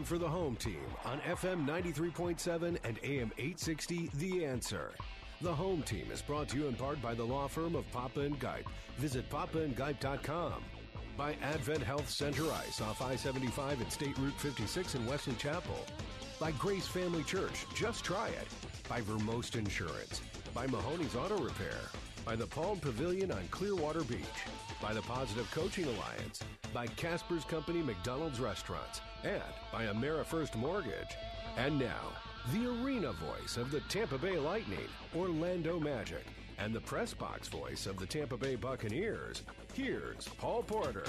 Time for the home team on FM 93.7 and AM 860 The Answer. The home team is brought to you in part by the law firm of Papa and Gipe. Visit papaandgipe.com. By Advent Health Center Ice off I 75 and State Route 56 in Wesley Chapel. By Grace Family Church, just try it. By Vermost Insurance. By Mahoney's Auto Repair. By the Palm Pavilion on Clearwater Beach. By the Positive Coaching Alliance. By Casper's Company McDonald's Restaurants. And by AmeriFirst Mortgage. And now, the arena voice of the Tampa Bay Lightning, Orlando Magic, and the press box voice of the Tampa Bay Buccaneers. Here's Paul Porter.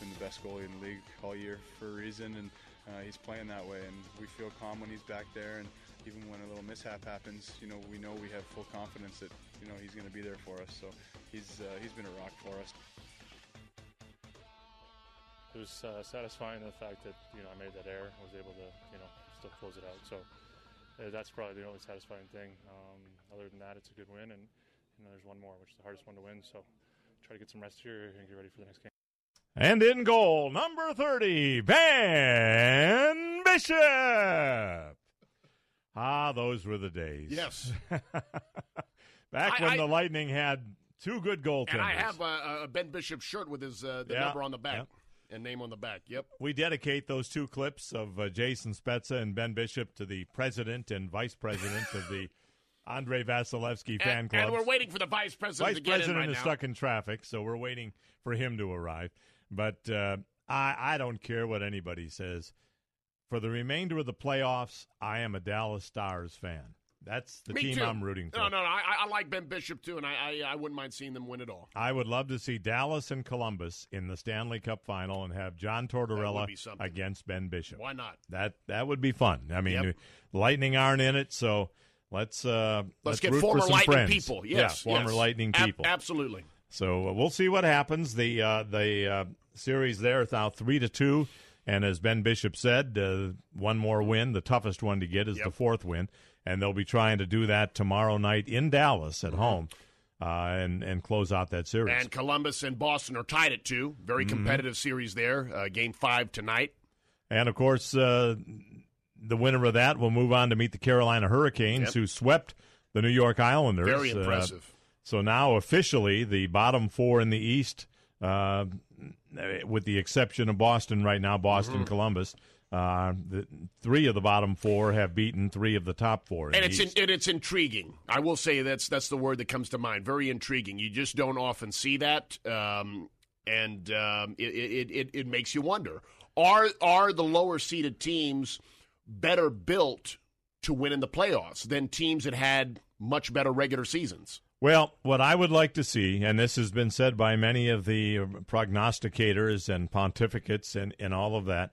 Been the best goalie in the league all year for a reason, and uh, he's playing that way. And we feel calm when he's back there, and even when a little mishap happens, you know, we know we have full confidence that you know he's going to be there for us. So he's uh, he's been a rock for us. It was uh, satisfying the fact that you know I made that error, I was able to you know still close it out. So uh, that's probably the only satisfying thing. Um, other than that, it's a good win, and you know there's one more, which is the hardest one to win. So try to get some rest here and get ready for the next game. And in goal, number 30, Ben Bishop. Ah, those were the days. Yes. Back I- when I- the Lightning had two good goaltenders. And I have a, a Ben Bishop shirt with his uh, the Yeah, number on the back yep. and name on the back. Yep. we dedicate those two clips of uh, Jason Spezza and Ben Bishop to the president and vice president of the Andrei Vasilevskiy fan club. and we're waiting for the vice president Vice to get president in right is now. stuck in traffic, so we're waiting for him to arrive. But uh, I, I don't care what anybody says. For the remainder of the playoffs, I am a Dallas Stars fan. That's the Me team too. I'm rooting for. No, no, no. I, I like Ben Bishop too, and I, I I wouldn't mind seeing them win it all. I would love to see Dallas and Columbus in the Stanley Cup final and have John Tortorella against Ben Bishop. Why not? That that would be fun. I mean, Yep. the Lightning aren't in it, so let's uh, Let's, get root former for some Lightning friends. people. Yes, yeah, former yes. Lightning Ab- people. absolutely. So uh, we'll see what happens. The uh, the uh, series there is now three to two, and as Ben Bishop said, uh, one more win. The toughest one to get is the fourth win, and they'll be trying to do that tomorrow night in Dallas Mm-hmm. at home, uh, and and close out that series. And Columbus and Boston are tied at two. Very Mm-hmm. competitive series there. Uh, game five tonight. And of course, uh, the winner of that will move on to meet the Carolina Hurricanes, Yep. who swept the New York Islanders. Very Uh, impressive. so now officially, the bottom four in the East, uh, with the exception of Boston right now, Boston, Mm-hmm. Columbus. Uh, the, three of the bottom four have beaten three of the top four. And it's in, and it's intriguing. I will say that's that's the word that comes to mind. Very intriguing. You just don't often see that, um, and um, it, it, it it makes you wonder: are are the lower seeded teams better built to win in the playoffs than teams that had much better regular seasons? Well, what I would like to see, and this has been said by many of the prognosticators and pontificates and, and all of that,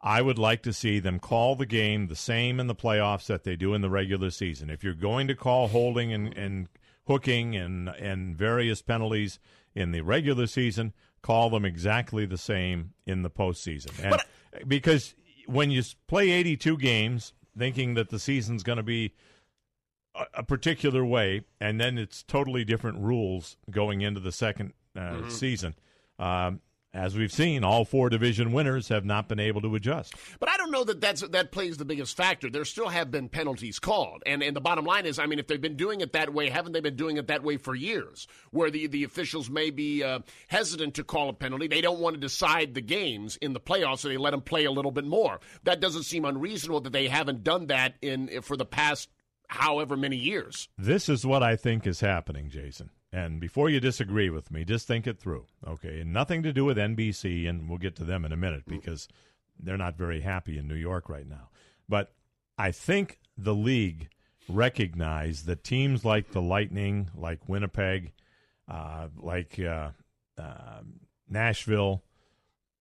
I would like to see them call the game the same in the playoffs that they do in the regular season. If you're going to call holding and, and hooking and, and various penalties in the regular season, call them exactly the same in the postseason. And because when you play 82 games, thinking that the season's going to be a, a particular way, and then it's totally different rules going into the second uh, season. Um, as we've seen, all four division winners have not been able to adjust. But I don't know that that's, that plays the biggest factor. There still have been penalties called. And, and the bottom line is, I mean, if they've been doing it that way, haven't they been doing it that way for years? Where the, the officials may be uh, hesitant to call a penalty. They don't want to decide the games in the playoffs, so they let them play a little bit more. That doesn't seem unreasonable that they haven't done that in for the past however many years. This is what I think is happening, Jason. And before you disagree with me, just think it through. Okay, and nothing to do with NBC, and we'll get to them in a minute because they're not very happy in New York right now. But I think the league recognized that teams like the Lightning, like Winnipeg, uh, like uh, uh, Nashville,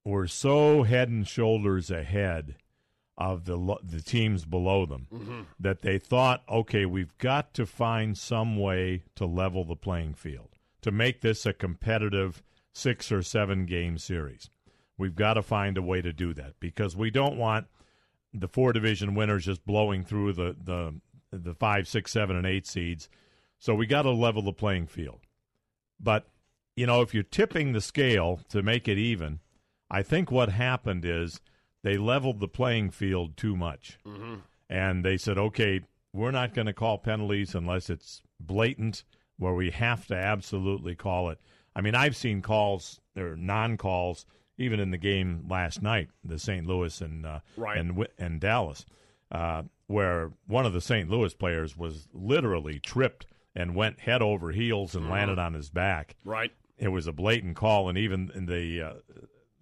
were so head and shoulders ahead of the lo- the teams below them Mm-hmm. that they thought, okay, we've got to find some way to level the playing field to make this a competitive six or seven game series. We've got to find a way to do that because we don't want the four division winners just blowing through the the the five, six, seven, and eight seeds. So we got to level the playing field. But you know, if you're tipping the scale to make it even, I think what happened is they leveled the playing field too much, Mm-hmm. and they said, okay, we're not going to call penalties unless it's blatant, where we have to absolutely call it. I mean, I've seen calls or non-calls even in the game last night, the St. Louis and uh, Right. and and Dallas, uh, where one of the St. Louis players was literally tripped and went head over heels and landed on his back. Right. It was a blatant call, and even in the uh,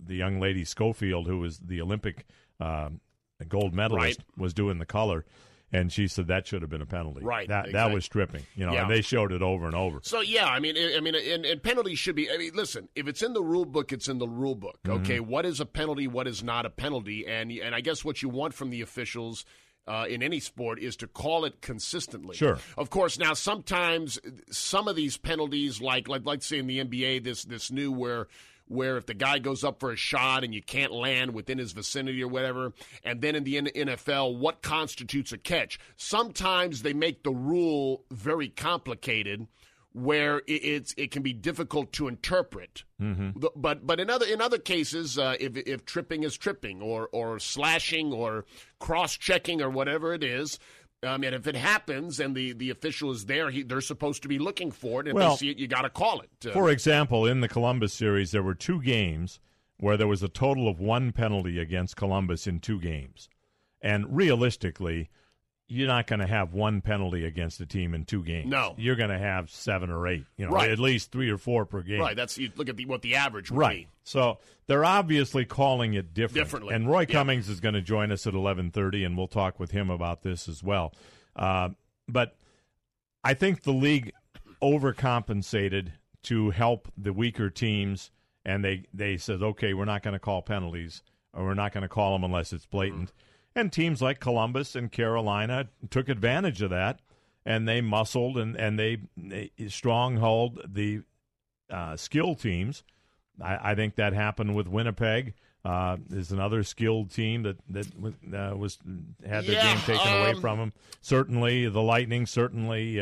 the young lady Schofield, who was the Olympic um gold medalist, was doing the color, and she said that should have been a penalty. Right, That that was tripping. You know, Yeah. and they showed it over and over. So yeah, I mean, I mean, and, and penalties should be. I mean, listen, if it's in the rule book, it's in the rule book. Mm-hmm. Okay, what is a penalty? What is not a penalty? And and I guess what you want from the officials. Uh, in any sport, is to call it consistently. Sure. Of course. Now, sometimes some of these penalties, like like let's say in the NBA, this this new where where if the guy goes up for a shot and you can't land within his vicinity or whatever, and then in the NFL, what constitutes a catch? Sometimes they make the rule very complicated, where it, it's it can be difficult to interpret. Mm-hmm. But but in other in other cases, uh, if if tripping is tripping or or slashing or cross checking or whatever it is. Um, and if it happens and the, the official is there, he, they're supposed to be looking for it. And if Well, they see it, you got to call it. Uh, For example, in the Columbus series, there were two games where there was a total of one penalty against Columbus in two games. And realistically, you're not going to have one penalty against a team in two games. No. You're going to have seven or eight, you know, Right. at least three or four per game. right. That's you look at the, what the average would Right. be. So they're obviously calling it different. Differently. And Roy Yeah. Cummings is going to join us at 11:30 and we'll talk with him about this as well. Uh, but I think the league overcompensated to help the weaker teams and they they said, "Okay, we're not going to call penalties or we're not going to call them unless it's blatant." And teams like Columbus and Carolina took advantage of that and they muscled and and they, they stronghold the uh, skill teams. I, I think that happened with Winnipeg. Uh, there's another skilled team that that uh, was had their Yeah, game taken away um, from them. Certainly, the Lightning. Certainly,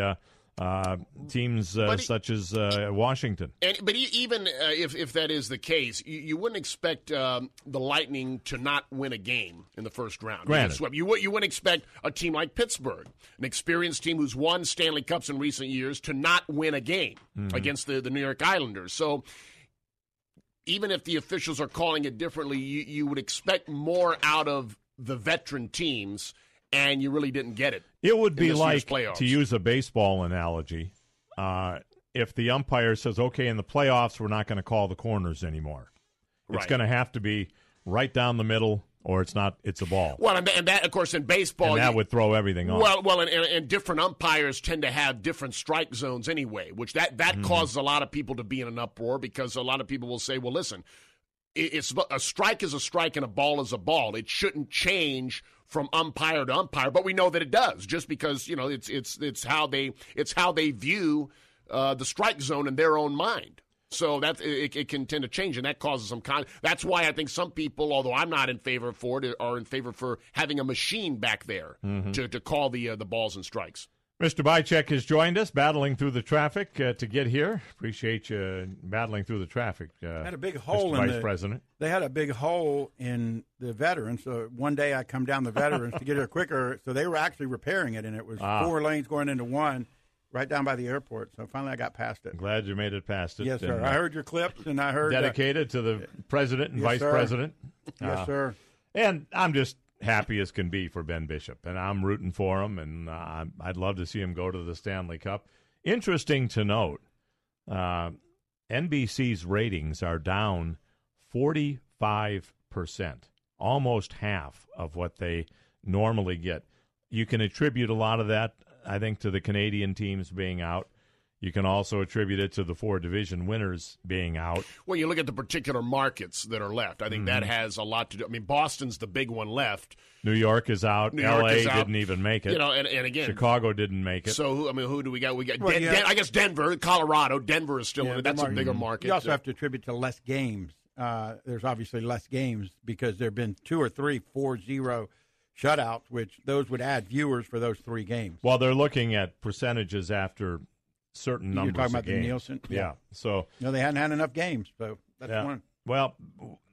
uh, teams uh, he- such as uh, Washington. And but even uh, if if that is the case, you, you wouldn't expect um, the Lightning to not win a game in the first round. You Granted. You would you wouldn't expect a team like Pittsburgh, an experienced team who's won Stanley Cups in recent years, to not win a game Mm-hmm. against the the New York Islanders. So. Even if the officials are calling it differently, you, you would expect more out of the veteran teams, and you really didn't get it. It would be like to use a baseball analogy. Uh, if the umpire says, "Okay, in the playoffs, we're not going to call the corners anymore," it's going to have to be right down the middle, or it's not. It's a ball, Well, and, that, of course, in baseball, and that you- would throw everything off. Well, well, and, and, and different umpires tend to have different strike zones anyway, which that that Mm-hmm. causes a lot of people to be in an uproar because a lot of people will say, "Well, listen, it's a strike is a strike and a ball is a ball. It shouldn't change." From umpire to umpire, but we know that it does, just because you know it's it's it's how they it's how they view uh, the strike zone in their own mind. So that it, it can tend to change, and that causes some con. That's why I think some people, although I'm not in favor for it, are in favor for having a machine back there Mm-hmm. to, to call the uh, the balls and strikes. Mr. Bychek has joined us, battling through the traffic uh, to get here. Appreciate you battling through the traffic. Uh, had a big hole Mr. in Vice the- President. they had a big hole in the veterans. So one day I come down the veterans to get here quicker. So they were actually repairing it, and it was Ah. four lanes going into one, right down by the airport. So finally I got past it. Glad you made it past it. Yes, sir. and, uh, I heard your clips, and I heard uh, dedicated to the president and Yes, vice sir. president. yes, Uh, sir. And I'm just happy as can be for Ben Bishop, and I'm rooting for him, and uh, I'd love to see him go to the Stanley Cup. Interesting to note, uh, NBC's ratings are down 45 percent, almost half of what they normally get. You can attribute a lot of that I think, to the Canadian teams being out. You can also attribute it to the four division winners being out. Well, you look at the particular markets that are left. I think mm-hmm. that has a lot to do. I mean, Boston's the big one left. New York is out. New York L.A. didn't even make it. You know, and, and again, Chicago didn't make it. So, I mean, who do we got? We got. Well, Den- yeah. Den- I guess Denver, Colorado. Denver is still. Yeah, that's a bigger market. You also have to attribute to less games. Uh, there's obviously less games because there have been two or three four zero shutouts, which those would add viewers for those three games. Well, they're looking at percentages after certain numbers. You're talking about games. the Nielsen. Yeah. yeah. So no, they hadn't had enough games, so that's yeah. one. Well,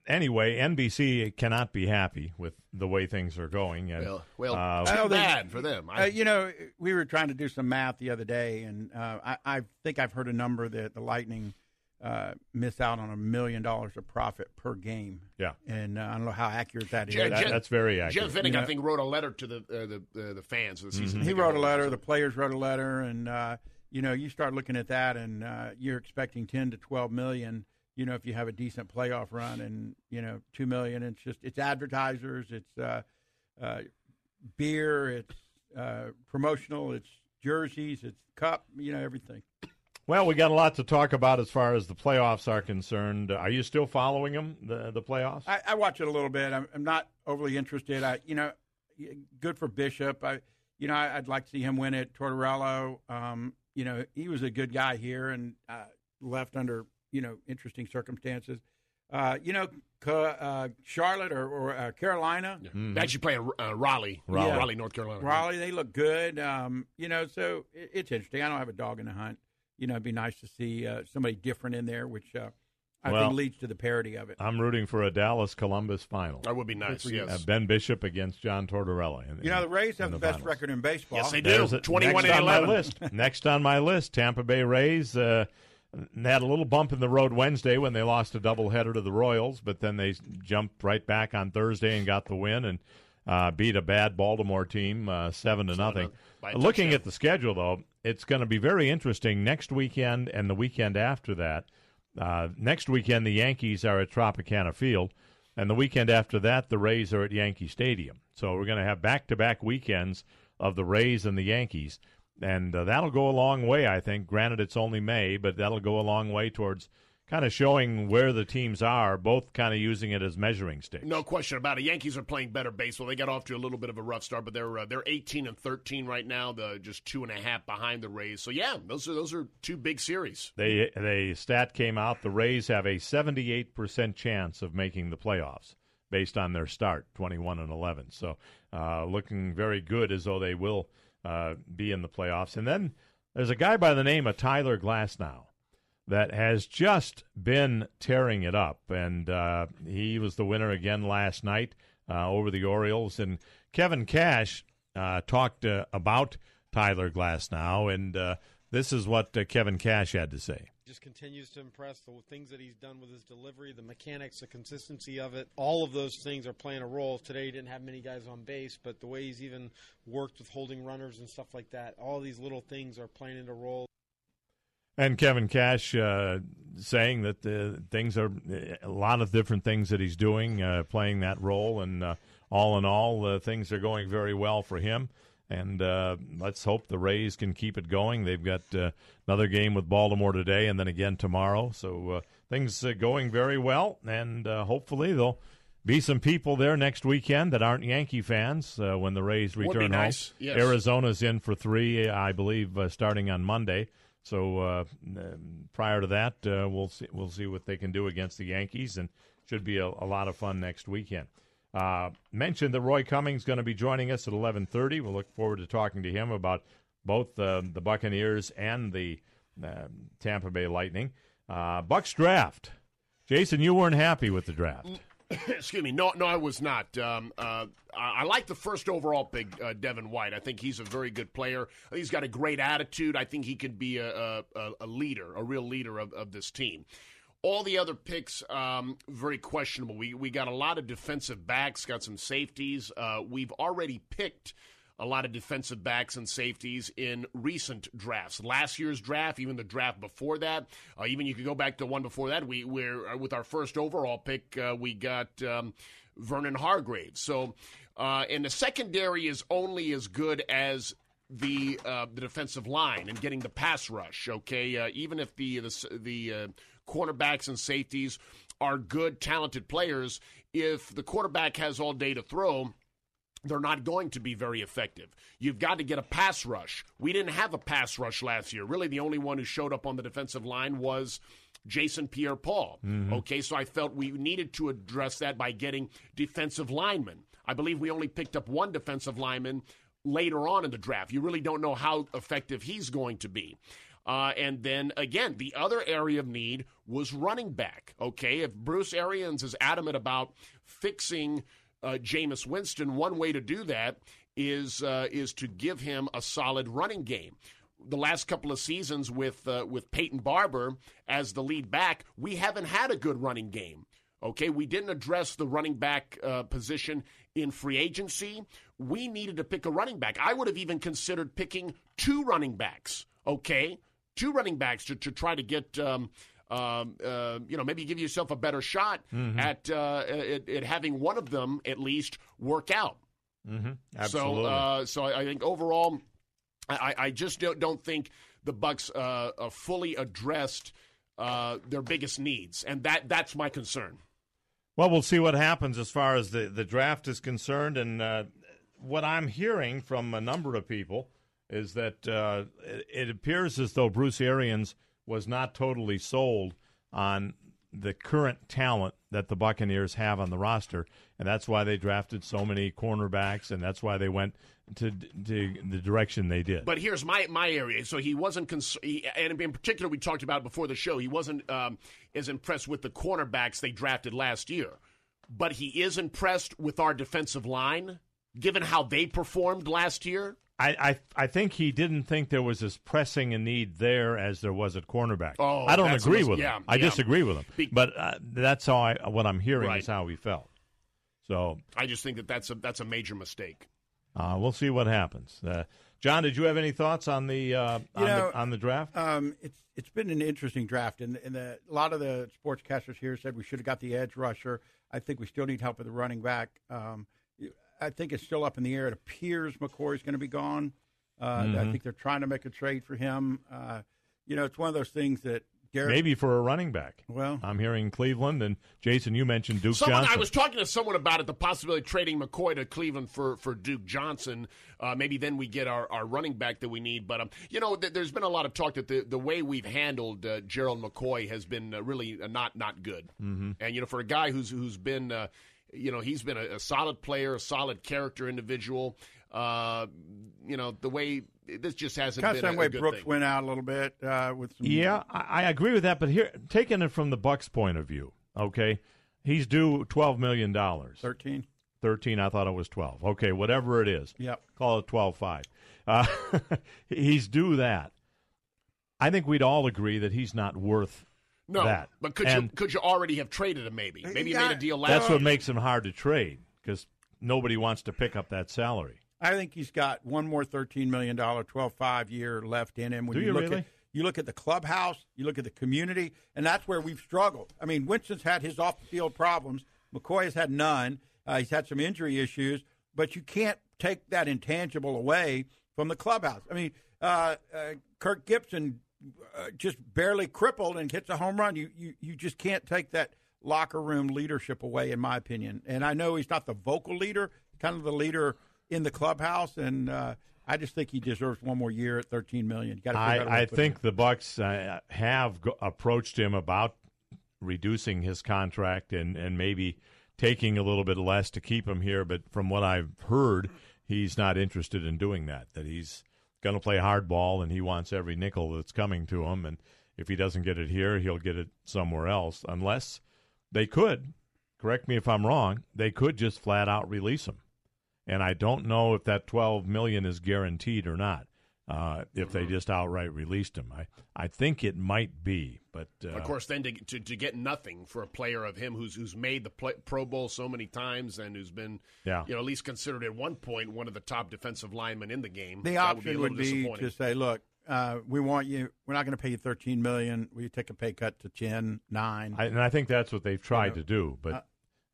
anyway, NBC cannot be happy with the way things are going. And, well, well uh, too bad for them. Uh, you know, we were trying to do some math the other day, and uh, I, I, think I've heard a number that the Lightning uh, miss out on a million dollars of profit per game. Yeah, and uh, I don't know how accurate that is. that, that's very accurate. Jeff Vinik, you know, I think, wrote a letter to the uh, the the fans of the season. Mm-hmm. He wrote a letter. The players wrote a letter, and you know, you start looking at that, and you're expecting ten to twelve million you know, if you have a decent playoff run and, you know, 2 million, it's just, it's advertisers, it's uh, uh, beer, it's uh, promotional, it's jerseys, it's cup, you know, everything. Well, we got a lot to talk about as far as the playoffs are concerned. Are you still following them, the the playoffs? I, I watch it a little bit. I'm, I'm, not overly interested. I, you know, good for Bishop. I, you know, I, would like to see him win it. Tortorella, um, you know, he was a good guy here and uh, left under you know interesting circumstances. Uh, you know, uh, Charlotte or, or uh, Carolina. Yeah. Mm-hmm. Actually playing uh, Raleigh, Raleigh, yeah. Raleigh, North Carolina. Raleigh, they look good. Um, you know, so it, it's interesting. I don't have a dog in the hunt. You know, it'd be nice to see uh, somebody different in there, which uh, I well, think leads to the parity of it. I'm rooting for a Dallas Columbus final. That would be nice. Yes. ben Bishop against John Tortorella. In, you know, the Rays have the, the best finals. record in baseball. Yes, they do. 21 and 11. list. next on my list, Tampa Bay Rays had a little bump in the road Wednesday when they lost a doubleheader to the Royals, but then they jumped right back on Thursday and got the win and uh, beat a bad Baltimore team uh, seven to nothing. Looking at the schedule, though, it's going to be very interesting next weekend and the weekend after that. Uh, next weekend, the Yankees are at Tropicana Field, and the weekend after that, the Rays are at Yankee Stadium. So we're going to have back-to-back weekends of the Rays and the Yankees and uh, that'll go a long way, I think. Granted, it's only May, but that'll go a long way towards kind of showing where the teams are, both kind of using it as measuring sticks. No question about it. Yankees are playing better baseball. They got off to a little bit of a rough start, but they're uh, they're 18 and 13 right now. The just two and a half behind the Rays. So yeah, those are those are two big series. They the stat came out. The Rays have a 78 percent chance of making the playoffs based on their start, 21 and 11. So uh, looking very good as though they will uh, be in the playoffs. And then there's a guy by the name of Tyler Glasnow that has just been tearing it up, and uh, he was the winner again last night uh, over the Orioles. And Kevin Cash uh, talked uh, about Tyler Glasnow, and uh, this is what Kevin Cash had to say just continues to impress. The things that he's done with his delivery, the mechanics, the consistency of it, all of those things are playing a role. Today he didn't have many guys on base, but the way he's even worked with holding runners and stuff like that, all these little things are playing a role. And Kevin Cash uh, saying that uh, things are a lot of different things that he's doing, uh, playing that role, and uh, all in all, uh, things are going very well for him and uh, let's hope the Rays can keep it going. They've got uh, another game with Baltimore today, and then again tomorrow. So uh, things uh, going very well, and uh, hopefully there'll be some people there next weekend that aren't Yankee fans uh, when the Rays return nice. home. Yes. Arizona's in for three, I believe, starting on Monday. So prior to that, we'll see we'll see what they can do against the Yankees, and should be a, a lot of fun next weekend. Uh, mentioned that Roy Cummings going to be joining us at 11:30. We'll look forward to talking to him about both uh, the Buccaneers and the uh, Tampa Bay Lightning. Uh, Bucs draft. Jason, you weren't happy with the draft. Excuse me. No, no, I was not. Um, uh, I like the first overall pick, uh, Devin White. I think he's a very good player. He's got a great attitude. I think he could be a, a, a leader, a real leader of, of this team. All the other picks, um, very questionable. We we got a lot of defensive backs, got some safeties. Uh, we've already picked a lot of defensive backs and safeties in recent drafts. Last year's draft, even the draft before that, uh, even you could go back to one before that. We we're uh, with our first overall pick, uh, we got um, Vernon Hargreaves. So, uh, and the secondary is only as good as the uh, the defensive line and getting the pass rush. Okay, uh, even if the the, the uh, cornerbacks and safeties are good, talented players, if the quarterback has all day to throw, they're not going to be very effective. You've got to get a pass rush. We didn't have a pass rush last year. Really, the only one who showed up on the defensive line was Jason Pierre Paul. Mm-hmm. Okay, so I felt we needed to address that by getting defensive linemen. I believe we only picked up one defensive lineman later on in the draft. You really don't know how effective he's going to be. Uh, and then again, the other area of need was running back. Okay, if Bruce Arians is adamant about fixing uh, Jameis Winston, one way to do that is uh, is to give him a solid running game. The last couple of seasons with uh, with Peyton Barber as the lead back, we haven't had a good running game. Okay, we didn't address the running back uh, position in free agency. We needed to pick a running back. I would have even considered picking two running backs. Okay, two running backs to, to try to get. Um, um, uh, you know, maybe give yourself a better shot mm-hmm. at, uh, at, at having one of them at least work out. Mm-hmm. Absolutely. So, uh, so I think overall, I, I just don't, don't think the Bucs uh, fully addressed uh, their biggest needs, and that that's my concern. Well, we'll see what happens as far as the, the draft is concerned. And uh, what I'm hearing from a number of people is that uh, it, it, appears as though Bruce Arians was not totally sold on the current talent that the Buccaneers have on the roster. And that's why they drafted so many cornerbacks, and that's why they went to, to the direction they did. But here's my, my area. So he wasn't, cons- he, and in particular, we talked about before the show, he wasn't um, as impressed with the cornerbacks they drafted last year. But he is impressed with our defensive line, given how they performed last year. I, I, I think he didn't think there was as pressing a need there as there was at cornerback. Oh, I don't agree with yeah, him. I yeah. disagree with him. Be- but uh, that's how I what I'm hearing Right. is how he felt. So I just think that that's a, that's a major mistake. uh, we'll see what happens. Uh, John, did you have any thoughts on the uh, on, know, the on the draft? Um, it's it's been an interesting draft, and, and the, a lot of the sportscasters here said we should have got the edge rusher. I think we still need help with the running back. Um, I think it's still up in the air. It appears McCoy is going to be gone. Uh, Mm-hmm. I think they're trying to make a trade for him. Uh, you know, it's one of those things that Garrett. Maybe for a running back. Well- I'm hearing Cleveland and Jason. You mentioned Duke Someone, Johnson. I was talking to someone about it, the possibility of trading McCoy to Cleveland for, for Duke Johnson. Uh, maybe then we get our, our running back that we need. But, um, you know, th- there's been a lot of talk that the, the way we've handled uh, Gerald McCoy has been uh, really uh, not not good. Mm-hmm. And, you know, for a guy who's who's been, uh, you know, he's been a, a solid player, a solid character individual. Uh, you know, the way this just hasn't kind of been same a, way a good Brooks thing. went out a little bit uh, with some. Yeah, I, I agree with that. But here, taking it from the Bucs' point of view, okay, he's due twelve million dollars. thirteen. Thirteen, I thought it was twelve. Okay, whatever it is, Yep. call it twelve five. Uh, he's due that. I think we'd all agree that he's not worth No, that. but could you could you already have traded him? Maybe maybe you Yeah, made a deal last. That's what makes him hard to trade because nobody wants to pick up that salary. I think he's got one more thirteen million dollar, twelve five year left in him. When Do you look really? at you look at the clubhouse, you look at the community, and that's where we've struggled. I mean, Winston's had his off the field problems. McCoy has had none. Uh, he's had some injury issues, but you can't take that intangible away from the clubhouse. I mean, uh, uh, Kirk Gibson uh, just barely crippled and hits a home run. You, you you just can't take that locker room leadership away, in my opinion. And I know he's not the vocal leader, kind of the leader in the clubhouse, and uh, I just think he deserves one more year at thirteen million. You got to. I, I think the Bucs uh, have go- approached him about reducing his contract and, and maybe taking a little bit less to keep him here. But from what I've heard, he's not interested in doing that. That he's going to play hardball and he wants every nickel that's coming to him. And if he doesn't get it here, he'll get it somewhere else. Unless they could, correct me if I'm wrong, they could just flat out release him. And I don't know if that 12 million is guaranteed or not. Uh, if they just outright released him, I, I think it might be, but uh, Of course, then to, to to get nothing for a player of him who's who's made the play, Pro Bowl so many times and who's been, Yeah. you know, at least considered at one point one of the top defensive linemen in the game. the That option would would be, a be, to say, look, uh, we want you. We're not going to pay you thirteen million. We take a pay cut to 10, 9. I, and I think that's what they've tried You to do. But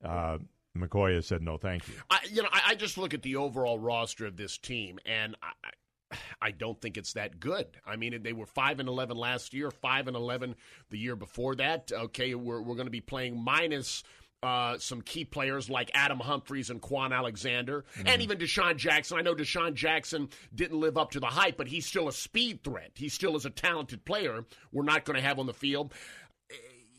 uh, McCoy has said no, thank you. I, you know, I, I just look at the overall roster of this team, and I, I don't think it's that good. I mean, they were five and eleven last year, five and eleven the year before that. Okay, we're we're going to be playing minus. Uh, some key players like Adam Humphries and Kwon Alexander, mm-hmm. and even DeSean Jackson. I know DeSean Jackson didn't live up to the hype, but he's still a speed threat. He still is a talented player. We're not going to have on the field.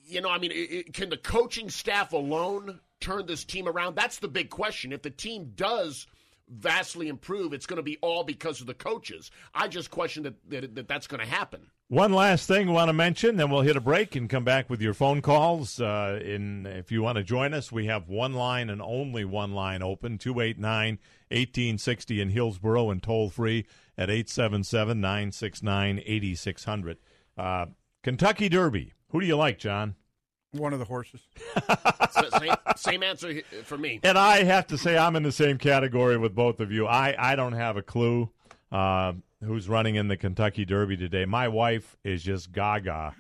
You know, I mean, it, can the coaching staff alone turn this team around? That's the big question. If the team does vastly improve, it's going to be all because of the coaches. I just question that, that, that that's going to happen. One last thing I want to mention, then we'll hit a break and come back with your phone calls. Uh, in if you want to join us, we have one line and only one line open 289 1860 in Hillsboro and toll free at 877 969 8600. Uh, Kentucky Derby. Who do you like, John? One of the horses. same, same, answer for me. And I have to say, I'm in the same category with both of you. I, I don't have a clue uh, who's running in the Kentucky Derby today. My wife is just gaga.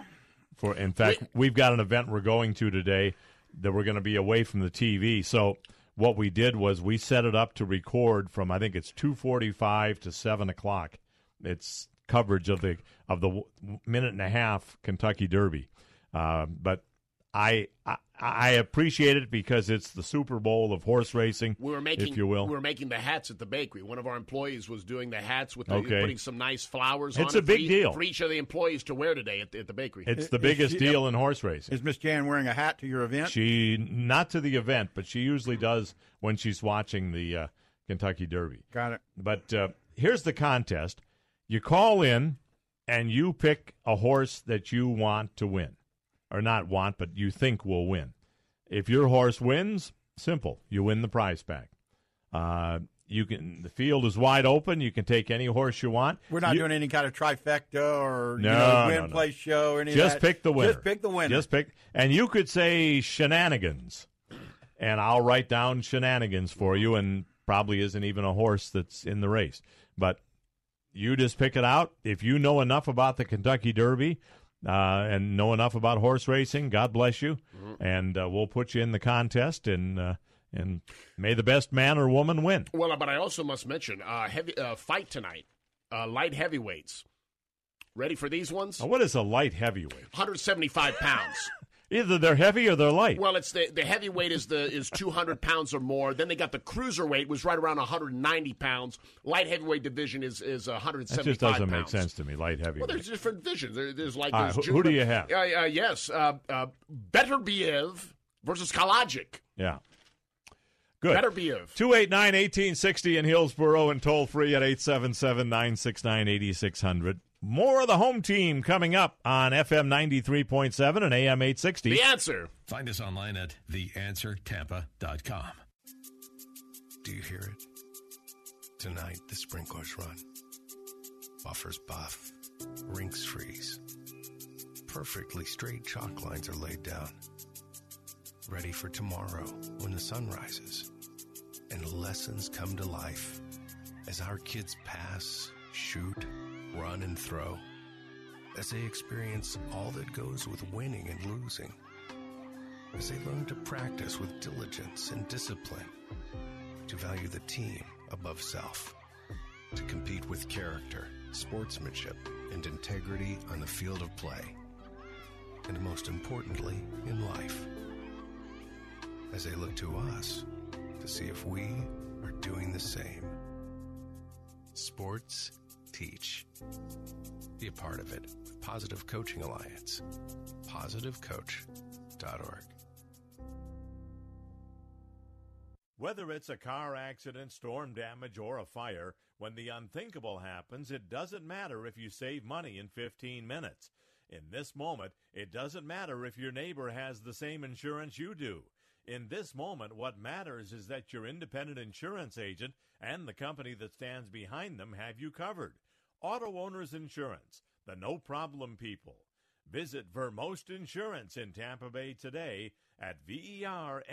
For in fact, Wait. we've got an event we're going to today that we're going to be away from the TV. So what we did was we set it up to record from I think it's 2:45 to 7 o'clock. It's coverage of the of the minute and a half Kentucky Derby. Uh, but I, I, I appreciate it because it's the Super Bowl of horse racing, we were making, if you will. We were making the hats at the bakery. One of our employees was doing the hats with the, okay. putting some nice flowers. It's a it big for, deal for each of the employees to wear today at the, at the bakery. It's the biggest she, deal in horse racing. Is Miss Jan wearing a hat to your event? She not to the event, but she usually does when she's watching the uh, Kentucky Derby. Got it. But uh, here's the contest: you call in and you pick a horse that you want to win or not want, but you think will win. If your horse wins, simple, you win the prize pack. Uh, you can the field is wide open. You can take any horse you want. We're not you, doing any kind of trifecta or no, you know, win no, no. play show or anything. Just pick the winner. Just pick the winner. Just pick, and you could say shenanigans, and I'll write down shenanigans for you. And probably isn't even a horse that's in the race, but you just pick it out. If you know enough about the Kentucky Derby uh, and know enough about horse racing, God bless you. Mm-hmm. And uh, we'll put you in the contest and. Uh, and may the best man or woman win. Well, but I also must mention uh, heavy uh, fight tonight, uh, light heavyweights. Ready for these ones? Now, what is a light heavyweight? 175 pounds. Either they're heavy or they're light. Well, it's the the heavyweight is the is 200 pounds or more. Then they got the cruiserweight, was right around 190 pounds. Light heavyweight division is is 175. That just doesn't pounds. make sense to me. Light heavyweight. Well, there's different divisions. There, there's like there's right, who, who, do you have? Uh, uh, yes, uh, uh, Beterbiev versus Kalajdzic. Yeah. Good. Beterbiev. 289 1860 in Hillsboro and toll free at 877 969 8600. More of the home team coming up on FM 93.7 and AM 860. The answer. Find us online at theanswertampa.com. Do you hear it? Tonight, the sprinklers run. Buffers buff. Rinks freeze. Perfectly straight chalk lines are laid down. Ready for tomorrow when the sun rises and lessons come to life as our kids pass, shoot, run, and throw as they experience all that goes with winning and losing, as they learn to practice with diligence and discipline, to value the team above self, to compete with character, sportsmanship, and integrity on the field of play, and most importantly, in life, as they look to us to see if we are doing the same. Sports teach. Be a part of it Positive Coaching Alliance. PositiveCoach.org. Whether it's a car accident, storm damage, or a fire, when the unthinkable happens, it doesn't matter if you save money in 15 minutes. In this moment, it doesn't matter if your neighbor has the same insurance you do. In this moment, what matters is that your independent insurance agent and the company that stands behind them have you covered. Auto Owners Insurance, the no problem people. Visit Vermost Insurance in Tampa Bay today at vermost.com.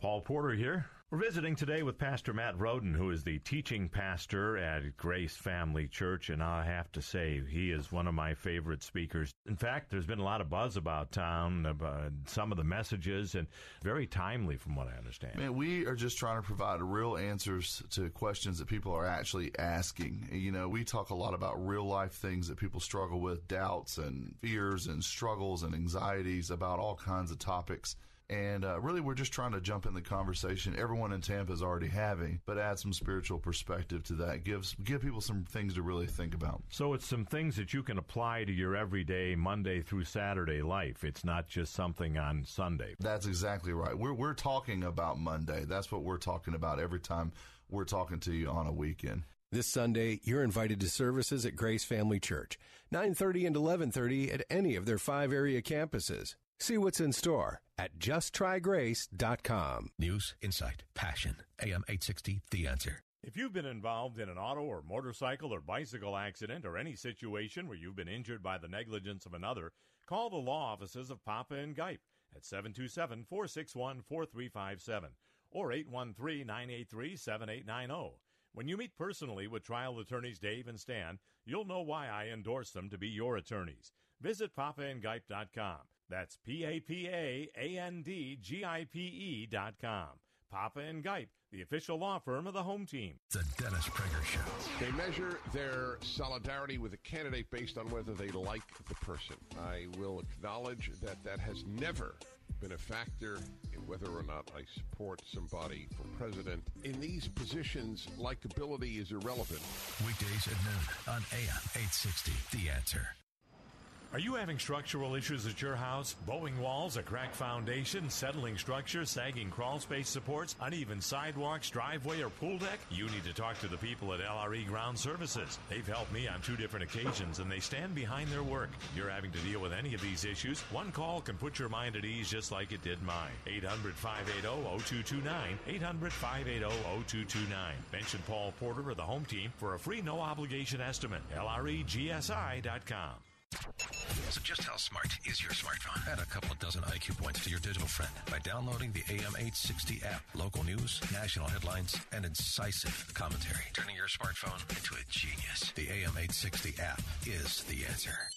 Paul Porter here. We're visiting today with Pastor Matt Roden, who is the teaching pastor at Grace Family Church, and I have to say, he is one of my favorite speakers. In fact, there's been a lot of buzz about town, about some of the messages, and very timely from what I understand. Man, we are just trying to provide real answers to questions that people are actually asking. You know, we talk a lot about real life things that people struggle with, doubts and fears and struggles and anxieties about all kinds of topics. And uh, really, we're just trying to jump in the conversation everyone in Tampa is already having, but add some spiritual perspective to that. Gives give people some things to really think about. So it's some things that you can apply to your everyday Monday through Saturday life. It's not just something on Sunday. That's exactly right. We're we're talking about Monday. That's what we're talking about every time we're talking to you on a weekend. This Sunday, you're invited to services at Grace Family Church, 9:30 and 11:30 at any of their five area campuses. See what's in store at justtrygrace.com. News, insight, passion. AM 860, The Answer. If you've been involved in an auto or motorcycle or bicycle accident or any situation where you've been injured by the negligence of another, call the law offices of Papa and Gipe at 727 461 4357 or 813 983 7890. When you meet personally with trial attorneys Dave and Stan, you'll know why I endorse them to be your attorneys. Visit papaandgipe.com. That's P A P A A N D G I P E dot com. Papa and Gipe, the official law firm of the home team. The Dennis Prager Show. They measure their solidarity with a candidate based on whether they like the person. I will acknowledge that that has never been a factor in whether or not I support somebody for president. In these positions, likability is irrelevant. Weekdays at noon on AM 860, The Answer. Are you having structural issues at your house? Bowing walls, a cracked foundation, settling structure, sagging crawl space supports, uneven sidewalks, driveway, or pool deck? You need to talk to the people at LRE Ground Services. They've helped me on two different occasions and they stand behind their work. If you're having to deal with any of these issues, one call can put your mind at ease just like it did mine. 800 580 0229. 800 580 0229. Mention Paul Porter of the home team for a free no obligation estimate. LREGSI.com. So just how smart is your smartphone? Add a couple dozen IQ points to your digital friend by downloading the AM860 app. Local news, national headlines, and incisive commentary. Turning your smartphone into a genius. The AM860 app is the answer.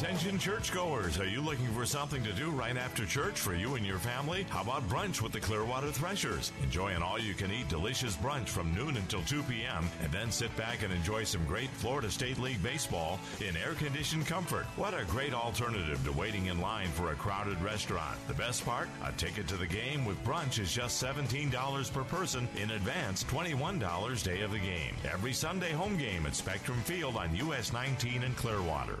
Attention churchgoers, are you looking for something to do right after church for you and your family? How about brunch with the Clearwater Threshers? Enjoy an all-you-can-eat delicious brunch from noon until 2 p.m. and then sit back and enjoy some great Florida State League baseball in air-conditioned comfort. What a great alternative to waiting in line for a crowded restaurant. The best part? A ticket to the game with brunch is just $17 per person in advance, $21 day of the game. Every Sunday home game at Spectrum Field on US 19 in Clearwater.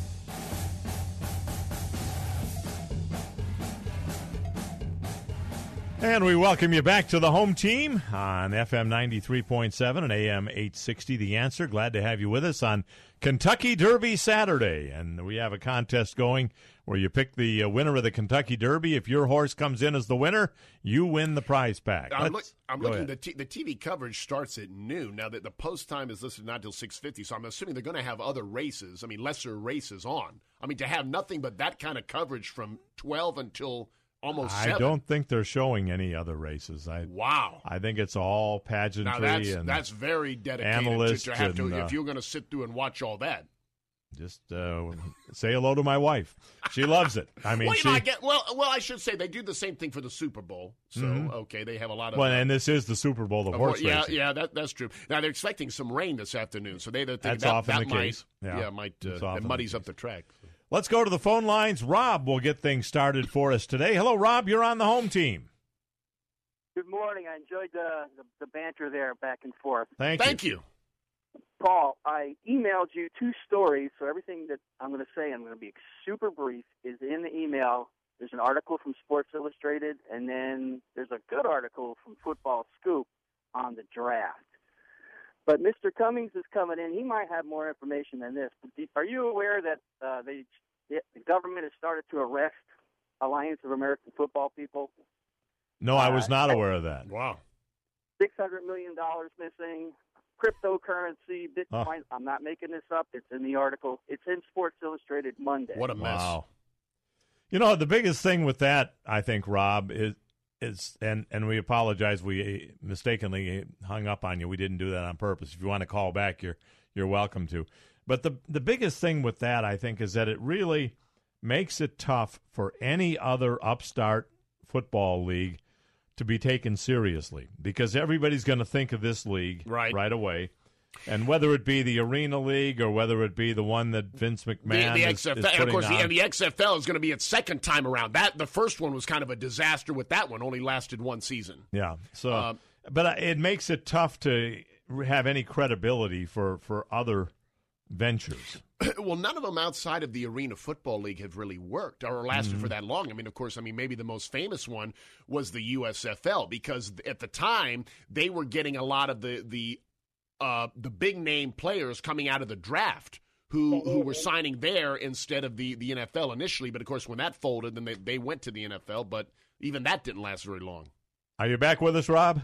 And we welcome you back to the home team on FM 93.7 and AM 860. The answer. Glad to have you with us on Kentucky Derby Saturday. And we have a contest going where you pick the uh, winner of the Kentucky Derby. If your horse comes in as the winner, you win the prize pack. I'm, look, I'm looking. The, t- the TV coverage starts at noon. Now that the post time is listed not till 6:50, so I'm assuming they're going to have other races. I mean, lesser races on. I mean, to have nothing but that kind of coverage from 12 until almost. I 7. don't think they're showing any other races. I Wow. I think it's all pageantry Now that's and that's very dedicated analysts to, have to. and, uh, if you're going to sit through and watch all that. just uh, say hello to my wife. She loves it. I mean, well, she, know, I get, well, well, I should say they do the same thing for the Super Bowl. So Mhm. okay, they have a lot of. well, uh, and this is the Super Bowl of horse yeah, racing. yeah, that, that's true. Now they're expecting some rain this afternoon, so they That's that, often that the might, case. Yeah. might uh, it the muddies up the track. Let's go to the phone lines. Rob will get things started for us today. Hello, Rob. You're on the home team. Good morning. I enjoyed the, the, the banter there back and forth. Thank, Thank you. Paul, I emailed you two stories, so everything that I'm going to say, I'm going to be super brief, is in the email. There's an article from Sports Illustrated, and then there's a good article from Football Scoop on the draft. But Mr. Cummings is coming in. He might have more information than this. Are you aware that uh, they, the government has started to arrest Alliance of American Football people? No, I was Uh, not aware of that. Wow. six hundred million dollars missing, cryptocurrency, Bitcoin. I'm not making this up. It's in the article. It's in Sports Illustrated Monday. What a mess. Wow. You know, the biggest thing with that, I think, Rob, is is and and we apologize. We mistakenly hung up on you. We didn't do that on purpose. If you want to call back, you're you're welcome to. But the the biggest thing with that, I think, is that it really makes it tough for any other upstart football league to be taken seriously because everybody's going to think of this league right, right away. And whether it be the Arena League or whether it be the one that Vince McMahon the, the is, XFL, is and of course, the, and the XFL is going to be its second time around. That the first one was kind of a disaster. With that one, only lasted one season. Yeah. So, Uh, but it makes it tough to have any credibility for for other ventures. well, none of them outside of the Arena Football League have really worked or lasted Mm-hmm. for that long. I mean, of course, I mean maybe the most famous one was the USFL because at the time they were getting a lot of the the uh, the big name players coming out of the draft. Who, who were signing there instead of the, the NFL initially, but of course when that folded, then they, they went to the NFL, but even that didn't last very long. Are you back with us, Rob?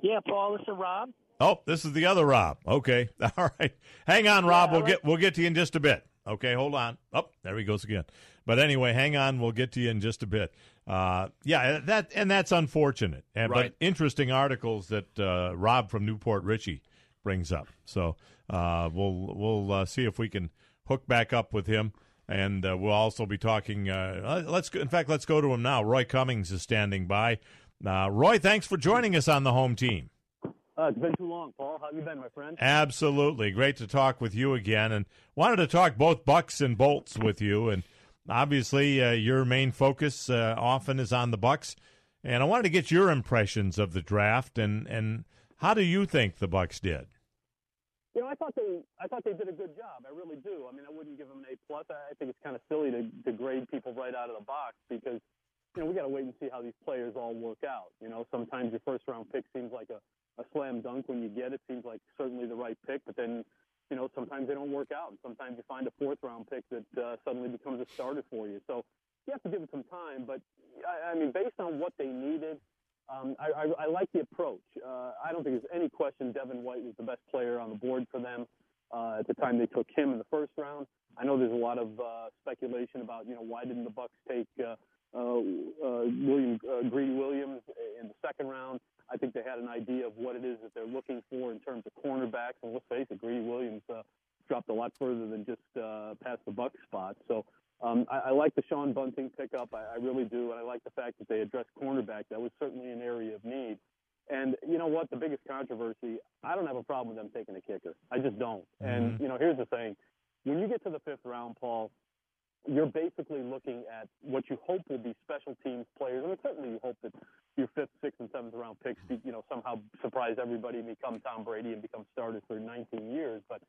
Yeah, Paul, this is Rob. Oh, this is the other Rob. Okay, all right. Hang on, Rob. we'll get we'll get to you in just a bit. Okay, hold on. Oh, there he goes again. But anyway, hang on. We'll get to you in just a bit. Uh, yeah, that and that's unfortunate. And Right. but interesting articles that uh, Rob from New Port Richey brings up. So uh, we'll we'll uh, see if we can hook back up with him. And uh, we'll also be talking. Uh, let's in fact, let's go to him now. Roy Cummings is standing by. Uh, Roy, thanks for joining us on the home team. Uh, it's been too long, Paul. How have you been, my friend? Absolutely. Great to talk with you again. And wanted to talk both Bucs and Bolts with you. And obviously, uh, your main focus uh, often is on the Bucs. And I wanted to get your impressions of the draft and, and how do you think the Bucs did? You know, I thought they, I thought they did a good job. I really do. I mean, I wouldn't give them an A plus. I think it's kind of silly to, to grade people right out of the box because, you know, we got to wait and see how these players all work out. You know, sometimes your first round pick seems like a, a slam dunk when you get it. Seems like certainly the right pick, but then, you know, sometimes they don't work out, and sometimes you find a fourth round pick that uh, suddenly becomes a starter for you. So you have to give it some time. But I, I mean, based on what they needed. Um, I, I, I like the approach. Uh, I don't think there's any question Devin White was the best player on the board for them uh, at the time they took him in the first round. I know there's a lot of uh, speculation about you know why didn't the Bucs take uh, William uh, Greedy Williams in the second round. I think they had an idea of what it is that they're looking for in terms of cornerbacks, and let's face it, Greedy Williams uh, dropped a lot further than just uh, past the buck spot. So um, I, I like the Sean Bunting pickup. I, I really do, and I like the fact that they addressed cornerback. That was certainly an area of need. And you know what? The biggest controversy. I don't have a problem with them taking a kicker. I just don't. And you know, here's the thing: when you get to the fifth round, Paul, you're basically looking at what you hope will be special teams players. I mean, certainly you hope that your fifth, sixth, and seventh round picks, you know, somehow surprise everybody and become Tom Brady and become starters for 19 years. But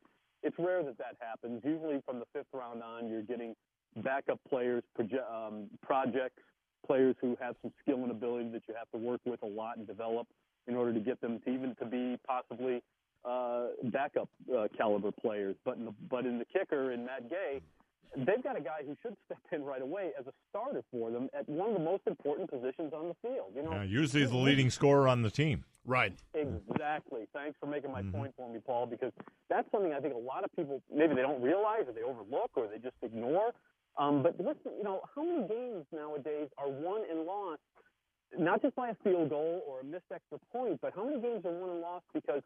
it's rare that that happens. Usually, from the fifth round on, you're getting backup players, proje- um, projects, players who have some skill and ability that you have to work with a lot and develop in order to get them to even to be possibly uh, backup uh, caliber players. But in the, but in the kicker in Matt Gay, they've got a guy who should step in right away as a starter for them at one of the most important positions on the field. You know, Uh, usually he's the leading scorer on the team. Right. Exactly. Thanks for making my point for me, Paul, because that's something I think a lot of people maybe they don't realize or they overlook or they just ignore. Um, but listen, you know, how many games nowadays are won and lost not just by a field goal or a missed extra point, but how many games are won and lost because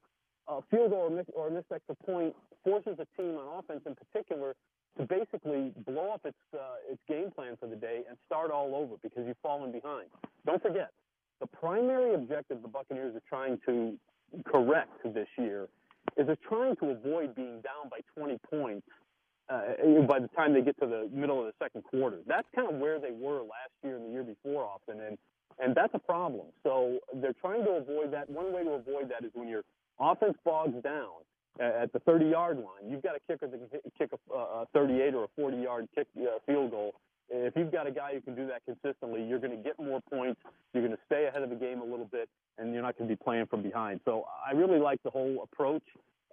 a field goal or, miss, or a missed extra point forces a team on offense in particular to basically blow up its uh, its game plan for the day and start all over because you've fallen behind. Don't forget, the primary objective the Buccaneers are trying to correct this year is they're trying to avoid being down by 20 points uh, by the time they get to the middle of the second quarter. That's kind of where they were last year and the year before often, and and that's a problem. So they're trying to avoid that. One way to avoid that is when your offense bogs down at the 30-yard line. You've got a kicker that can kick a, a 38 or a 40-yard kick uh, field goal. If you've got a guy who can do that consistently, you're going to get more points. You're going to stay ahead of the game a little bit, and you're not going to be playing from behind. So I really like the whole approach.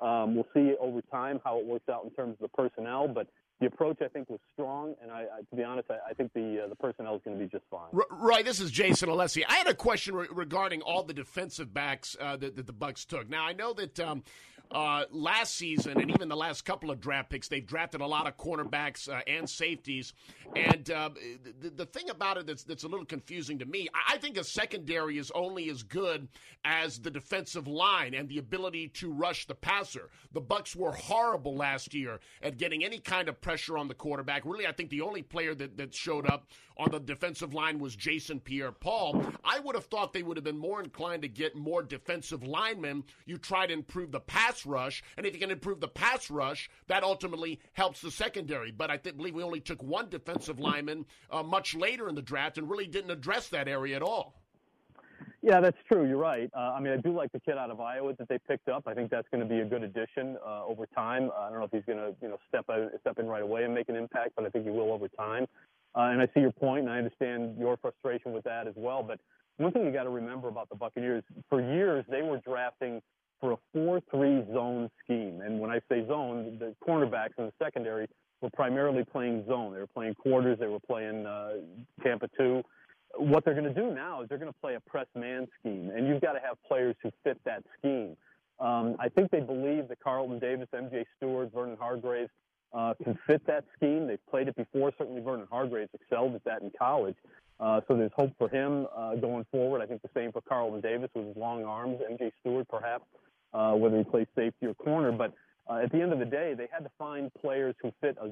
Um, we'll see over time how it works out in terms of the personnel, but the approach I think was strong, and I, I to be honest, I, I think the uh, the personnel is going to be just fine. R- Right, this is Jason Alessi. I had a question re- regarding all the defensive backs uh, that, that the Bucs took. Now I know that um, uh, last season and even the last couple of draft picks, they've drafted a lot of cornerbacks uh, and safeties. And uh, the, the thing about it that's, that's a little confusing to me, I think a secondary is only as good as the defensive line and the ability to rush the passer. The Bucs were horrible last year at getting any kind of pressure on the quarterback. Really, I think the only player that, that showed up on the defensive line was Jason Pierre-Paul. I would have thought they would have been more inclined to get more defensive linemen. You try to improve the pass rush, and if you can improve the pass rush, that ultimately helps the secondary. But I th- believe we only took one defensive lineman uh, much later in the draft and really didn't address that area at all. Yeah, that's true. You're right. Uh, I mean, I do like the kid out of Iowa that they picked up. I think that's going to be a good addition uh, over time. I don't know if he's going to, you know, step out, step in right away and make an impact, but I think he will over time. Uh, and I see your point, and I understand your frustration with that as well. But one thing you got to remember about the Buccaneers: for years they were drafting for a 4-3 zone scheme, and when I say zone, the cornerbacks in the secondary were primarily playing zone. They were playing quarters. They were playing uh, Tampa two. What they're going to do now is they're going to play a press man scheme, and you've got to have players who fit that scheme. Um, I think they believe that Carlton Davis, M.J. Stewart, Vernon Hargreaves uh, can fit that scheme. They've played it before. Certainly, Vernon Hargreaves excelled at that in college. Uh, so there's hope for him uh, going forward. I think the same for Carlton Davis with his long arms. M.J. Stewart, perhaps, uh, whether he plays safety or corner. But uh, at the end of the day, they had to find players who fit a,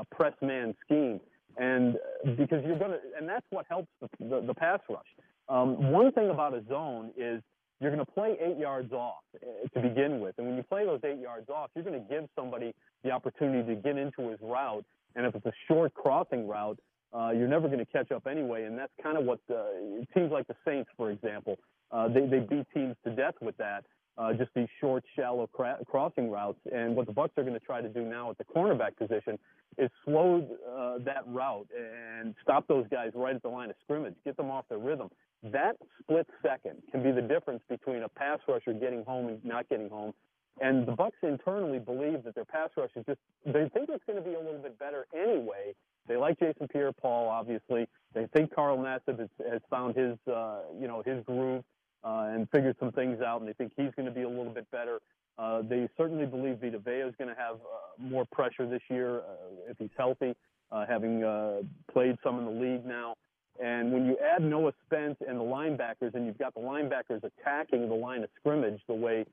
a press man scheme. And uh, because you're going to, and that's what helps the, the, the pass rush. Um, one thing about a zone is you're going to play eight yards off uh, to begin with. And when you play those eight yards off, you're going to give somebody the opportunity to get into his route. And if it's a short crossing route, uh, you're never going to catch up anyway. And that's kind of what uh, teams like the Saints, for example, uh, they, they beat teams to death with that. Uh, just these short, shallow cra- crossing routes. And what the Bucs are going to try to do now at the cornerback position is slow uh, that route and stop those guys right at the line of scrimmage, get them off their rhythm. That split second can be the difference between a pass rusher getting home and not getting home. And the Bucs internally believe that their pass rush is just they think it's going to be a little bit better anyway. They like Jason Pierre-Paul, obviously. They think Carl Nassib has, has found his uh, you know his groove uh, and figured some things out, and they think he's going to be a little bit better. Uh, they certainly believe Vita Vea is going to have uh, more pressure this year uh, if he's healthy, uh, having uh, played some in the league now. And when you add Noah Spence and the linebackers, and you've got the linebackers attacking the line of scrimmage the way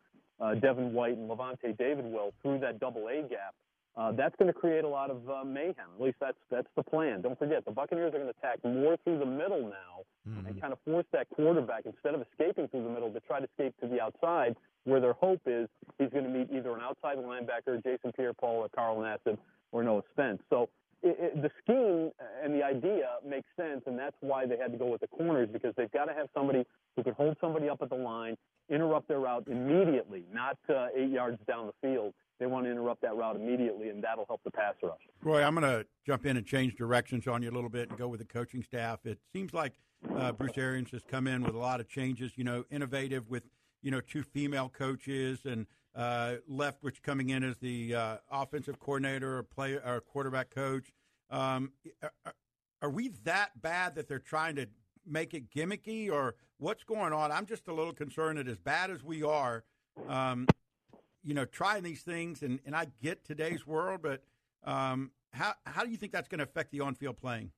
Devin White and Lavonte David will through that double A gap, uh, that's going to create a lot of uh, mayhem. At least that's that's the plan. Don't forget, the Buccaneers are going to attack more through the middle now mm-hmm. and kind of force that quarterback instead of escaping through the middle to try to escape to the outside, where their hope is he's going to meet either an outside linebacker, Jason Pierre-Paul, or Carl Nassib, or Noah Spence. So it, it, the scheme and the idea makes sense, and that's why they had to go with the corners because they've got to have somebody who can hold somebody up at the line, interrupt their route immediately, not uh, eight yards down the field. They want to interrupt that route immediately, and that'll help the pass rush. Roy, I'm going to jump in and change directions on you a little bit and go with the coaching staff. It seems like uh, Bruce Arians has come in with a lot of changes. You know, innovative with you know two female coaches and uh, Leftwich coming in as the uh, offensive coordinator or play or quarterback coach. Um, are we that bad that they're trying to make it gimmicky, or what's going on? I'm just a little concerned that as bad as we are, um, you know, trying these things, and, and I get today's world, but um, how how do you think that's going to affect the on-field playing?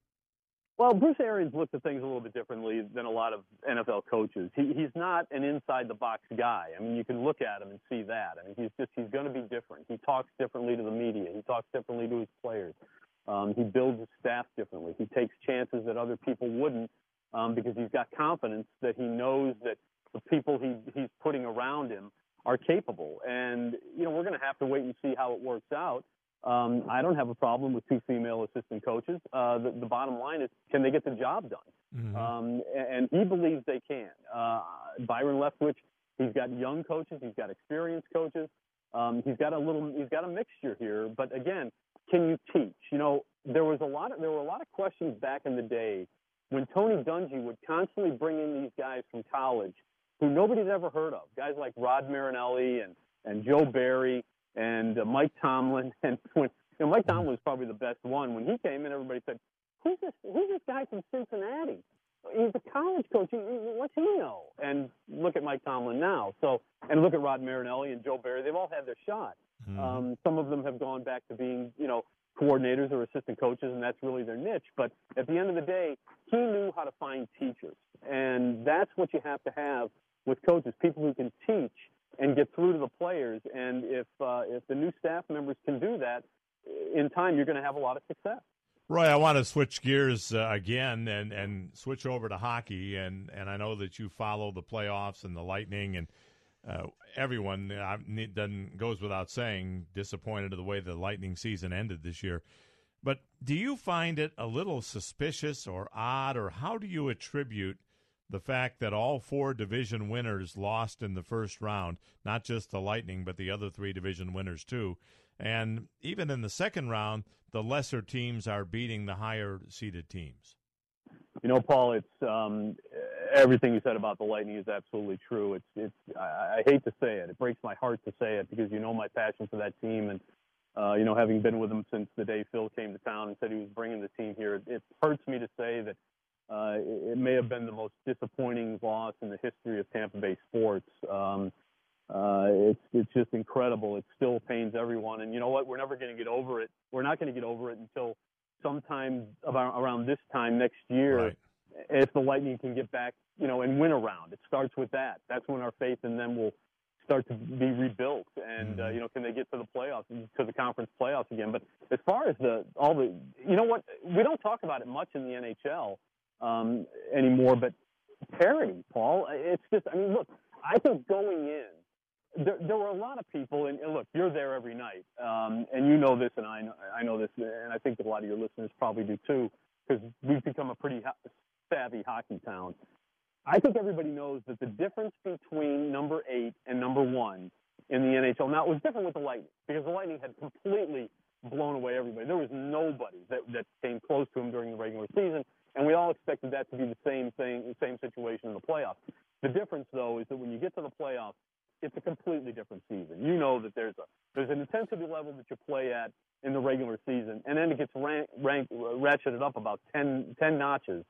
Well, Bruce Arians looks at things a little bit differently than a lot of NFL coaches. He, he's not an inside the box guy. I mean, you can look at him and see that. I mean, he's just he's going to be different. He talks differently to the media. He talks differently to his players. Um, he builds his staff differently. He takes chances that other people wouldn't um, because he's got confidence that he knows that the people he, he's putting around him are capable. And you know, we're going to have to wait and see how it works out. Um, I don't have a problem with two female assistant coaches. Uh, the, the, bottom line is, can they get the job done? Mm-hmm. Um, and, and, he believes they can. Uh, Byron Leftwich, he's got young coaches, he's got experienced coaches. Um, he's got a little, he's got a mixture here. But again, can you teach? You know, there was a lot of, there were a lot of questions back in the day when Tony Dungy would constantly bring in these guys from college who nobody's ever heard of, guys like Rod Marinelli and and Joe Barry and uh, Mike Tomlin. And when you know, Mike Tomlin was probably the best one. When he came in, everybody said, "Who's this? Who's this guy from Cincinnati?" He's a college coach. What's he know? And look at Mike Tomlin now. So, and look at Rod Marinelli and Joe Barry. They've all had their shot. Mm-hmm. Um, some of them have gone back to being, you know, coordinators or assistant coaches, and that's really their niche. But at the end of the day, he knew how to find teachers, and that's what you have to have with coaches: people who can teach and get through to the players. And if uh, if the new staff members can do that, in time, you're going to have a lot of success. Roy, I want to switch gears uh, again and, and switch over to hockey, and, and I know that you follow the playoffs and the Lightning, and uh, everyone uh, doesn't goes without saying disappointed of the way the Lightning season ended this year. But do you find it a little suspicious or odd, or how do you attribute the fact that all four division winners lost in the first round, not just the Lightning, but the other three division winners too? And even in the second round, the lesser teams are beating the higher seeded teams. You know, Paul, it's um, everything you said about the Lightning is absolutely true. It's, it's. I, I hate to say it. It breaks my heart to say it because you know my passion for that team, and uh, you know, having been with them since the day Phil came to town and said he was bringing the team here, it, it hurts me to say that uh, it, it may have been the most disappointing loss in the history of Tampa Bay sports. Um, uh, it's it's just incredible. It still pains everyone, and you know what? We're never going to get over it. We're not going to get over it until sometime about around this time next year, right. if the Lightning can get back, you know, and win a round. It starts with that. That's when our faith in them will start to be rebuilt, and uh, you know, can they get to the playoffs, to the conference playoffs again? But as far as the all the, you know what? We don't talk about it much in the NHL um, anymore, but parity, Paul. It's just, I mean, look, I think going in there, there were a lot of people, and, look, you're there every night, um, and you know this, and I know, I know this, and I think a lot of your listeners probably do too, because we've become a pretty ho- savvy hockey town. I think everybody knows that the difference between number eight and number one in the NHL now it was different with the Lightning because the Lightning had completely blown away everybody. There was nobody that that came close to him during the regular season, expected that to be the same thing, the same situation in the playoffs. The difference, though, is that when you get to the playoffs, it's a completely different season. You know that there's a there's an intensity level that you play at in the regular season, and then it gets rank, rank ratcheted up about 10, 10 notches.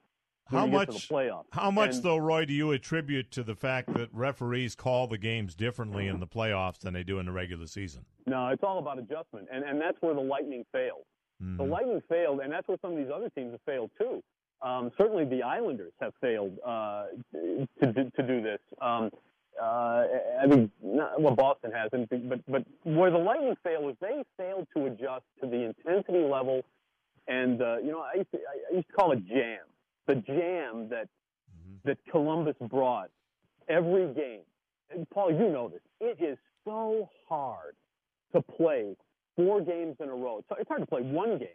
How much? playoffs. How much, and, though, Roy, do you attribute to the fact that referees call the games differently in the playoffs than they do in the regular season? No, it's all about adjustment, and and that's where the Lightning failed. Mm-hmm. The Lightning failed, and that's where some of these other teams have failed too. Um, certainly, the Islanders have failed uh, to, to, to do this. Um, uh, I mean, not, well, Boston hasn't, but but where the Lightning failed was they failed to adjust to the intensity level, and uh, you know, I used to I used to call it jam, the jam that mm-hmm. that Columbus brought every game. And Paul, you know this. It is so hard to play four games in a row. It's, it's hard to play one game,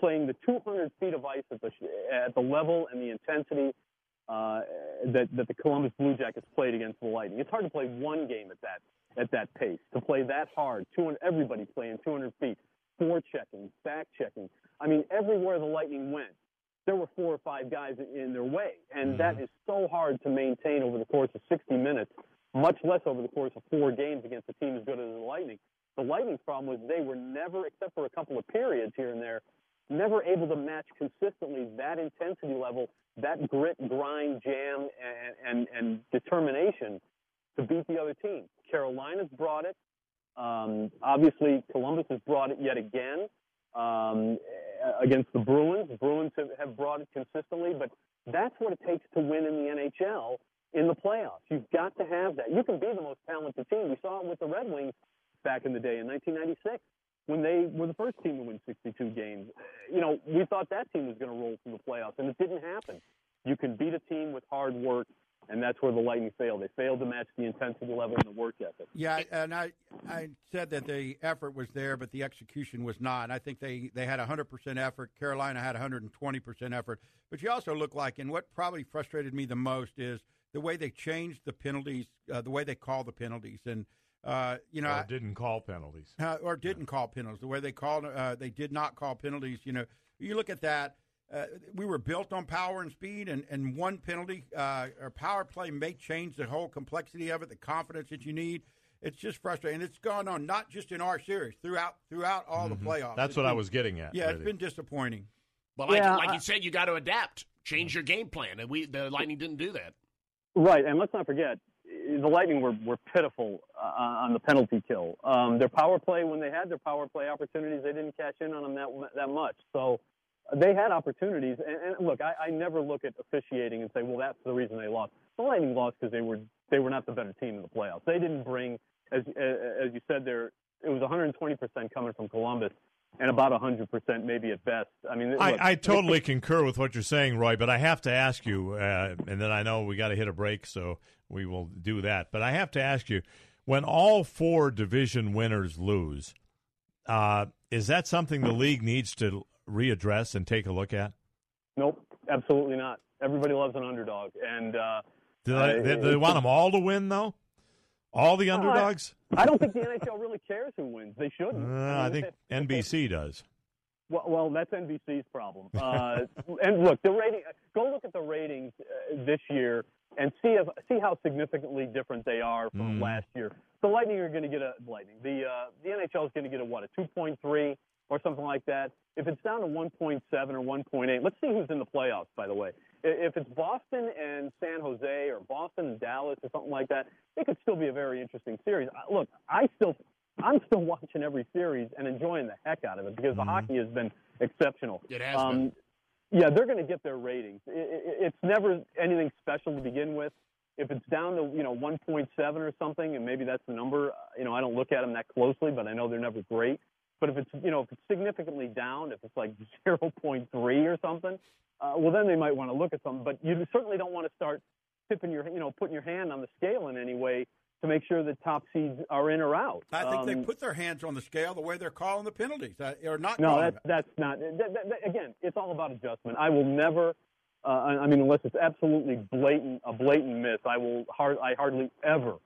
playing the 200 feet of ice at the at the level and the intensity uh, that that the Columbus Blue Jackets played against the Lightning. It's hard to play one game at that at that pace. To play that hard, 200, everybody playing 200 feet, forechecking, checking, back checking. I mean, everywhere the Lightning went, there were four or five guys in their way, and that is so hard to maintain over the course of 60 minutes, much less over the course of four games against a team as good as the Lightning. The Lightning's problem was they were never, except for a couple of periods here and there, never able to match consistently that intensity level, that grit, grind, jam, and, and, and determination to beat the other team. Carolina's brought it. Um, obviously, Columbus has brought it yet again um, against the Bruins. The Bruins have, have brought it consistently, but that's what it takes to win in the NHL in the playoffs. You've got to have that. You can be the most talented team. We saw it with the Red Wings back in the day in 1996 when they were the first team to win 62 games. You know, we thought that team was going to roll through the playoffs, and it didn't happen. You can beat a team with hard work, and that's where the Lightning failed. They failed to match the intensity level and the work ethic. Yeah, and I I said that the effort was there, but the execution was not. I think they they had 100% effort. Carolina had 120% effort. But you also look like, and what probably frustrated me the most is the way they changed the penalties, uh, the way they call the penalties, and uh, you know, or didn't call penalties, uh, or didn't call penalties. The way they called, uh, they did not call penalties. You know, you look at that. Uh, we were built on power and speed, and, and one penalty uh, or power play may change the whole complexity of it, the confidence that you need. It's just frustrating. It's gone on not just in our series, throughout throughout all mm-hmm. the playoffs. That's it's what been, I was getting at. Yeah, really. it's been disappointing. But like, Yeah, like I- you said, you got to adapt. change your game plan, and we the Lightning didn't do that. Right, and let's not forget the Lightning were, were pitiful uh, on the penalty kill. Um, their power play, when they had their power play opportunities, they didn't cash in on them that that much. So they had opportunities. And, and look, I, I never look at officiating and say, well, that's the reason they lost. The Lightning lost because they were they were not the better team in the playoffs. They didn't bring, as as you said, there it was 120 percent coming from Columbus and about 100% maybe at best. I mean, look, I, I totally concur with what you're saying, Roy, but I have to ask you, uh, and then I know we got to hit a break, so we will do that. But I have to ask you, when all four division winners lose, uh, is that something the league needs to readdress and take a look at? Nope, absolutely not. Everybody loves an underdog, and uh, do they, they, they want them all to win though? All the underdogs? I, I don't think the NHL really cares who wins. They shouldn't. Uh, I, think NBC does. Well, well, that's NBC's problem. Uh, and look, the rating. Go look at the ratings uh, this year and see if, see how significantly different they are from Mm. last year. The Lightning are going to get a Lightning. The uh, the NHL is going to get a what a 2.3 or something like that. If it's down to 1.7 or 1.8, let's see who's in the playoffs. By the way, if it's Boston and San Jose or Boston and Dallas or something like that, it could still be a very interesting series. Look, I still I'm still watching every series and enjoying the heck out of it because the hockey has been exceptional. It has um, been. Yeah, they're going to get their ratings. It's never anything special to begin with. If it's down to you know 1.7 or something, and maybe that's the number, uh, you know, I don't look at them that closely, but I know they're never great. But if it's you know if it's significantly down, if it's like 0.3 or something, uh, well then they might want to look at something. But you certainly don't want to start tipping your you know putting your hand on the scale in any way to make sure that top seeds are in or out. I think they Um, put their hands on the scale the way they're calling the penalties, uh, or not. no, calling that's not. That, that, that- again, it's all about adjustment. I will never. Uh, I I mean, unless it's absolutely blatant, a blatant miss, I will hard. I hardly ever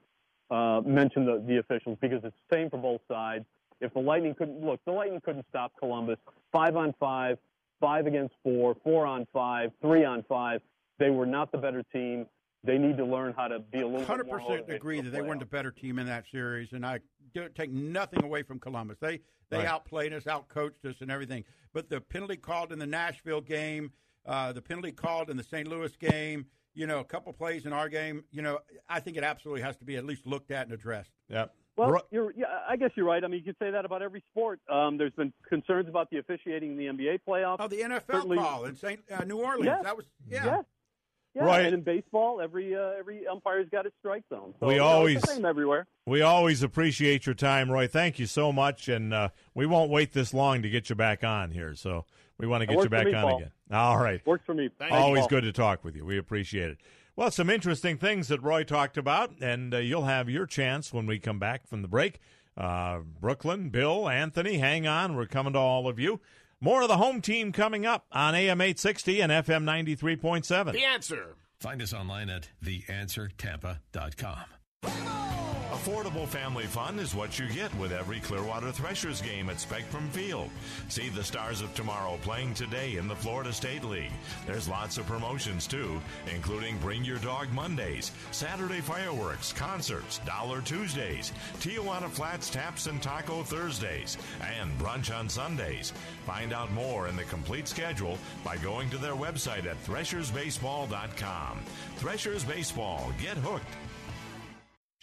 uh, mention the the officials because it's the same for both sides. If the Lightning couldn't look, the Lightning couldn't stop Columbus. Five on five, five against four, four on five, three on five. They were not the better team. They need to learn how to be a little bit Hundred percent agree that they weren't the better team in that series, and I don't take nothing away from Columbus. They they Right. outplayed us, outcoached us, and everything. But the penalty called in the Nashville game, uh, the penalty called in the St. Louis game, you know, a couple plays in our game, you know, I think it absolutely has to be at least looked at and addressed. Yep. Well, you're, yeah, I guess you're right. I mean, you could say that about every sport. Um, there's been concerns about the officiating in the NBA playoffs. Oh, the NFL Certainly- call in St. Uh, New Orleans. Yes. That was yeah. Yes. Yeah, Right. and in baseball, every uh, every umpire's got its strike zone. So, We you know, always- same everywhere. We always appreciate your time, Roy. Thank you so much, and uh, we won't wait this long to get you back on here. So we want to get you back me, on Paul. again. All right, Works for me. Thank you, Always Paul. good to talk with you. We appreciate it. Well, some interesting things that Roy talked about, and uh, you'll have your chance when we come back from the break. Uh, Brooklyn, Bill, Anthony, hang on. We're coming to all of you. More of the home team coming up on AM 860 and FM 93.7. The answer. Find us online at theanswertampa.com. Affordable family fun is what you get with every Clearwater Threshers game at Spectrum Field. See the stars of tomorrow playing today in the Florida State League. There's lots of promotions too, including Bring Your Dog Mondays, Saturday fireworks, concerts, Dollar Tuesdays, Tijuana Flats Taps and Taco Thursdays, and brunch on Sundays. Find out more in the complete schedule by going to their website at threshersbaseball.com. Threshers Baseball, get hooked.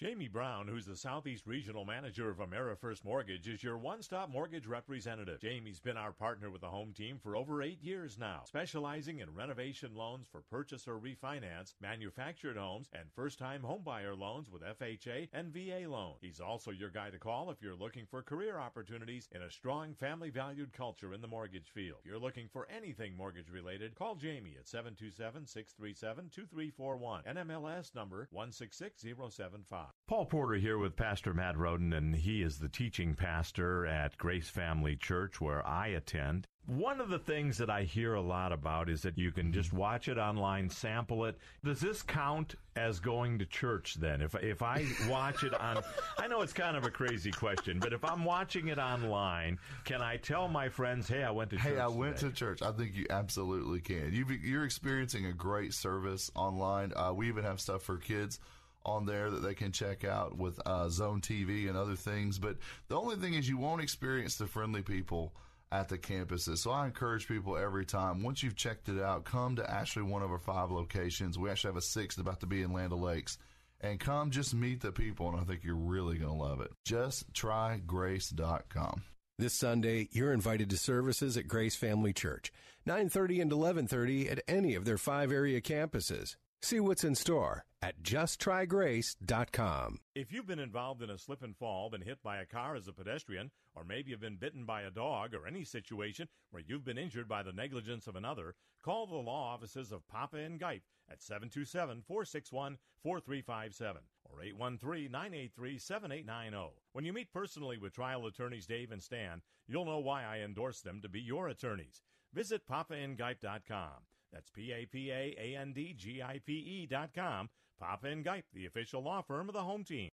Jamie Brown, who's the Southeast Regional Manager of AmeriFirst Mortgage, is your one stop mortgage representative. Jamie's been our partner with the home team for over eight years now, specializing in renovation loans for purchase or refinance, manufactured homes, and first time homebuyer loans with FHA and VA loans. He's also your guy to call if you're looking for career opportunities in a strong family valued culture in the mortgage field. If you're looking for anything mortgage related, call Jamie at 727 637 2341. NMLS number 166075. Paul Porter here with Pastor Matt Roden, and he is the teaching pastor at Grace Family Church where I attend. One of the things that I hear a lot about is that you can just watch it online, sample it. Does this count as going to church then? If if I watch it on I know it's kind of a crazy question, but if I'm watching it online, can I tell my friends, "Hey, I went to church." Hey, I went to church. I think you absolutely can. You you're experiencing a great service online. Uh, we even have stuff for kids on there that they can check out with uh, Zone TV and other things. But the only thing is, you won't experience the friendly people at the campuses. So I encourage people every time, once you've checked it out, come to actually one of our five locations. We actually have a sixth about to be in Land Lakes. And come just meet the people, and I think you're really going to love it. Just try grace.com. This Sunday, you're invited to services at Grace Family Church, 9:30 and 11:30 at any of their five area campuses. See what's in store at justtrygrace.com. If you've been involved in a slip and fall, been hit by a car as a pedestrian, or maybe you've been bitten by a dog, or any situation where you've been injured by the negligence of another, call the law offices of Papa and Gipe at 727 461 4357 or 813 983 7890. When you meet personally with trial attorneys Dave and Stan, you'll know why I endorse them to be your attorneys. Visit papaandgipe.com. That's P A P A A N D G I P E dot com. Papa and Gipe, the official law firm of the home team.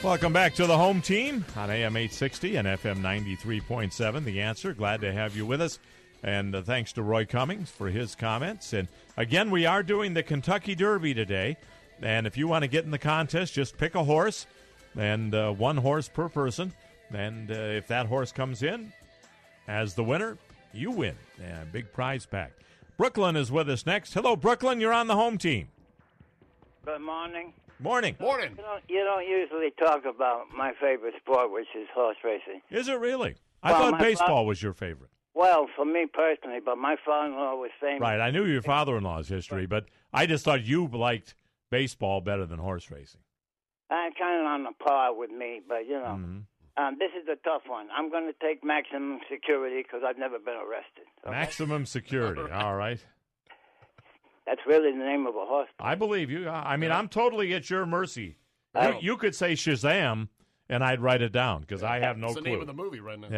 Welcome back to the home team on AM 860 and FM 93.7. The answer. Glad to have you with us. And uh, thanks to Roy Cummings for his comments. And again, we are doing the Kentucky Derby today. And if you want to get in the contest, just pick a horse and uh, one horse per person. And uh, if that horse comes in as the winner, you win. Yeah, big prize pack. Brooklyn is with us next. Hello, Brooklyn. You're on the home team. Good morning. Morning. Morning. You don't, you don't usually talk about my favorite sport, which is horse racing. Is it really? I Well, thought baseball fa- was your favorite. Well, for me personally, but my father-in-law was famous. Right. I knew your father in law's history, but I just thought you liked baseball better than horse racing. Uh, kind of on the par with me, but you know, Mhm. Um, this is a tough one. I'm going to take maximum security because I've never been arrested. Maximum security. All right. That's really the name of a hospital. I believe you. I mean, I'm totally at your mercy. You, Oh. you could say Shazam, and I'd write it down because I have no It's the clue. name of the movie right now.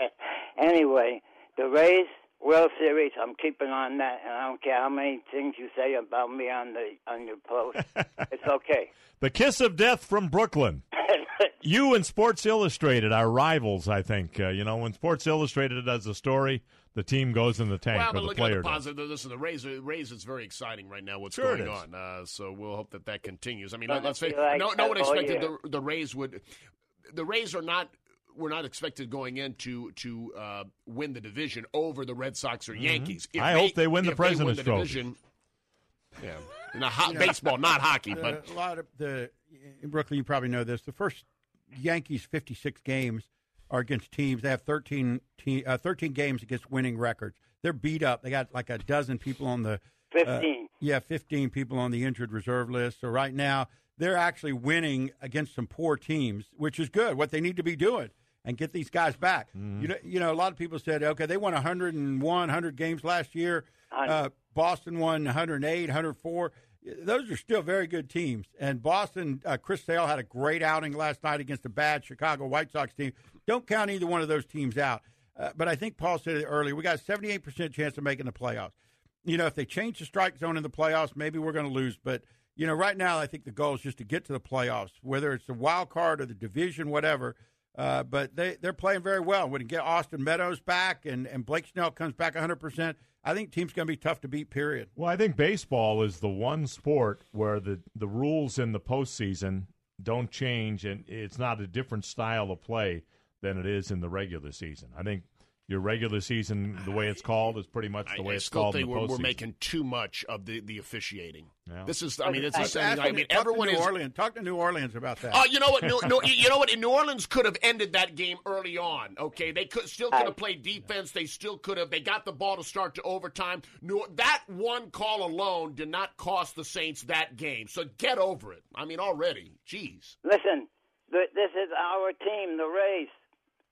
Yeah. Anyway, the Rays World Series, I'm keeping on that, and I don't care how many things you say about me on the on your post. it's okay. The Kiss of Death from Brooklyn. you and Sports Illustrated are rivals, I think. Uh, you know, when Sports Illustrated does a story, the team goes in the tank, Well, or but the look at player the does. Listen, the Rays, Rays is very exciting right now. What's Sure going on? Uh, so we'll hope that that continues. I mean, Gonna let's face be like no, no one expected year. the, the Rays would. The Rays are not. We're not expected going in to to uh, win the division over the Red Sox or Yankees. If Mm-hmm. I hope they win the if win President's the Trophy. division, yeah, Now, ho- You know, baseball, not hockey, the- but a lot of the in Brooklyn. You probably know this. The first Yankees fifty-six games are against teams. They have thirteen te- uh, thirteen games against winning records. They're beat up. They got like a dozen people on the uh, 15. yeah, fifteen people on the injured reserve list. So right now they're actually winning against some poor teams, which is good. What they need to be doing. And get these guys back. You know, you know. A lot of people said, okay, they won 101, 100 games last year. Uh, Boston won 108, 104 those are still very good teams. And Boston, uh, Chris Sale had a great outing last night against a bad Chicago White Sox team. Don't count either one of those teams out. Uh, but I think Paul said it earlier. We got a 78% chance of making the playoffs. You know, if they change the strike zone in the playoffs, maybe we're going to lose. But, you know, right now I think the goal is just to get to the playoffs, whether it's the wild card or the division, whatever. Uh, but they, they're playing very well. When you get Austin Meadows back and, and Blake Snell comes back 100%, I think team's going to be tough to beat, period. Well, I think baseball is the one sport where the, the rules in the postseason don't change, and it's not a different style of play than it is in the regular season. I think your regular season, the way it's called, is pretty much the way I it's still called think in the we're, we're making too much of the, the officiating. Yeah. This is, I mean, it's the Ask same. I mean, talk to everyone New is. Orleans. Talk to New Orleans about that. Uh, you know what? New, no, you know what? New Orleans could have ended that game early on. Okay, they could still could have played defense. They still could have. They got the ball to start to overtime. New, that one call alone did not cost the Saints that game. So get over it. I mean, already. Jeez. Listen, this is our team, the Rays.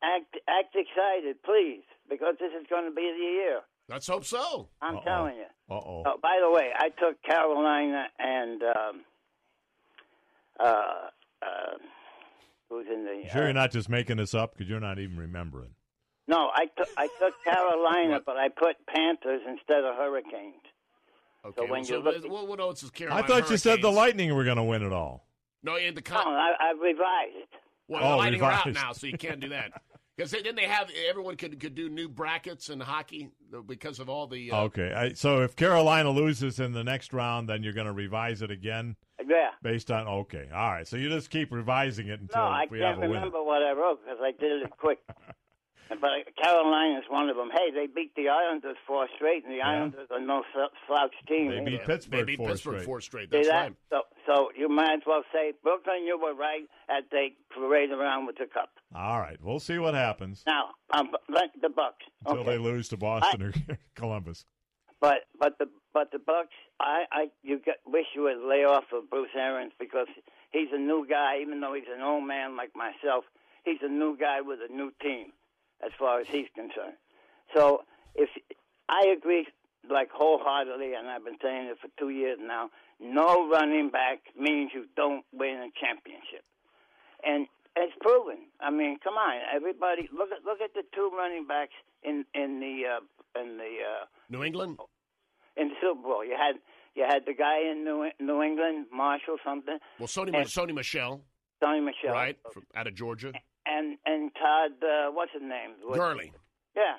Act act excited, please, because this is going to be the year. Let's hope so. I'm telling you. Uh oh. Oh, by the way, I took Carolina and um, uh, uh, who's in the? Sure, uh, you're not just making this up because you're not even remembering. No, I took I took Carolina, but I put Panthers instead of Hurricanes. Okay. So when well, so you look, what, what else is Carolina? I Carolina? thought you said the Lightning were going to win it all. No, in the no, I, I revised. Well, Oh, the Lightning are out now, so you can't do that. Because then they have everyone could could do new brackets in hockey because of all the. Uh, Okay, I, so if Carolina loses in the next round, then you're going to revise it again. Yeah. Based on okay, all right. So you just keep revising it until No, I we can't have a winner. remember what I wrote because I did it quick. but Carolina is one of them. Hey, they beat the Islanders four straight, and the Islanders are no sl- slouch team. They beat. Pittsburgh They beat four Pittsburgh straight. four straight. That's that? right. So, so you might as well say, Brooklyn, you were right as they parade around with the cup. All right, we'll see what happens Now, um, let the Bucs. until Okay. they lose to Boston or Columbus. But but the but the Bucs, I I you get, wish you would lay off of Bruce Arians because he's a new guy. Even though he's an old man like myself, he's a new guy with a new team, as far as he's concerned. So if I agree like wholeheartedly, and I've been saying it for two years now, no running back means you don't win a championship, and it's proven. I mean, come on, everybody look at look at the two running backs in in the uh, in the. Uh, New England. in the Super Bowl. You had you had the guy in New New England, Marshall something, Well, Sony And- Sony Michel, Sony Michel, right, from, out of Georgia. And and Todd, uh, what's his name? What- Gurley. Yeah.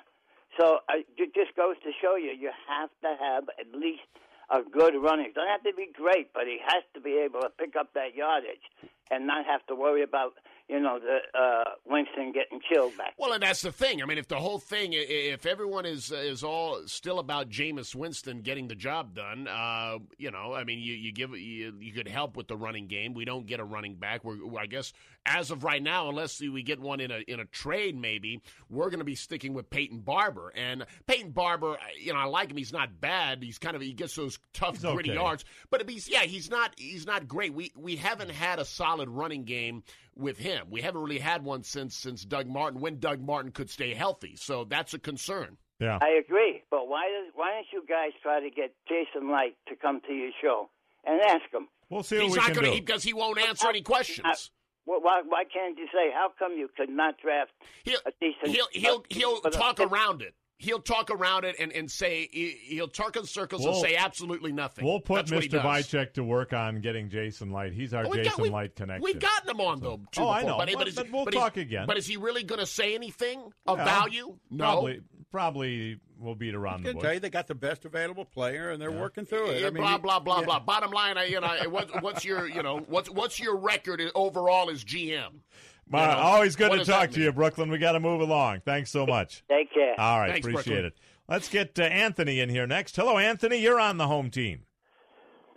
So uh, it just goes to show you, you have to have at least a good running. Doesn't have to be great, but he has to be able to pick up that yardage and not have to worry about you know the uh, Winston getting chilled back. Well, and that's the thing. I mean, if the whole thing, if everyone is is all still about Jameis Winston getting the job done, uh, you know, I mean, you, you give you, you could help with the running game. We don't get a running back. We're, I guess as of right now, unless we get one in a in a trade, maybe we're going to be sticking with Peyton Barber. And Peyton Barber, you know, I like him. He's not bad. He's kind of he gets those tough, He's gritty okay. yards. But he's yeah, he's not he's not great. We we haven't had a solid running game with him. We haven't really had one since since Doug Martin when Doug Martin could stay healthy. So that's a concern. Yeah. I agree, but why does why don't you guys try to get Jason Licht to come to your show and ask him? We'll see He's we not can going do. to because he won't answer any questions. Well, why, why can't you say how come you could not draft He'll a decent? he'll uh, he'll he'll but a- talk around it. He'll talk around it and, and say he- he'll talk in circles and We'll- say absolutely nothing. We'll put That's Mr. does. Vychek to work on getting Jason Licht. He's our Well, we've got- Jason we've- Light connection. We've gotten him on though. too Oh, I know. But, But- but, is, but we'll but talk again. But is he really going to say anything of Yeah. value? No. Probably, probably will beat around I the can bush. tell you they got the best available player, and they're working through it. Yeah, I mean, blah blah blah yeah. blah. Bottom line, I, you know, what, what's your you know what's what's your record overall as GM? Ma, You know, always good to talk to you, Brooklyn. We got to move along. Thanks so much. Take care. All right, Thanks, appreciate Brooklyn. it. Let's get uh, Anthony in here next. Hello, Anthony. You're on the home team.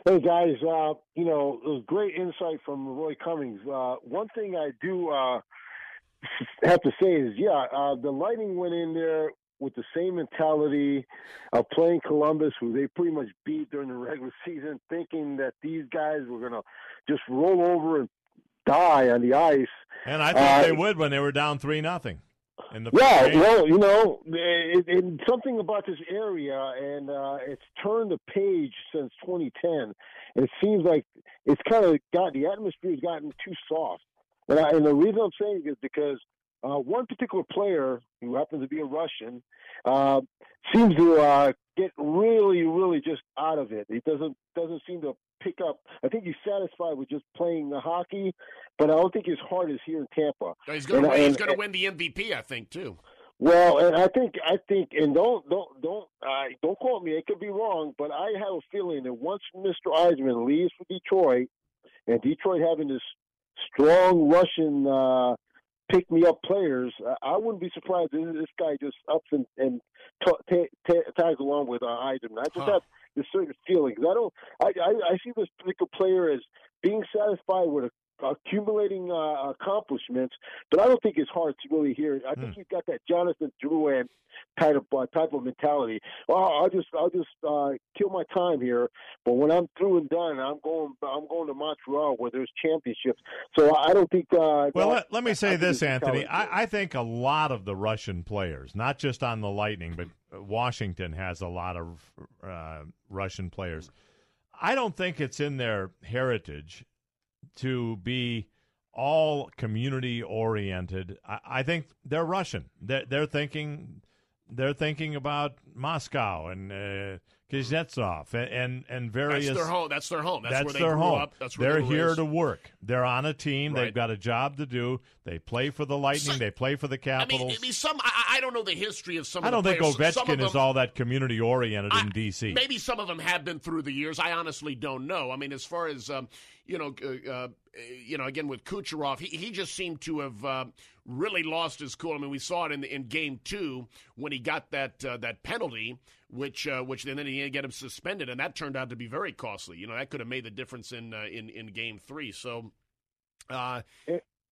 Hey guys, uh, you know, it was great insight from Roy Cummings. Uh, one thing I do uh, have to say is, yeah, uh, the Lightning went in there with the same mentality of playing Columbus, who they pretty much beat during the regular season, thinking that these guys were going to just roll over and die on the ice. And I thought Uh, they would when they were down three nothing in the Yeah, game. well, you know, it, it, something about this area, and uh, it's turned the page since 2010. And it seems like it's kind of got the atmosphere has gotten too soft. And, I, and the reason I'm saying is because uh, one particular player who happens to be a Russian uh, seems to uh, get really, really just out of it. He doesn't doesn't seem to pick up. I think he's satisfied with just playing the hockey, but I don't think his heart is here in Tampa. He's going to win. He's going to win the MVP, I think, too. well, and I think I think, and don't don't don't uh, don't quote me. It could be wrong, but I have a feeling that once Mr. Yzerman leaves for Detroit, and Detroit having this strong Russian uh, pick me up players, I- I wouldn't be surprised if this guy just ups and and t- t- t- tags along with uh, Yzerman. I just Huh. have this certain feeling I don't. I, I I see this particular player as being satisfied with a accumulating uh, accomplishments, but I don't think his heart's really here. I think he's got that Jonathan Drouin type of uh, type of mentality. Well, I'll just I'll just uh, kill my time here, but when I'm through and done, I'm going I'm going to Montreal where there's championships. So I don't think. Uh, Well, let, let me say think this, his Anthony. I, I think a lot of the Russian players, not just on the Lightning, but Washington has a lot of uh, Russian players. I don't think it's in their heritage to be all community oriented. I, I think they're Russian. They're, they're thinking they're thinking about Moscow and uh, Kuznetsov and, and and various. That's their home. That's their home. That's, where they their grew home. up. That's where They're they here raised. to work. They're on a team. They've got a job to do. They play for the Lightning. they play for the I Capitals. mean, I mean, some. I, I don't know the history of some. I of don't think players. Ovechkin is all that community oriented in D.C. Maybe some of them have been through the years. I honestly don't know. I mean, as far as um, you know, uh, uh, you know, again with Kucherov, he, he just seemed to have uh, really lost his cool. I mean, we saw it in in Game Two when he got that uh, that penalty, which uh, which and then he didn't get him suspended, and that turned out to be very costly. You know, that could have made the difference in uh, in in Game Three. So, uh,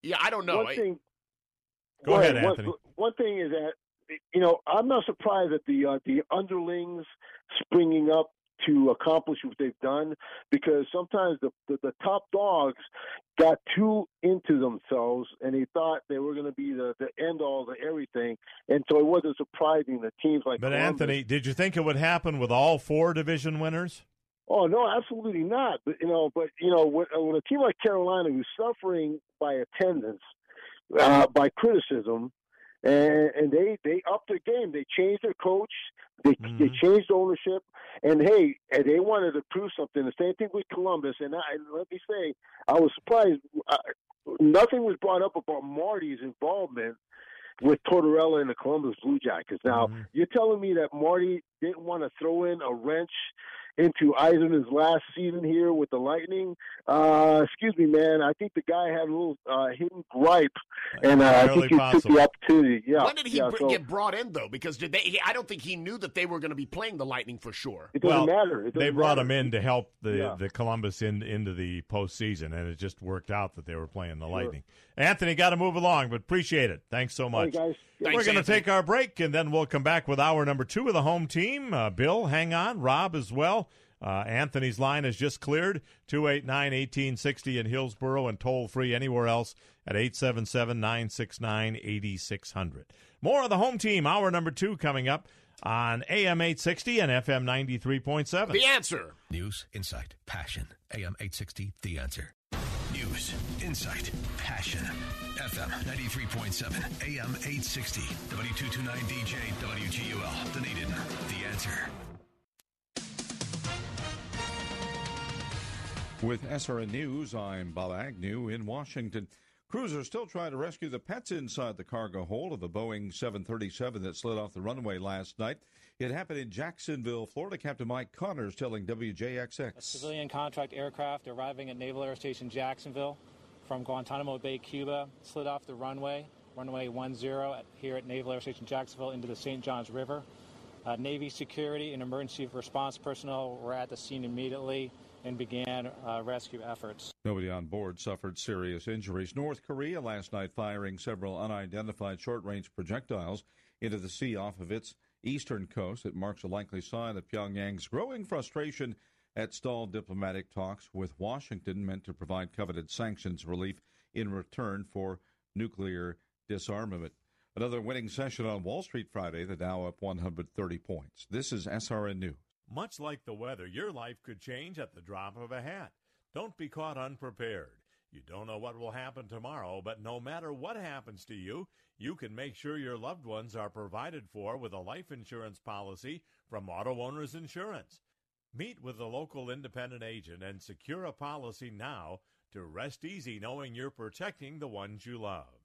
yeah, I don't know. One thing, Go ahead, one, Anthony. One thing is that you know I'm not surprised that the uh, the underlings springing up to accomplish what they've done because sometimes the, the, the top dogs got too into themselves and they thought they were going to be the, the end all to everything and so it wasn't surprising that teams like But Columbus, Anthony, did you think it would happen with all four division winners? Oh no, absolutely not. But you know, but you know, when, when a team like Carolina who's suffering by attendance, uh, by criticism, and, and they they upped their game. They changed their coach. They Mm-hmm. they changed ownership, and hey, and they wanted to prove something. The same thing with Columbus. And I, let me say, I was surprised. Uh, nothing was brought up about Marty's involvement with Tortorella and the Columbus Blue Jackets. Now, Mm-hmm. you're telling me that Marty didn't want to throw in a wrench into Yzerman's last season here with the Lightning? Uh, excuse me, man. I think the guy had a little uh, hidden gripe, and uh, I think he took possible. the opportunity. Yeah. when did he yeah, br- so get brought in though? Because did they? He, I don't think he knew that they were going to be playing the Lightning for sure. it doesn't well, matter. It they doesn't brought matter. him in to help the, Yeah. the Columbus in, into the postseason, and it just worked out that they were playing the Lightning. Anthony, got to move along, but appreciate it. Thanks so much. guys. we're going to take our break, and then we'll come back with hour number two of the home team. Uh, Bill, hang on. Rob as well. Uh, Anthony's line is just cleared 289 1860 in Hillsboro and toll free anywhere else at 877 969 8600. More of the home team, hour number two coming up on AM 860 and FM 93.7. The answer. News, insight, passion. AM 860, The Answer. News, insight, passion. FM 93.7, AM 860, W229 DJ, WGUL, Dunedin, The Answer. With SRN News, I'm Bob Agnew in Washington. Crews are still trying to rescue the pets inside the cargo hold of a Boeing 737 that slid off the runway last night. It happened in Jacksonville, Florida. Captain Mike Connors telling WJXX. A Civilian contract aircraft arriving at Naval Air Station Jacksonville from Guantanamo Bay, Cuba, slid off the runway, runway 10 at, here at Naval Air Station Jacksonville into the St. Johns River. Uh, Navy security and emergency response personnel were at the scene immediately and began uh, rescue efforts. Nobody on board suffered serious injuries. North Korea last night firing several unidentified short range projectiles into the sea off of its eastern coast. It marks a likely sign of Pyongyang's growing frustration at stalled diplomatic talks with Washington, meant to provide coveted sanctions relief in return for nuclear disarmament. Another winning session on Wall Street Friday, the Dow up 130 points. This is SRN News. Much like the weather, your life could change at the drop of a hat. Don't be caught unprepared. You don't know what will happen tomorrow, but no matter what happens to you, you can make sure your loved ones are provided for with a life insurance policy from Auto Owners Insurance. Meet with a local independent agent and secure a policy now to rest easy knowing you're protecting the ones you love.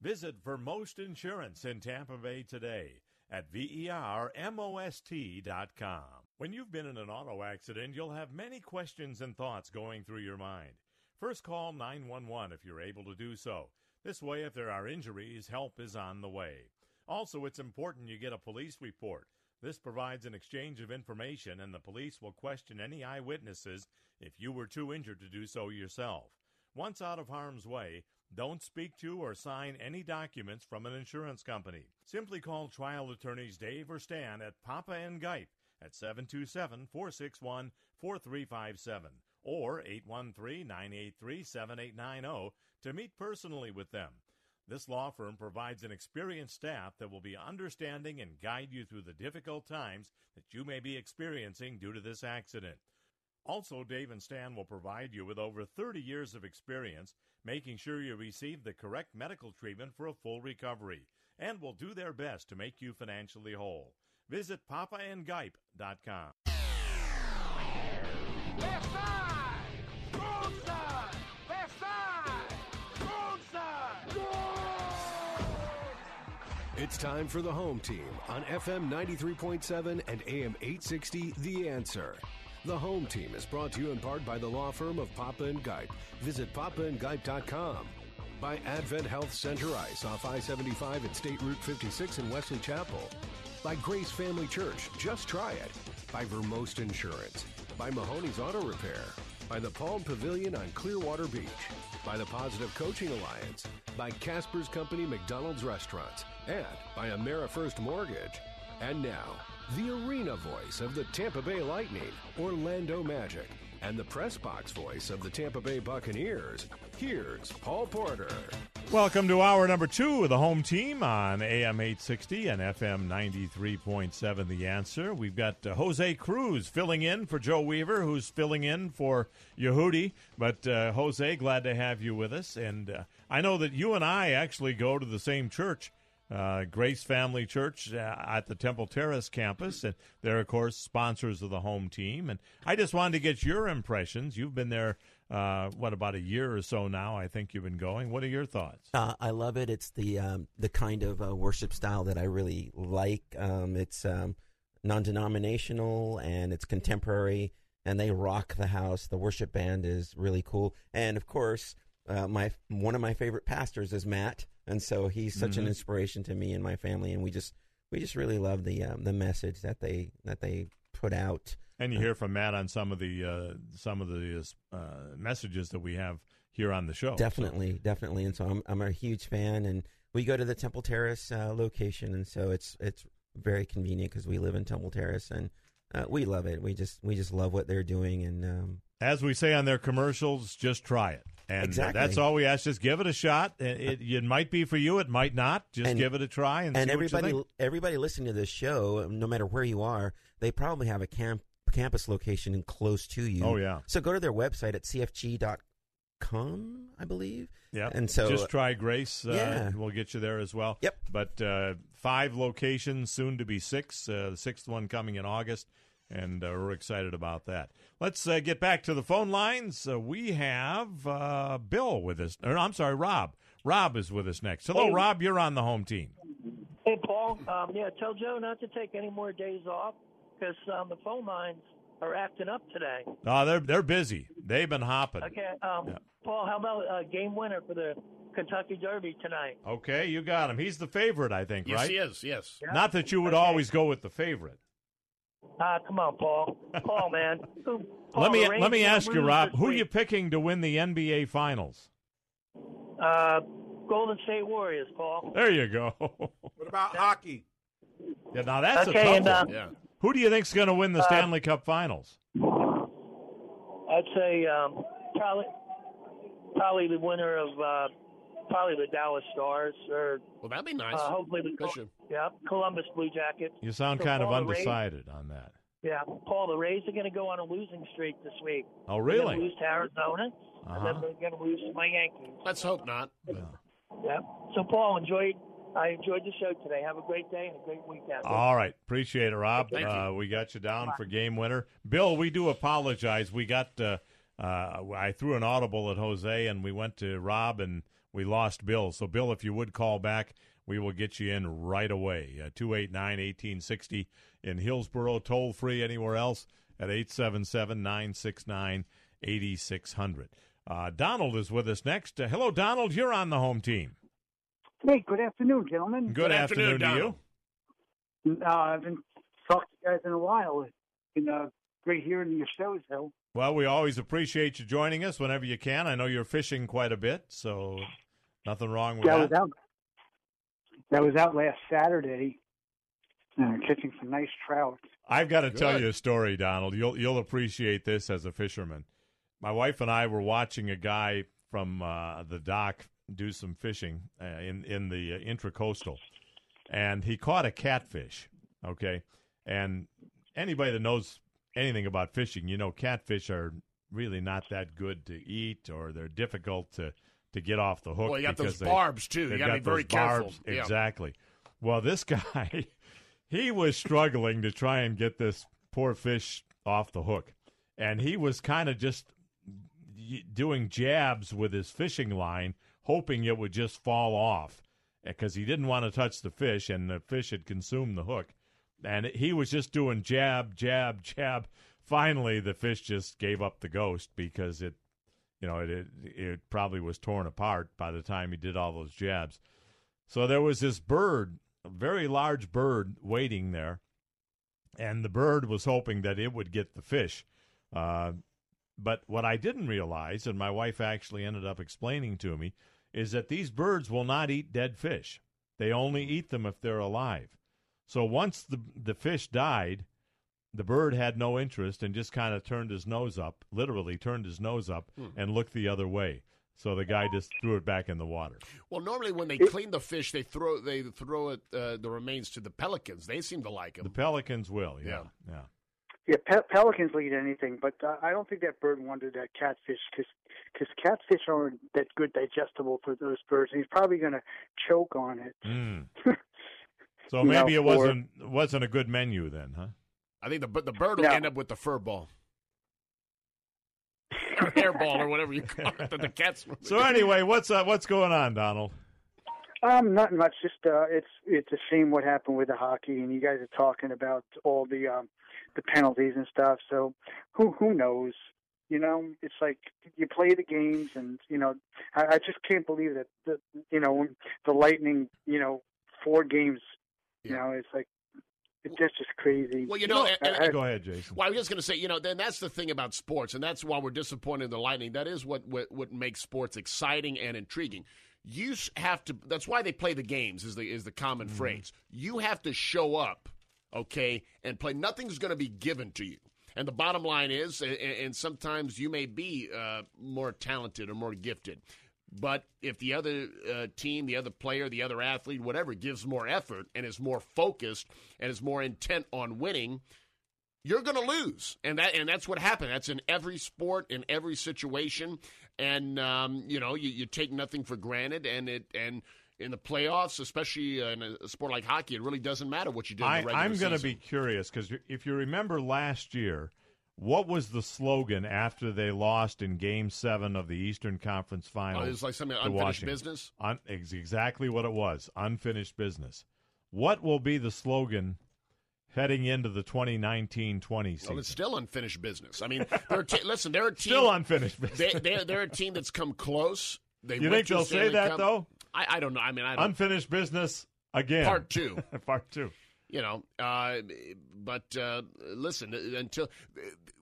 Visit Vermost Insurance in Tampa Bay today at vermost.com. When you've been in an auto accident, you'll have many questions and thoughts going through your mind. First call 911 if you're able to do so. This way, if there are injuries, help is on the way. Also, it's important you get a police report. This provides an exchange of information, and the police will question any eyewitnesses if you were too injured to do so yourself. Once out of harm's way, don't speak to or sign any documents from an insurance company. Simply call trial attorneys Dave or Stan at Papa and Gipe at 727 461 4357 or 813 983 7890 to meet personally with them. This law firm provides an experienced staff that will be understanding and guide you through the difficult times that you may be experiencing due to this accident. Also, Dave and Stan will provide you with over 30 years of experience making sure you receive the correct medical treatment for a full recovery and will do their best to make you financially whole. Visit papaandgipe.com. It's time for the home team on FM 93.7 and AM 860 The Answer. The home team is brought to you in part by the law firm of Papa and Gipe. Visit papaandgipe.com. By Advent Health Center Ice off I 75 at State Route 56 in Wesley Chapel. By Grace Family Church, just try it. By Vermost Insurance. By Mahoney's Auto Repair. By the Palm Pavilion on Clearwater Beach. By the Positive Coaching Alliance. By Casper's Company McDonald's Restaurants. And by AmeriFirst Mortgage. And now, the arena voice of the Tampa Bay Lightning, Orlando Magic, and the press box voice of the Tampa Bay Buccaneers. Here's Paul Porter. Welcome to hour number two of the home team on AM 860 and FM 93.7. The answer. We've got uh, Jose Cruz filling in for Joe Weaver, who's filling in for Yehudi. But uh, Jose, glad to have you with us. And uh, I know that you and I actually go to the same church. Uh, Grace Family Church uh, at the Temple Terrace campus, and they're of course sponsors of the home team. And I just wanted to get your impressions. You've been there uh, what about a year or so now? I think you've been going. What are your thoughts? Uh, I love it. It's the um, the kind of uh, worship style that I really like. Um, it's um, non-denominational and it's contemporary, and they rock the house. The worship band is really cool, and of course, uh, my one of my favorite pastors is Matt, and so he's such mm-hmm. an inspiration to me and my family, and we just we just really love the um, the message that they that they put out. And you hear from Matt on some of the uh, some of the uh, messages that we have here on the show. Definitely, so. definitely. And so I'm I'm a huge fan, and we go to the Temple Terrace uh, location, and so it's it's very convenient because we live in Temple Terrace, and uh, we love it. We just we just love what they're doing, and um, as we say on their commercials, just try it. And exactly. that's all we ask. Just give it a shot. It, it, it might be for you. It might not. Just and, give it a try and, and everybody, everybody listening to this show, no matter where you are, they probably have a camp campus location close to you. Oh yeah. So go to their website at cfg.com, I believe. Yeah. And so just try Grace. Uh, yeah. We'll get you there as well. Yep. But uh, five locations, soon to be six. Uh, the sixth one coming in August, and uh, we're excited about that. Let's uh, get back to the phone lines. Uh, we have Bill with us. Or, I'm sorry, Rob. Rob is with us next. Hello, hey. Rob. You're on the home team. Hey, Paul. Um, yeah, tell Joe not to take any more days off because um, the phone lines are acting up today. Oh, they're they're busy. They've been hopping. Okay, um, yeah. Paul, how about a game winner for the Kentucky Derby tonight? Okay, you got him. He's the favorite, I think, yes, right? Yes, he is. Yes. Yeah. Not that you would okay. always go with the favorite. Ah, uh, come on, Paul. Paul, man. Paul, let me let me ask you, Rob. Who are you picking to win the NBA Finals? Uh, Golden State Warriors, Paul. There you go. what about hockey? Yeah, now that's okay, a tough and, uh, one. Yeah. Who do you think's going to win the uh, Stanley Cup Finals? I'd say um, probably probably the winner of uh, probably the Dallas Stars or well, that'd be nice. Uh, hopefully the Col- yeah Columbus Blue Jackets. You sound so kind Paul, of undecided on that. Yeah, Paul, the Rays are going to go on a losing streak this week. Oh, really? They're lose to Arizona, uh-huh. and then they're going to lose to my Yankees. Let's hope not. Yeah. yeah. So, Paul, enjoyed I enjoyed the show today. Have a great day and a great weekend. All right. Appreciate it, Rob. Thank uh, you. we got you down for game winner. Bill, we do apologize. We got, uh, uh, I threw an audible at Jose and we went to Rob and we lost Bill. So, Bill, if you would call back, we will get you in right away. Uh, 289 1860 in Hillsboro, toll free anywhere else at 877 969 8600. Uh, Donald is with us next. Uh, hello, Donald. You're on the home team. Hey, good afternoon, gentlemen. Good, good afternoon, afternoon to you. Uh, I haven't talked to you guys in a while. It's been uh, great hearing your shows, though. Well, we always appreciate you joining us whenever you can. I know you're fishing quite a bit, so nothing wrong with yeah, that. I was out, that was out last Saturday, uh, catching some nice trout. I've got to good. tell you a story, Donald. You'll you'll appreciate this as a fisherman. My wife and I were watching a guy from uh, the dock do some fishing uh, in in the uh, intracoastal, and he caught a catfish. Okay, and anybody that knows anything about fishing, you know, catfish are really not that good to eat, or they're difficult to to get off the hook. Well, you got those they, barbs too. You got to be very careful. Barbs. Exactly. Well, this guy, he was struggling to try and get this poor fish off the hook, and he was kind of just doing jabs with his fishing line hoping it would just fall off because he didn't want to touch the fish and the fish had consumed the hook. And he was just doing jab, jab, jab. finally the fish just gave up the ghost because it, you know, it, it it probably was torn apart by the time he did all those jabs. So there was this bird, a very large bird, waiting there, and the bird was hoping that it would get the fish. Uh, but what I didn't realize, and my wife actually ended up explaining to me, is that these birds will not eat dead fish. They only eat them if they're alive. So once the the fish died, the bird had no interest and just kind of turned his nose up, literally turned his nose up Hmm. and looked the other way. So the guy just threw it back in the water. Well, normally when they clean the fish, they throw they throw it uh, the remains to the pelicans. They seem to like them. The pelicans will, yeah, yeah. Yeah, pe- pelicans will eat anything, but uh, I don't think that bird wanted that catfish because catfish aren't that good digestible for those birds. And he's probably going to choke on it. Mm. So maybe know, it wasn't wasn't a good menu then, huh? I think the but the bird will No. end up with the fur ball. or hairball or whatever you call it. that The cats. So anyway, what's uh, what's going on, Donald? Um, not much. Just uh, it's it's a shame what happened with the hockey, and you guys are talking about all the um, the penalties and stuff. So who who knows? You know, it's like you play the games, and you know, I, I just can't believe that the you know when the Lightning, you know, four games. You know, it's like it's just just crazy. Well, you know, and- and- Go ahead, Jason. Well, I was just going to say, you know, then that's the thing about sports, and that's why we're disappointed in the Lightning. That is what what, what makes sports exciting and intriguing. You have to. That's why they play the games. Is the is the common phrase. You have to show up, okay, and play. Nothing's going to be given to you. And the bottom line is, and, and sometimes you may be uh, more talented or more gifted, but if the other uh, team, the other player, the other athlete, whatever, gives more effort and is more focused and is more intent on winning, you're going to lose, and that and that's what happened. That's in every sport, in every situation, and um, you know you, you take nothing for granted, and it and in the playoffs, especially in a sport like hockey, it really doesn't matter what you do. I, I'm going to be curious because if you remember last year, what was the slogan after they lost in Game Seven of the Eastern Conference Finals? Uh, oh, it was like something unfinished Washington? business? Un, ex- exactly what it was. Unfinished business. What will be the slogan heading into the 2019-20 season? Well, it's still unfinished business. I mean, they're te- listen, they're a team Still unfinished business. They, they're, they're a team that's come close. They You think they'll say that, though? I, I don't know. I mean, I don't. Unfinished business again. Part two. Part two. You know. Uh, but uh, listen, until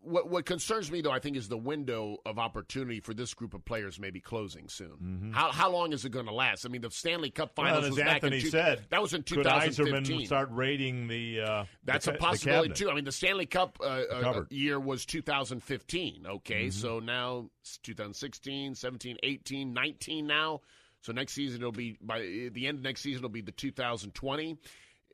what what concerns me though, I think, is the window of opportunity for this group of players may be closing soon. How how long is it going to last? I mean, the Stanley Cup Well, Finals as was back Anthony two, said, that was in could 2015. Yzerman start rating the? Uh, That's the, a possibility too. I mean, the Stanley Cup uh, uh, year was 2015. Okay, Mhm. so now it's 2016, 17, 18, 19 now. So next season it'll be by the end of next season it'll be the 2020.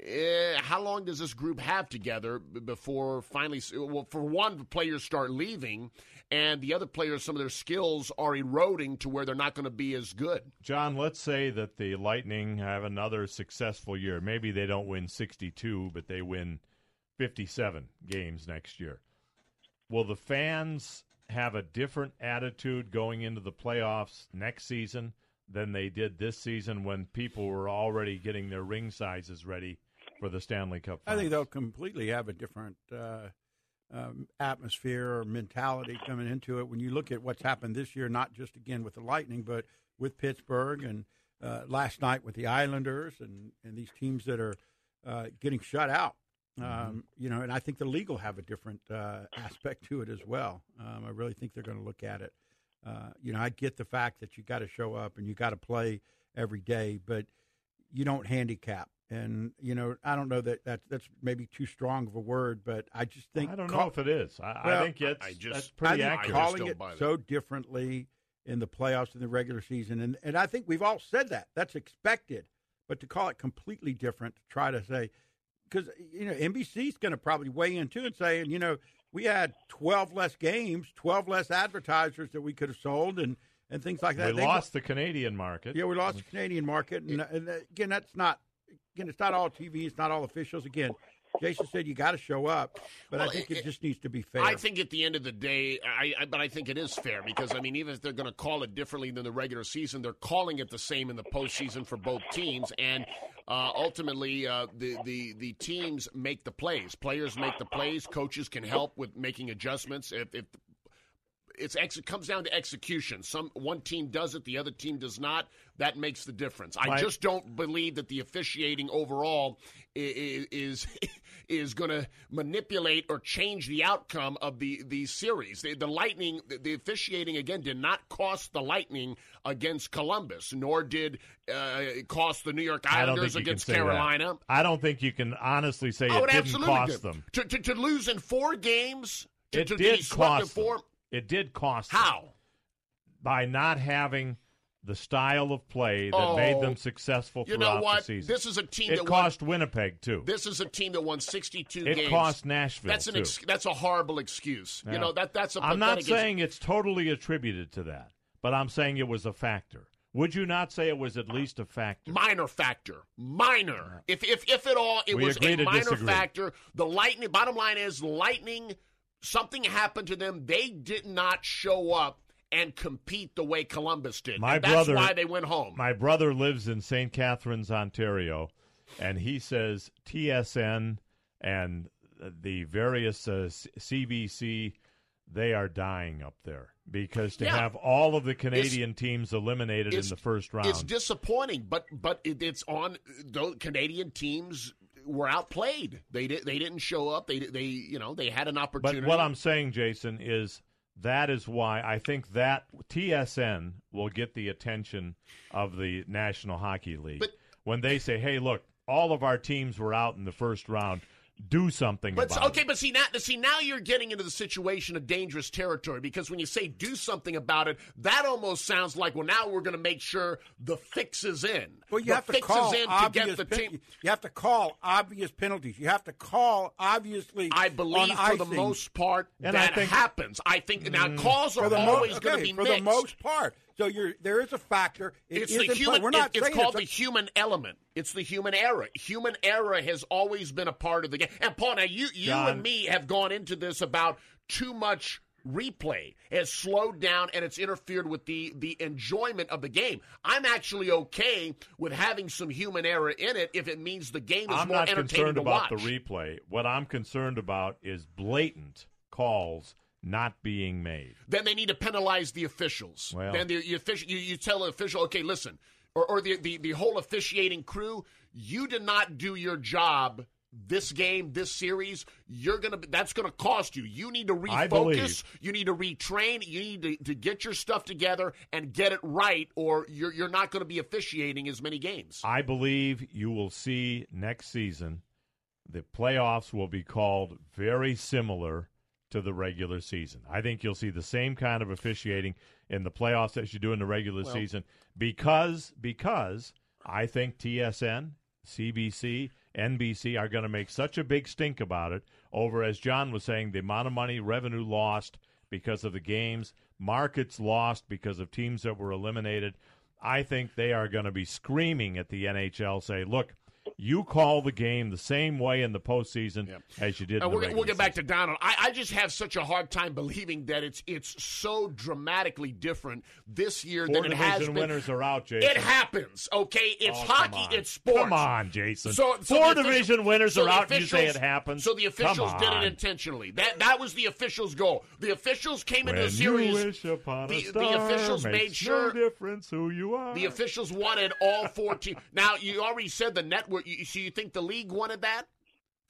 Eh, how long does this group have together before finally? Well, for one, players start leaving, and the other players, some of their skills are eroding to where they're not going to be as good. John, let's say that the Lightning have another successful year. Maybe they don't win 62, but they win 57 games next year. Will the fans have a different attitude going into the playoffs next season than they did this season when people were already getting their ring sizes ready for the Stanley Cup? I think they'll completely have a different uh, um, atmosphere or mentality coming into it. When you look at what's happened this year, not just again with the Lightning, but with Pittsburgh and uh, last night with the Islanders and, and these teams that are uh, getting shut out. Um, You know, and I think the league will have a different uh, aspect to it as well. Um, I really think they're going to look at it. Uh, you know, I get the fact that you got to show up and you got to play every day, but you don't handicap. And you know, I don't know that that's that's maybe too strong of a word, but I just think I don't call- know if it is. I, I think it's I just- that's pretty I think accurate. calling it so differently in the playoffs and the regular season, and and I think we've all said that that's expected, but to call it completely different, to try to say, because you know NBC's going to probably weigh in too and say, and you know, we had twelve less games, twelve less advertisers that we could have sold, and and things like that. We They- lost the Canadian market. yeah, we lost mm. the Canadian market, and, and uh, again, that's not again, it's not all TV, it's not all officials. Again, Jason said you got to show up, but Well, I think it- it, just needs to be fair. I think at the end of the day, I, I but I think it is fair because I mean, even if they're going to call it differently than the regular season, they're calling it the same in the postseason for both teams, and uh, ultimately, uh, the the the teams make the plays. Players make the plays. Coaches can help with making adjustments if. if it's ex- it comes down to execution. Some one team does it, the other team does not. That makes the difference. I just don't believe that the officiating overall is is, is going to manipulate or change the outcome of the the series. The, the Lightning, the, the officiating again did not cost the Lightning against Columbus, nor did uh, it cost the New York Islanders think you can against say that. Carolina. I don't think you can honestly say Oh, it it didn't cost did. them. To, to, to lose in four games. To, It to did cost four. Them. It did cost them. How? By not having the style of play that made Oh, them successful you know what? This is a team It that won- cost Winnipeg too. This is a team that won 62 It games. It cost Nashville, That's an too. ex- that's a horrible excuse. Yeah. You know that that's a. I'm not ex- saying it's totally attributed to that, but I'm saying it was a factor. Would you not say it was at least a factor? minor factor. Minor. If if if at all, it We was a minor disagree. factor. The Lightning. Bottom line is, Lightning. Something happened to them. They did not show up and compete the way Columbus did. My and that's brother, why they went home. My brother lives in St. Catharines, Ontario, and he says TSN and the various uh, CBC they are dying up there because to Yeah. have all of the Canadian teams eliminated in the first round. It's disappointing, but but it, it's on. The Canadian teams were outplayed. They did. They didn't show up. They they you know they had an opportunity. But what I'm saying, Jason, is that is why I think that TSN will get the attention of the National Hockey League when they say, "Hey, look, all of our teams were out in the first round. Do something But about okay, it." but see now, see now you're getting into the situation of dangerous territory because when you say do something about it, that almost sounds like well now we're going to make sure the fix is in. Well, you the have to call is in to obvious get the pen- team. You have to call obvious penalties. You have to call obviously. I believe on for the most part And I that think- happens. I think now Mm. calls are the mo- always going to be for mixed. the most part. So you're there is a factor. It it's the human. We're not it- it's called a- the human element. It's the human error. Human error has always been a part of the game. And Paul, now you you John. and me have gone into this about too much replay has slowed down and it's interfered with the the enjoyment of the game. I'm actually okay with having some human error in it if it means the game is I'm more not entertaining concerned to about watch. the replay. What I'm concerned about is blatant calls not being made. then they need to penalize the officials. Well- then the, the official, you, you tell the official, okay, listen, or, or the, the, the whole officiating crew, you did not do your job this game, this series. You're gonna that's gonna cost you. You need to refocus. You need to retrain. You need to, to get your stuff together and get it right, or you're you're not going to be officiating as many games. I believe you will see next season the playoffs will be called very similar to the regular season. I think you'll see the same kind of officiating in the playoffs as you do in the regular Well- season because because I think TSN, CBC, NBC are going to make such a big stink about it over as John was saying the amount of money revenue lost because of the games, markets lost because of teams that were eliminated. I think they are going to be screaming at the NHL say, "Look, you call the game the same way in the postseason as you did." And in the we're, regular we'll get back to Donald. I, I just have such a hard time believing that it's it's so dramatically different this year Four than it has been. winners are out, Jason. It happens, okay? It's Oh, hockey, it's sports. Come on, Jason. So, so Four official- division winners so are out. and You say it happens. So the officials did it intentionally. That that was the officials' goal. The officials came into the series. you wish upon the, the officials made sure no difference who you are. the officials wanted all four teams. Now you already said the network. You, so you think the league wanted that?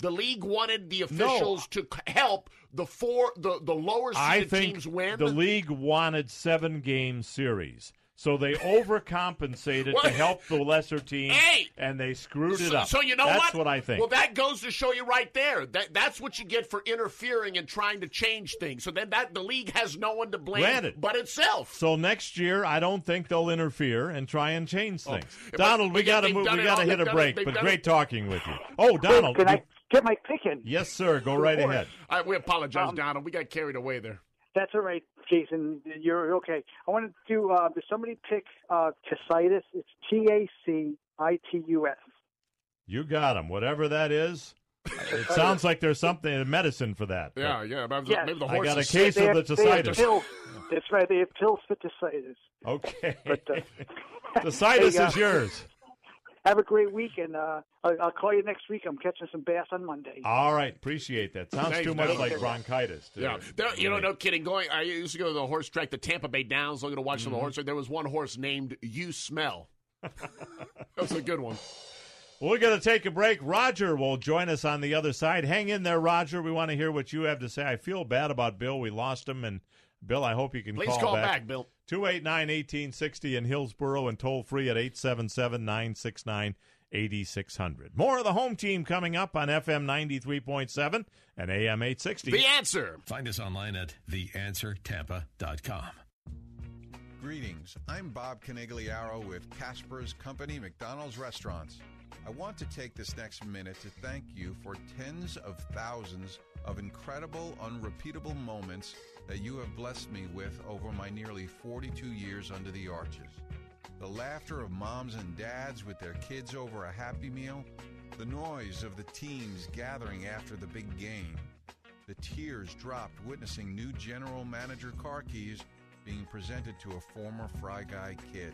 The league wanted the officials to help the four the the lower seeded teams win. the league wanted seven game series, so they overcompensated to help the lesser team, Hey! and they screwed it so, up. so you know that's what? what I think. Well, that goes to show you right there. That that's what you get for interfering and trying to change things. So then that the league has no one to blame Granted. but itself. so next year, I don't think they'll interfere and try and change things. but- Donald, we got to move. We got to hit a done it- break. But great it- talking with you. Oh, Donald, Can I get my pick in? yes, sir. Go right ahead. I, we apologize, Um, Donald. We got carried away there. That's all right, Jason. You're okay. I wanted to. Uh, does somebody pick uh, Tacitus? It's T A C I T U S. You got him. Whatever that is. It sounds like there's something in medicine for that. Yeah, yeah. Maybe, Yes. maybe the I got a case sick. of the They have cystitis. pills. That's right. They have pills for cystitis. Okay. But uh, The cytus Hey, uh, is yours. Have a great week, and uh, I'll, I'll call you next week. I'm catching some bass on Monday. All right, appreciate that. Sounds Thanks, too much Bill. like bronchitis. to- Yeah, there, you know, no kidding. Going, I used to go to the horse track, the Tampa Bay Downs, looking to watch some of the Mhm. horse. There was one horse named You Smell. that was a good one. We're going to take a break. Roger will join us on the other side. Hang in there, Roger. We want to hear what you have to say. I feel bad about Bill. We lost him, and Bill, I hope you can Please call, call back, Bill. 289 1860 in Hillsboro and toll free at 877 969 8600. More of the home team coming up on FM 93.7 and AM 860. The answer. Find us online at theanswertampa.com. Greetings. I'm Bob Canigliaro with Casper's Company McDonald's Restaurants. I want to take this next minute to thank you for tens of thousands of incredible, unrepeatable moments that you have blessed me with over my nearly 42 years under the arches. The laughter of moms and dads with their kids over a happy meal, the noise of the teams gathering after the big game, the tears dropped witnessing new general manager car keys being presented to a former Fry Guy kid,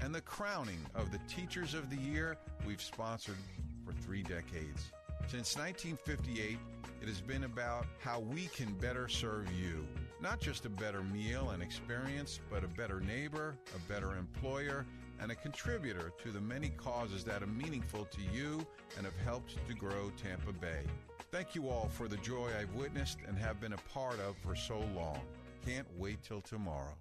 and the crowning of the Teachers of the Year we've sponsored for three decades. Since 1958, it has been about how we can better serve you. Not just a better meal and experience, but a better neighbor, a better employer, and a contributor to the many causes that are meaningful to you and have helped to grow Tampa Bay. Thank you all for the joy I've witnessed and have been a part of for so long. Can't wait till tomorrow.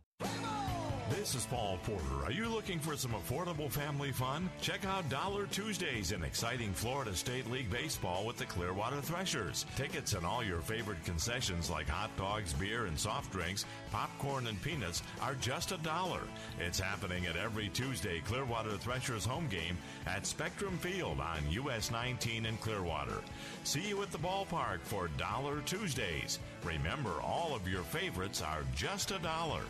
This is Paul Porter. Are you looking for some affordable family fun? Check out Dollar Tuesdays in exciting Florida State League baseball with the Clearwater Threshers. Tickets and all your favorite concessions like hot dogs, beer, and soft drinks, popcorn, and peanuts are just a dollar. It's happening at every Tuesday Clearwater Threshers home game at Spectrum Field on US 19 in Clearwater. See you at the ballpark for Dollar Tuesdays. Remember, all of your favorites are just a dollar.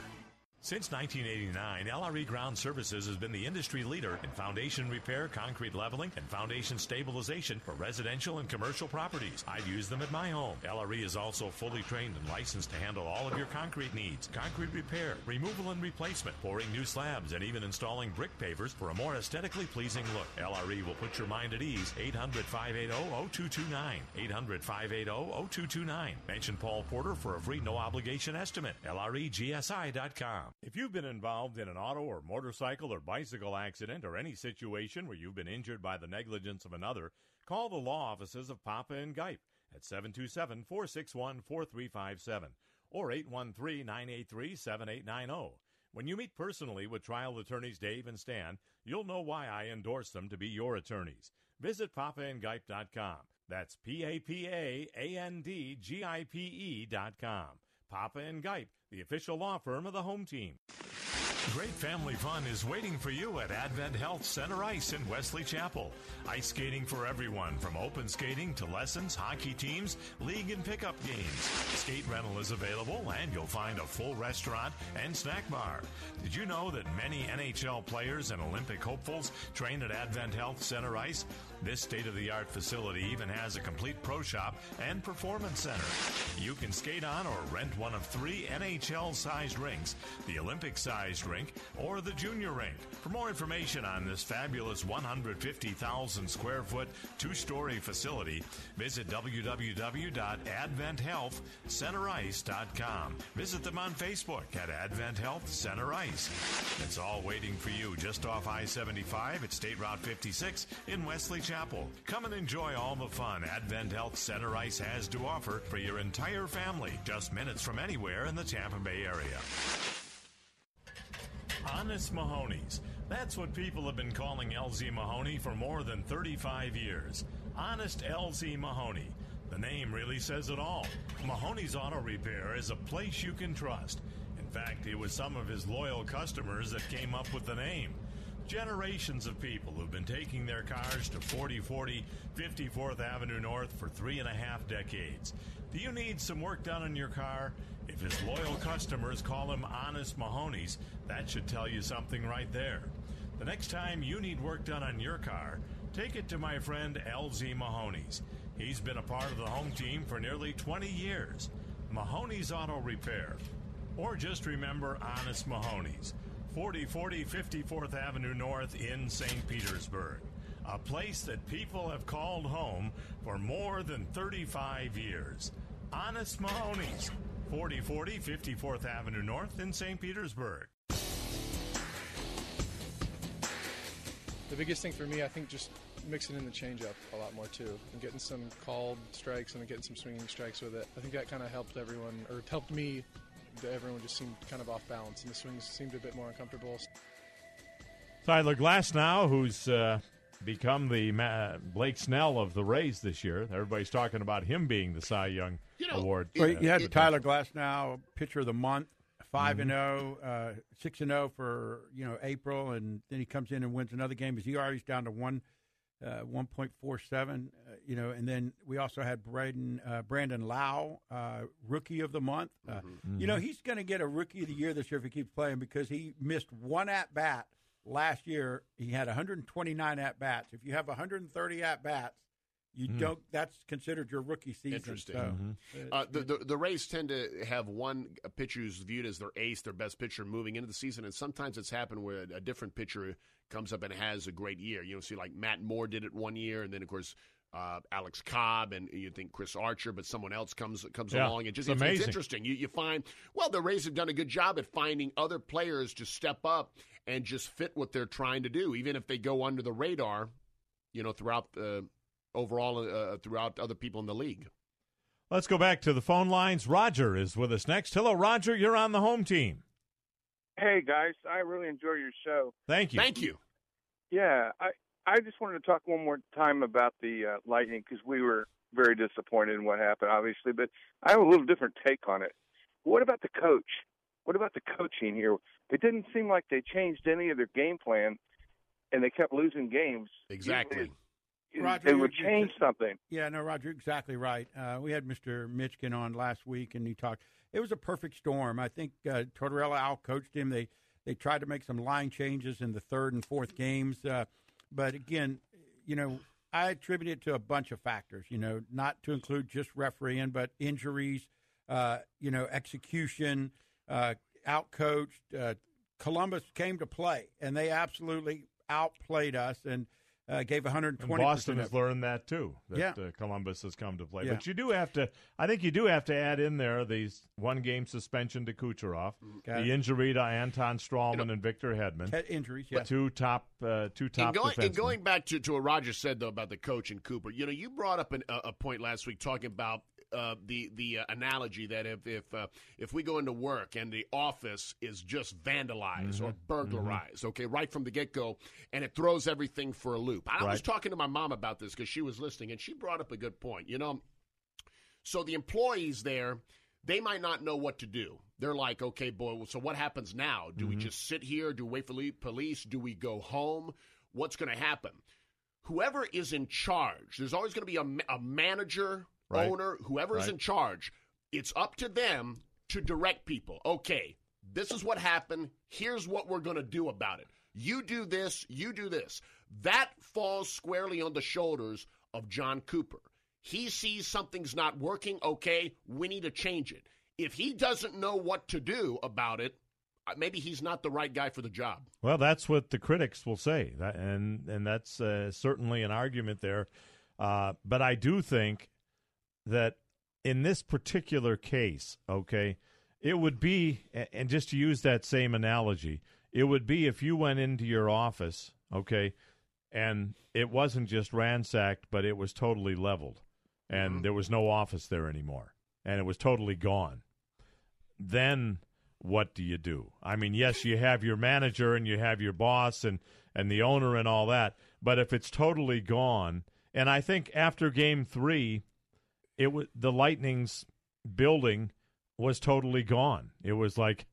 Since 1989, LRE Ground Services has been the industry leader in foundation repair, concrete leveling, and foundation stabilization for residential and commercial properties. I'd use them at my home. LRE is also fully trained and licensed to handle all of your concrete needs, concrete repair, removal and replacement, pouring new slabs, and even installing brick pavers for a more aesthetically pleasing look. LRE will put your mind at ease. 800 580 0229. 800 580 0229. Mention Paul Porter for a free no obligation estimate. LREGSI.com. If you've been involved in an auto or motorcycle or bicycle accident or any situation where you've been injured by the negligence of another, call the law offices of Papa and Gipe at 727 461 4357 or 813 983 7890. When you meet personally with trial attorneys Dave and Stan, you'll know why I endorse them to be your attorneys. Visit papaandgipe.com. That's P A P A A N D G I P E dot com. Papa and Gipe, the official law firm of the home team. Great family fun is waiting for you at Advent Health Center Ice in Wesley Chapel. Ice skating for everyone, from open skating to lessons, hockey teams, league and pickup games. Skate rental is available, and you'll find a full restaurant and snack bar. Did you know that many NHL players and Olympic hopefuls train at Advent Health Center Ice? This state of the art facility even has a complete pro shop and performance center. You can skate on or rent one of three NHL sized rinks, the Olympic sized rink, or the junior rink. For more information on this fabulous 150,000 square foot, two story facility, visit www.adventhealthcenterice.com. Visit them on Facebook at Advent Health Center Ice. It's all waiting for you just off I 75 at State Route 56 in Wesley Chapel. Come and enjoy all the fun Advent Health Center Ice has to offer for your entire family, just minutes from anywhere in the Tampa Bay area. Honest Mahoney's. That's what people have been calling LZ Mahoney for more than 35 years. Honest LZ Mahoney. The name really says it all. Mahoney's Auto Repair is a place you can trust. In fact, it was some of his loyal customers that came up with the name. Generations of people who've been taking their cars to 4040 54th Avenue North for three and a half decades. Do you need some work done on your car? If his loyal customers call him Honest Mahoney's, that should tell you something right there. The next time you need work done on your car, take it to my friend LZ Mahoney's. He's been a part of the home team for nearly 20 years. Mahoney's Auto Repair. Or just remember Honest Mahoney's, 4040 54th Avenue North in St. Petersburg. A place that people have called home for more than 35 years. Honest Mahoney's, 4040 54th Avenue North in St. Petersburg. The biggest thing for me, I think, just mixing in the changeup a lot more too, and getting some called strikes and getting some swinging strikes with it. I think that kind of helped everyone, or helped me. That everyone just seemed kind of off balance, and the swings seemed a bit more uncomfortable. Tyler Glasnow, who's uh, become the Ma- Blake Snell of the Rays this year. Everybody's talking about him being the Cy Young Award. Well, uh, you had it- Tyler Glasnow, pitcher of the month, 5 and zero, uh, six and zero for you know April, and then he comes in and wins another game. His ERA's down to one. Uh, 1.47, uh, you know, and then we also had Braden, uh, Brandon Lowe, uh, rookie of the month. Uh, You know, he's going to get a rookie of the year this year if he keeps playing because he missed one at bat last year. He had 129 at bats. If you have 130 at bats, you Mhm. don't. That's considered your rookie season. Interesting. So, Uh, the, the the Rays tend to have one pitcher who's viewed as their ace, their best pitcher moving into the season, and sometimes it's happened where a different pitcher comes up and has a great year. You know, see like Matt Moore did it one year, and then of course. Uh, Alex Cobb and you think Chris Archer, but someone else comes comes Yeah, along and just it's it's, it's interesting. You you find well the Rays have done a good job at finding other players to step up and just fit what they're trying to do, even if they go under the radar. You know, throughout the overall uh, throughout other people in the league. Let's go back to the phone lines. Roger is with us next. Hello, Roger. You're on the home team. Hey guys, I really enjoy your show. Thank you. Thank you. Yeah, I I just wanted to talk one more time about the uh, Lightning because we were very disappointed in what happened, obviously. But I have a little different take on it. What about the coach? What about the coaching here? It didn't seem like they changed any of their game plan, and they kept losing games. Exactly. Roger, they would change something. Yeah, no, Roger, exactly right. Uh, we had Mr. Mitchkin on last week, and he talked. It was a perfect storm. I think uh, Tortorella out coached him. They they tried to make some line changes in the third and fourth games, uh, but again, you know, I attribute it to a bunch of factors. You know, not to include just refereeing, but injuries. Uh, you know, execution, uh, out coached. Uh, Columbus came to play, and they absolutely outplayed us and uh, gave 120. And Boston has learned that too. That Yeah. uh, Columbus has come to play. Yeah. But you do have to. I think you do have to add in there these one game suspension to Kucherov, Okay. the injury to Anton Stralman and Victor Hedman, Head injuries, yeah. two top uh, two top and going, and going back to, to what Roger said though about the coach and Cooper, you know, you brought up an, a, a point last week talking about uh, the the uh, analogy that if if uh, if we go into work and the office is just vandalized or Mhm. burglarized, okay, right from the get go, and it throws everything for a loop. I was talking to my mom about this because she was listening, and she brought up a good point. You know, so the employees there, they might not know what to do. They're like, okay, boy, so what happens now? Do we Mm-hmm. just sit here? Do we wait for le- police? Do we go home? What's going to happen? Whoever is in charge, there's always going to be a, ma- a manager, Right. owner, whoever is Right. in charge. It's up to them to direct people. Okay, this is what happened. Here's what we're going to do about it. You do this, you do this. That falls squarely on the shoulders of Jon Cooper. He sees something's not working. Okay, we need to change it. If he doesn't know what to do about it, uh, maybe he's not the right guy for the job. Well, that's what the critics will say, and and that's uh, certainly an argument there. Uh, but I do think that in this particular case, okay, it would be, and just to use that same analogy, it would be if you went into your office, okay, and it wasn't just ransacked, but it was totally leveled, and mm-hmm. there was no office there anymore, and it was totally gone. Then what do you do? I mean, yes, you have your manager and you have your boss and and the owner and all that, but if it's totally gone, and I think after game 3, it was the Lightning's building was totally gone. It was like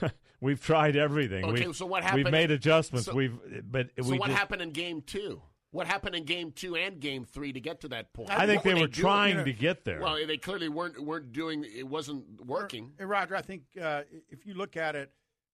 we've tried everything. Okay, we've, so what happened? We've happened- made adjustments. so- we've but So we what just- happened in game two? What happened in game two and game three to get to that point? I think What they were doing? trying to get there. Well, they clearly weren't weren't doing. It wasn't working. Hey, Roger, I think uh, if you look at it,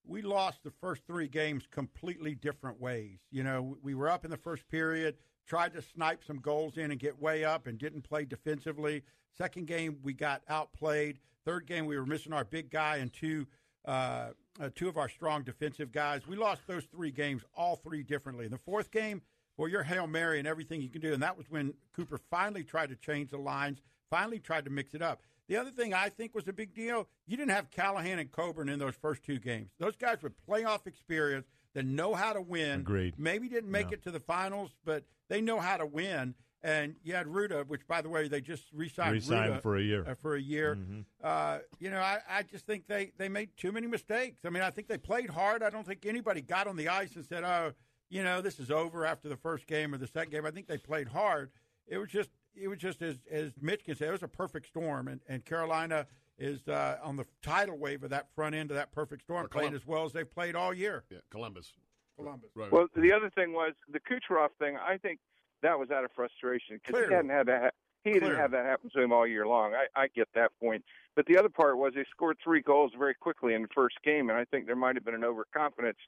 we lost the first three games completely different ways. You know, we were up in the first period, tried to snipe some goals in and get way up, and didn't play defensively. Second game, we got outplayed. Third game, we were missing our big guy and two uh, uh, two of our strong defensive guys. We lost those three games, all three differently. In the fourth game, well, you're Hail Mary and everything you can do. And that was when Cooper finally tried to change the lines, finally tried to mix it up. The other thing I think was a big deal, you didn't have Callahan and Coburn in those first two games. Those guys with playoff experience that know how to win. Agreed. Maybe didn't make Yeah. it to the finals, but they know how to win. And you had Rutta, which, by the way, they just re-signed, Re-signed Rutta, for a year. uh, for a year. Mhm. Uh, you know, I, I just think they, they made too many mistakes. I mean, I think they played hard. I don't think anybody got on the ice and said, "Oh, you know, this is over after the first game or the second game." I think they played hard. It was just it was just as as Mitch can say, it was a perfect storm, and, and Carolina is uh, on the tidal wave of that front end of that perfect storm, Or playing as well as they've played all year. Yeah, Columbus. Columbus. Right. Well, the other thing was the Kucherov thing. I think that was out of frustration because he hadn't had that. Ha- he didn't Clearly. have that happen to him all year long. I, I get that point, but the other part was they scored three goals very quickly in the first game, and I think there might have been an overconfidence,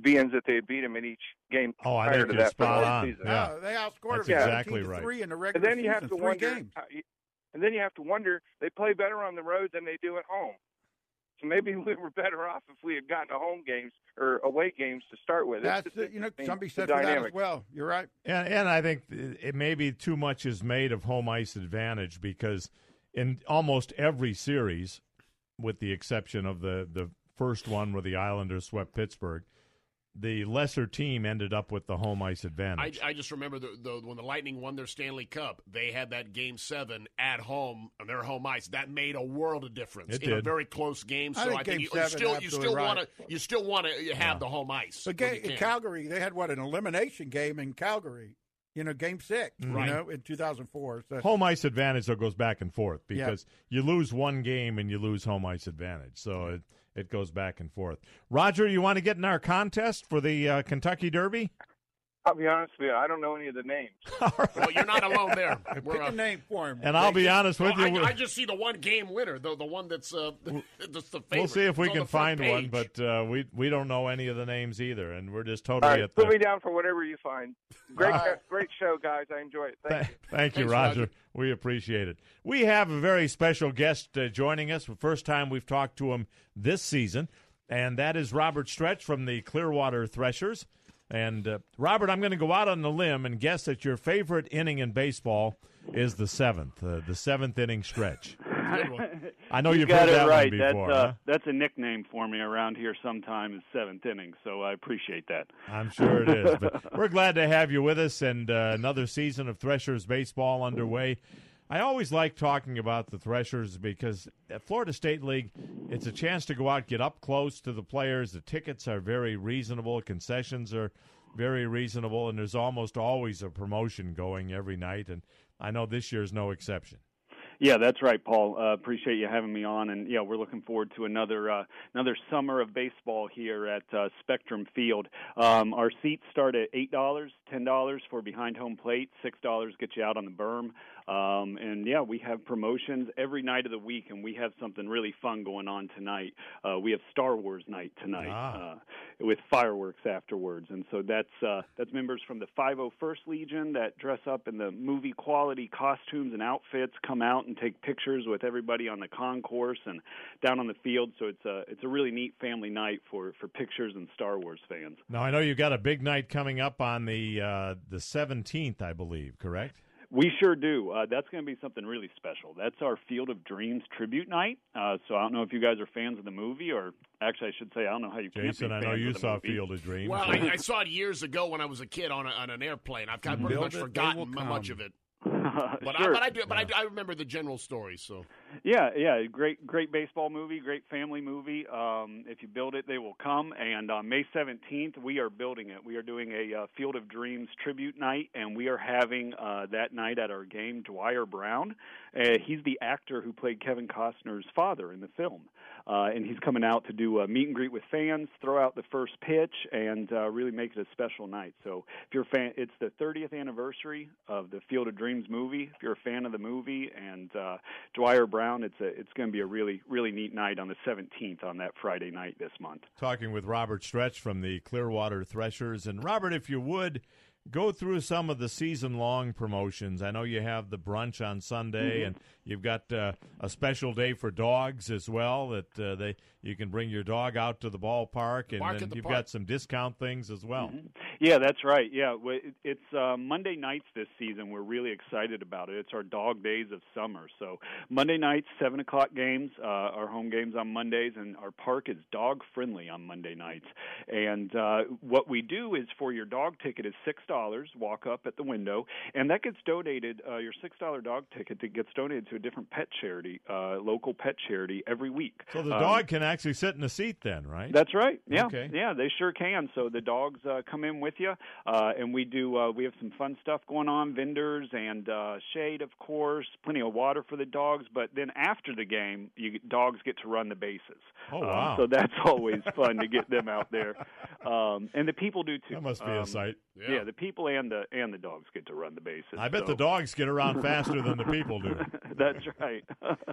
being that they beat him in each game Oh, I prior think to you're that spot point on. the season. Yeah. No, they outscored That's them exactly right. three in the And regular then you have season, to three wonder. games. And then you have to wonder they play better on the road than they do at home. So maybe we were better off if we had gotten to home games or away games to start with. It's That's just it. you know somebody said that as well. You're right. And, and I think it maybe too much is made of home ice advantage because in almost every series, with the exception of the, the first one where the Islanders swept Pittsburgh, the lesser team ended up with the home ice advantage. I just remember the, the, when the Lightning won their Stanley Cup, they had that game seven at home on their home ice. That made a world of difference It in a very close game. I So think I, think you, seven, still you still right. want to you still want to have the home ice. But ga- in. Calgary, they had what an elimination game in Calgary. You know, game 6 Right. You know, in 2004. So home ice advantage though goes back and forth Yeah. because you lose one game and you lose home ice advantage. So it, it goes back and forth. Roger, you want to get in our contest for the uh, Kentucky Derby? I'll be honest with you, I don't know any of the names. well, you're not alone there. We're, pick uh, a name for him. And I'll be honest with well, you. I, I just see the one game winner, the the one that's uh, that's the favorite. We'll see if we It's on can the front find one, page. but uh, we we don't know any of the names either, and we're just totally right, at the. put me down for whatever you find. Great, All right. great show, guys. I enjoy it. Thank you. Thank you, Thanks, Roger. Roger. We appreciate it. We have a very special guest uh, joining us. The first time we've talked to him this season, and that is Robert Stretch from the Clearwater Threshers. And uh, Robert, I'm going to go out on the limb and guess that your favorite inning in baseball is the seventh, uh, the seventh inning stretch. I know you you've got heard it that right. one before. That's uh, huh? that's a nickname for me around here. Sometimes seventh inning, so I appreciate that. I'm sure it is. But we're glad to have you with us and uh, another season of Threshers baseball underway. I always like talking about the Threshers because at Florida State League, it's a chance to go out, get up close to the players. The tickets are very reasonable, concessions are very reasonable, and there's almost always a promotion going every night. And I know this year's no exception. Yeah, that's right, Paul. Uh, appreciate you having me on, and yeah, we're looking forward to another uh, another summer of baseball here at uh, Spectrum Field. Um, our seats start at eight dollars, ten dollars for behind home plate, six dollars get you out on the berm, um, and yeah, we have promotions every night of the week, and we have something really fun going on tonight. Uh, we have Star Wars night tonight Ah. uh, with fireworks afterwards, and so that's uh, that's members from the 501st Legion that dress up in the movie quality costumes and outfits, come out and take pictures with everybody on the concourse and down on the field. So it's a it's a really neat family night for for pictures and Star Wars fans. Now I know you've got a big night coming up on the uh, the 17th, I believe. Correct? We sure do. Uh, that's going to be something really special. That's our Field of Dreams tribute night. Uh, so I don't know if you guys are fans of the movie, or actually, I should say, I don't know how you can't Jason, be I know you saw movie. Field of Dreams. Well, I, I saw it years ago when I was a kid on, a, on an airplane. I've kind of pretty much it, forgotten much of it. But, I, but I do. But I, do- I remember the general story. So Yeah, yeah, great, great baseball movie, great family movie. Um, if you build it, they will come. And uh, May seventeenth, we are building it. We are doing a uh, Field of Dreams tribute night, and we are having uh, that night at our game Dwier Brown. Uh, he's the actor who played Kevin Costner's father in the film, uh, and he's coming out to do a meet and greet with fans, throw out the first pitch, and uh, really make it a special night. So if you're a fan, it's the 30th anniversary of the Field of Dreams movie. If you're a fan of the movie and uh, Dwier Brown. It's a it's going to be a really really neat night on the 17th on that Friday night this month. Talking with Robert Stretch from the Clearwater Threshers, and Robert, if you would go through some of the season long promotions. I know you have the brunch on Sunday, Mm-hmm. and you've got uh, a special day for dogs as well. That uh, they you can bring your dog out to the ballpark, and the you've park. got some discount things as well. Yeah, that's right. Yeah, it's uh, Monday nights this season. We're really excited about it. It's our dog days of summer. So Monday nights, seven o'clock games. Uh, our home games on Mondays, and our park is dog friendly on Monday nights. And uh, what we do is for your dog ticket is six dollars. Walk up at the window, and that gets donated. Uh, your six dollar dog ticket that gets donated to a different pet charity, uh, local pet charity, every week. So the Um, dog can actually sit in the seat then, right? that's right. Yeah. Okay. Yeah, they sure can. So the dogs uh, come in with you, uh, and we do. Uh, we have some fun stuff going on, vendors and uh, shade, of course, plenty of water for the dogs. But then after the game, you dogs get to run the bases. Oh, Um, wow. so that's always fun to get them out there, um, and the people do too. That must be a Um, sight. Yeah. the people and the and the dogs get to run the bases. I bet so- the dogs get around faster than the people do. that's right. Oh.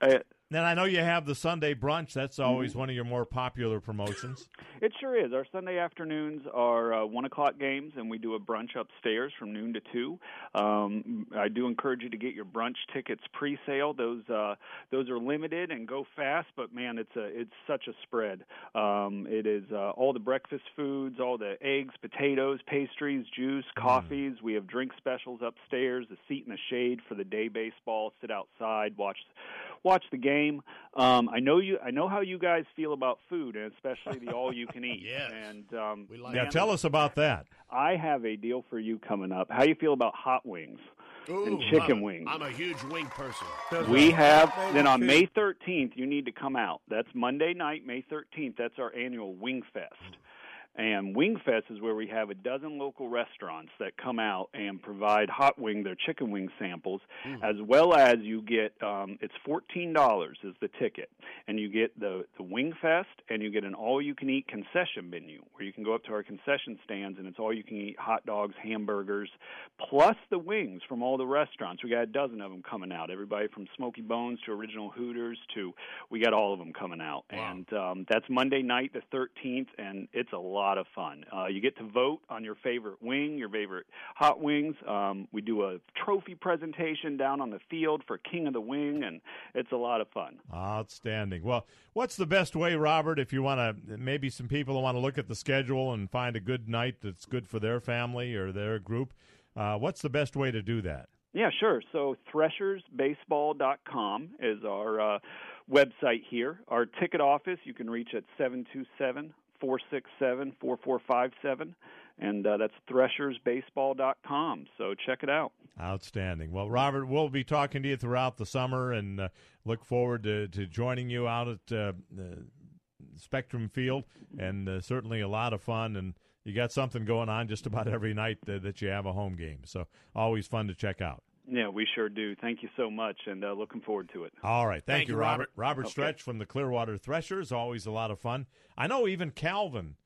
Uh, Then I know you have the Sunday brunch. That's Mm-hmm. always one of your more popular promotions. It sure is. Our Sunday afternoons are uh, one o'clock games, and we do a brunch upstairs from noon to two. Um, I do encourage you to get your brunch tickets pre-sale. Those uh, those are limited and go fast, but man, it's a it's such a spread. Um, it is uh, all the breakfast foods, all the eggs, potatoes, pastries, juice, coffees. We have drink specials upstairs. A seat in the shade for the day baseball. Sit outside, watch watch the game. Um, I know you. I know how you guys feel about food, and especially the all you can eat. Yes. And um, we yeah, tell us about that. I have a deal for you coming up. How you feel about hot wings and chicken I'm, wings? I'm a huge wing person. We have then on May 13th. You need to come out. That's Monday night, May 13th. That's our annual Wing Fest. And Wing Fest is where we have a dozen local restaurants that come out and provide hot wing, their chicken wing samples, as well as you get um, it's fourteen dollars is the ticket, and you get the the Wing Fest, and you get an all you can eat concession menu where you can go up to our concession stands and it's all you can eat hot dogs, hamburgers, plus the wings from all the restaurants. We got a dozen of them coming out. Everybody from Smokey Bones to Original Hooters to we got all of them coming out, and um, that's Monday night the 13th, and it's a lot of fun. Uh, you get to vote on your favorite wing, your favorite hot wings. Um, we do a trophy presentation down on the field for King of the Wing, and it's a lot of fun. Outstanding. Well, what's the best way, Robert, if you want to, maybe some people want to look at the schedule and find a good night that's good for their family or their group? Uh, what's the best way to do that? Yeah, sure. So threshersbaseball.com is our uh, website here. Our ticket office you can reach at 727 467 4457, and uh, that's threshersbaseball.com. So check it out. Outstanding. Well, Robert, we'll be talking to you throughout the summer and uh, look forward to, to joining you out at uh, Spectrum Field, and uh, certainly a lot of fun. And you got something going on just about every night that you have a home game. So always fun to check out. Yeah, we sure do. Thank you so much, and uh, looking forward to it. All right. Thank, Thank you, you, Robert. Robert. Robert Okay. Stretch from the Clearwater Threshers. Always a lot of fun. I know even Calvin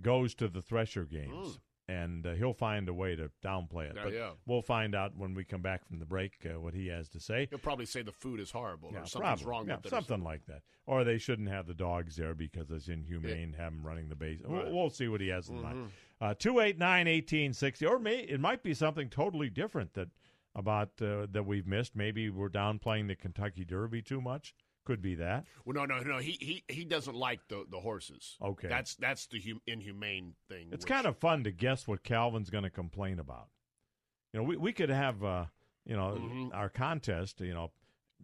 goes to the Thresher games, and uh, he'll find a way to downplay it. Yeah, but yeah. we'll find out when we come back from the break uh, what he has to say. He'll probably say the food is horrible Yeah, or something's probably. wrong Yeah, with it. something like that. Or they shouldn't have the dogs there because it's inhumane. Have them running the base. We'll, we'll see what he has in mind. Mhm. Uh, Two eight nine eighteen sixty, or may it might be something totally different that about uh, that we've missed. Maybe we're downplaying the Kentucky Derby too much. Could be that. Well, no, no, no. He he he doesn't like the the horses. Okay. that's that's the hum, inhumane thing. It's which- kind of fun to guess what Calvin's going to complain about. You know, we we could have uh, you know Mhm. our contest. You know,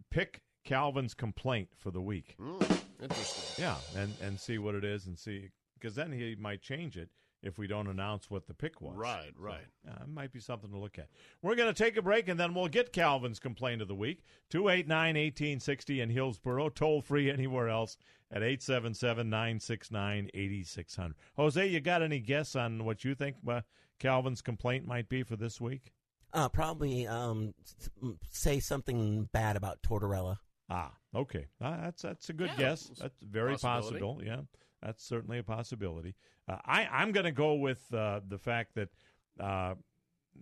pick Calvin's complaint for the week. Mm, interesting. Yeah, and and see what it is, and see because then he might change it if we don't announce what the pick was. Right, right. Uh, it might be something to look at. We're going to take a break, and then we'll get Calvin's complaint of the week. 289 1860 in Hillsborough, toll free anywhere else at 877 969 8600. Jose, you got any guess on what you think uh, Calvin's complaint might be for this week? Uh, probably um, say something bad about Tortorella. Ah, okay. Uh, that's that's a good Yeah, guess. That's very possible. Yeah, that's certainly a possibility. Uh, I I'm going to go with uh, the fact that uh,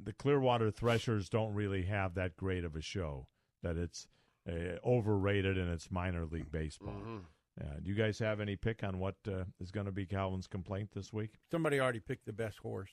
the Clearwater Threshers don't really have that great of a show. That it's uh, overrated and it's minor league baseball. Mm-hmm. Uh, do you guys have any pick on what uh, is going to be Calvin's complaint this week? Somebody already picked the best horse.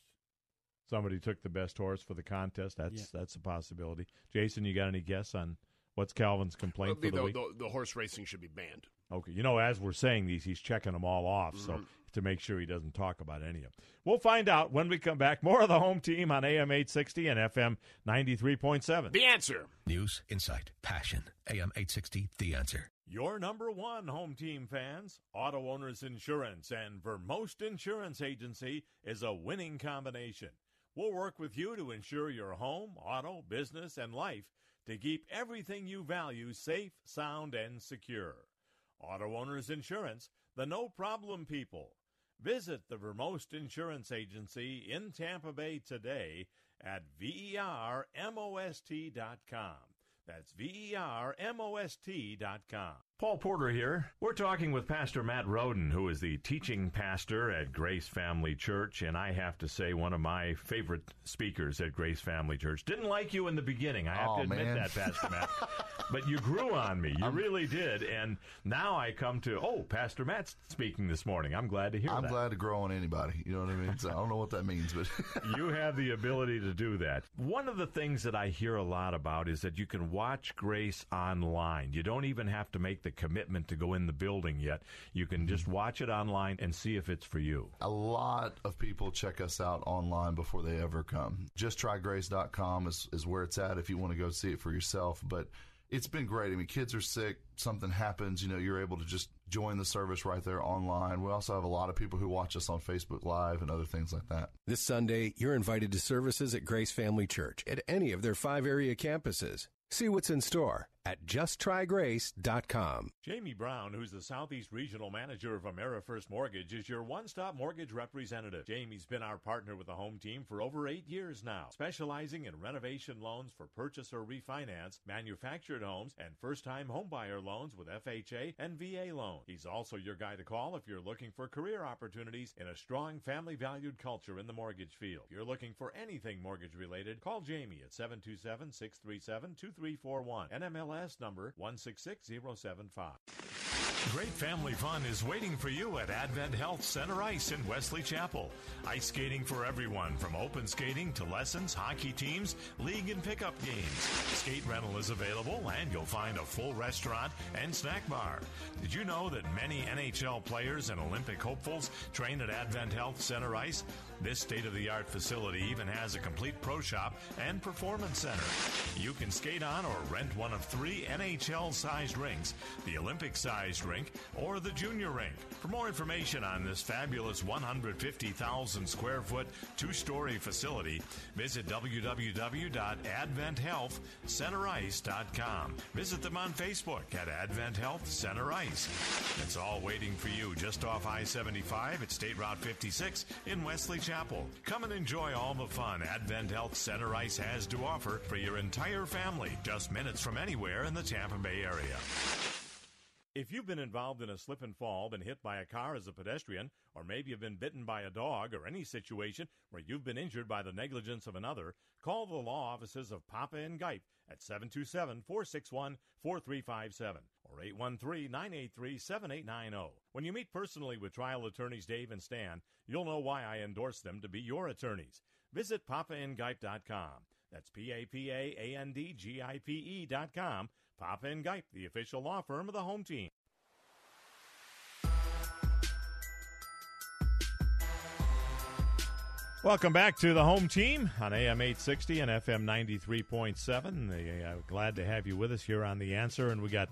Somebody took the best horse for the contest. That's that's a possibility. Jason, you got any guess on what's Calvin's complaint It'd be for the, the, week? the, the horse racing should be banned. Okay, you know, as we're saying these, he's checking them all off, so Mhm. to make sure he doesn't talk about any of them. We'll find out when we come back. More of the home team on AM 860 and FM 93.7. The answer. News, insight, passion. AM 860, The Answer. Your number one home team fans, Auto Owners Insurance and Vermost Insurance Agency is a winning combination. We'll work with you to insure your home, auto, business, and life to keep everything you value safe, sound, and secure. Auto Owners Insurance, the no problem people. Visit the Vermost Insurance Agency in Tampa Bay today at vermost.com. That's vermost.com. Paul Porter here. We're talking with Pastor Matt Roden, who is the teaching pastor at Grace Family Church, and I have to say, one of my favorite speakers at Grace Family Church. Didn't like you in the beginning. I have Oh, to admit man. that, Pastor Matt. but you grew on me. You really did. And now I come to, oh, Pastor Matt's speaking this morning. I'm glad to hear that." I'm that. glad to grow on anybody. You know what I mean? So I don't know what that means, but you have the ability to do that. One of the things that I hear a lot about is that you can watch Grace online. You don't even have to make the commitment to go in the building yet. You can just mm-hmm. watch it online and see if it's for you. a lot of people check us out online before they ever come. JustTryGrace.com is, is where it's at if you want to go see it for yourself. But it's been great. I mean, kids are sick, something happens, you know, you're able to just join the service right there online. We also have a lot of people who watch us on Facebook Live and other things like that. This Sunday, you're invited to services at Grace Family Church at any of their five area campuses. See what's in store at justtrygrace.com. Jamie Brown, who's the Southeast Regional Manager of AmeriFirst Mortgage, is your one stop mortgage representative. Jamie's been our partner with the home team for over eight years now, specializing in renovation loans for purchase or refinance, manufactured homes, and first time homebuyer loans with FHA and VA loans. He's also your guy to call if you're looking for career opportunities in a strong family valued culture in the mortgage field. If you're looking for anything mortgage related, call Jamie at 727 637 2341. NMLS number 166075. Great family fun is waiting for you at Advent Health Center Ice in Wesley Chapel. Ice skating for everyone from open skating to lessons, hockey teams, league and pickup games. Skate rental is available and you'll find a full restaurant and snack bar. Did you know that many NHL players and Olympic hopefuls train at Advent Health Center Ice? This state of the art facility even has a complete pro shop and performance center. You can skate on or rent one of three NHL sized rinks, the Olympic sized rink, or the junior rink. For more information on this fabulous 150,000 square foot, two story facility, visit www.adventhealthcenterice.com. Visit them on Facebook at Advent Health Center Ice. It's all waiting for you just off I 75 at State Route 56 in Wesley Chapel. Come and enjoy all the fun Advent Health Center Ice has to offer for your entire family, just minutes from anywhere in the Tampa Bay area. If you've been involved in a slip and fall, been hit by a car as a pedestrian, or maybe you've been bitten by a dog, or any situation where you've been injured by the negligence of another, call the law offices of Papa and Gipe at 727 461 4357 or 813 983 7890. When you meet personally with trial attorneys Dave and Stan, you'll know why I endorse them to be your attorneys. Visit papaandgipe.com. That's P A P A A N D G I P E dot com. Papa and Gipe, the official law firm of the home team. Welcome back to the home team on AM 860 and FM 93.7. They, uh, glad to have you with us here on The Answer. And we got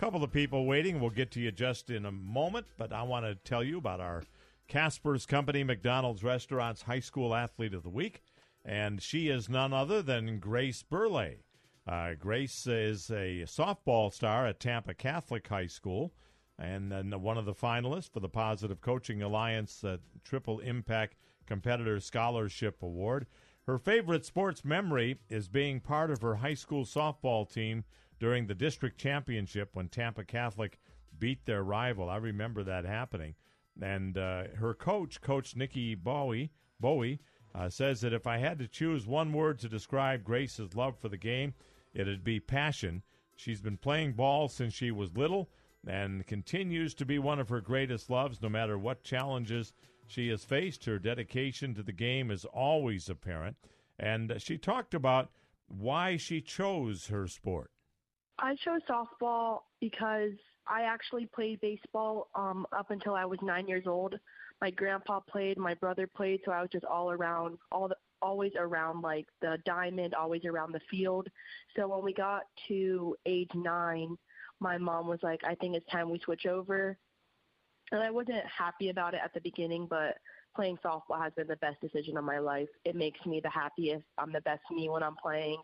couple of people waiting. We'll get to you just in a moment, but I want to tell you about our Casper's Company McDonald's Restaurant's High School Athlete of the Week. And she is none other than Grace Burley. Uh, Grace is a softball star at Tampa Catholic High School and then one of the finalists for the Positive Coaching Alliance uh, Triple Impact Competitor Scholarship Award. Her favorite sports memory is being part of her high school softball team during the district championship when Tampa Catholic beat their rival. I remember that happening. And uh, her coach, Coach Nikki Bowie, Bowie uh, says that if I had to choose one word to describe Grace's love for the game, it'd be passion. She's been playing ball since she was little and continues to be one of her greatest loves no matter what challenges she has faced. Her dedication to the game is always apparent. And she talked about why she chose her sport. I chose softball because I actually played baseball um, up until I was nine years old. My grandpa played, my brother played, so I was just all around, all the, always around like the diamond, always around the field. So when we got to age nine, my mom was like, "I think it's time we switch over." And I wasn't happy about it at the beginning, but playing softball has been the best decision of my life. It makes me the happiest. I'm the best me when I'm playing.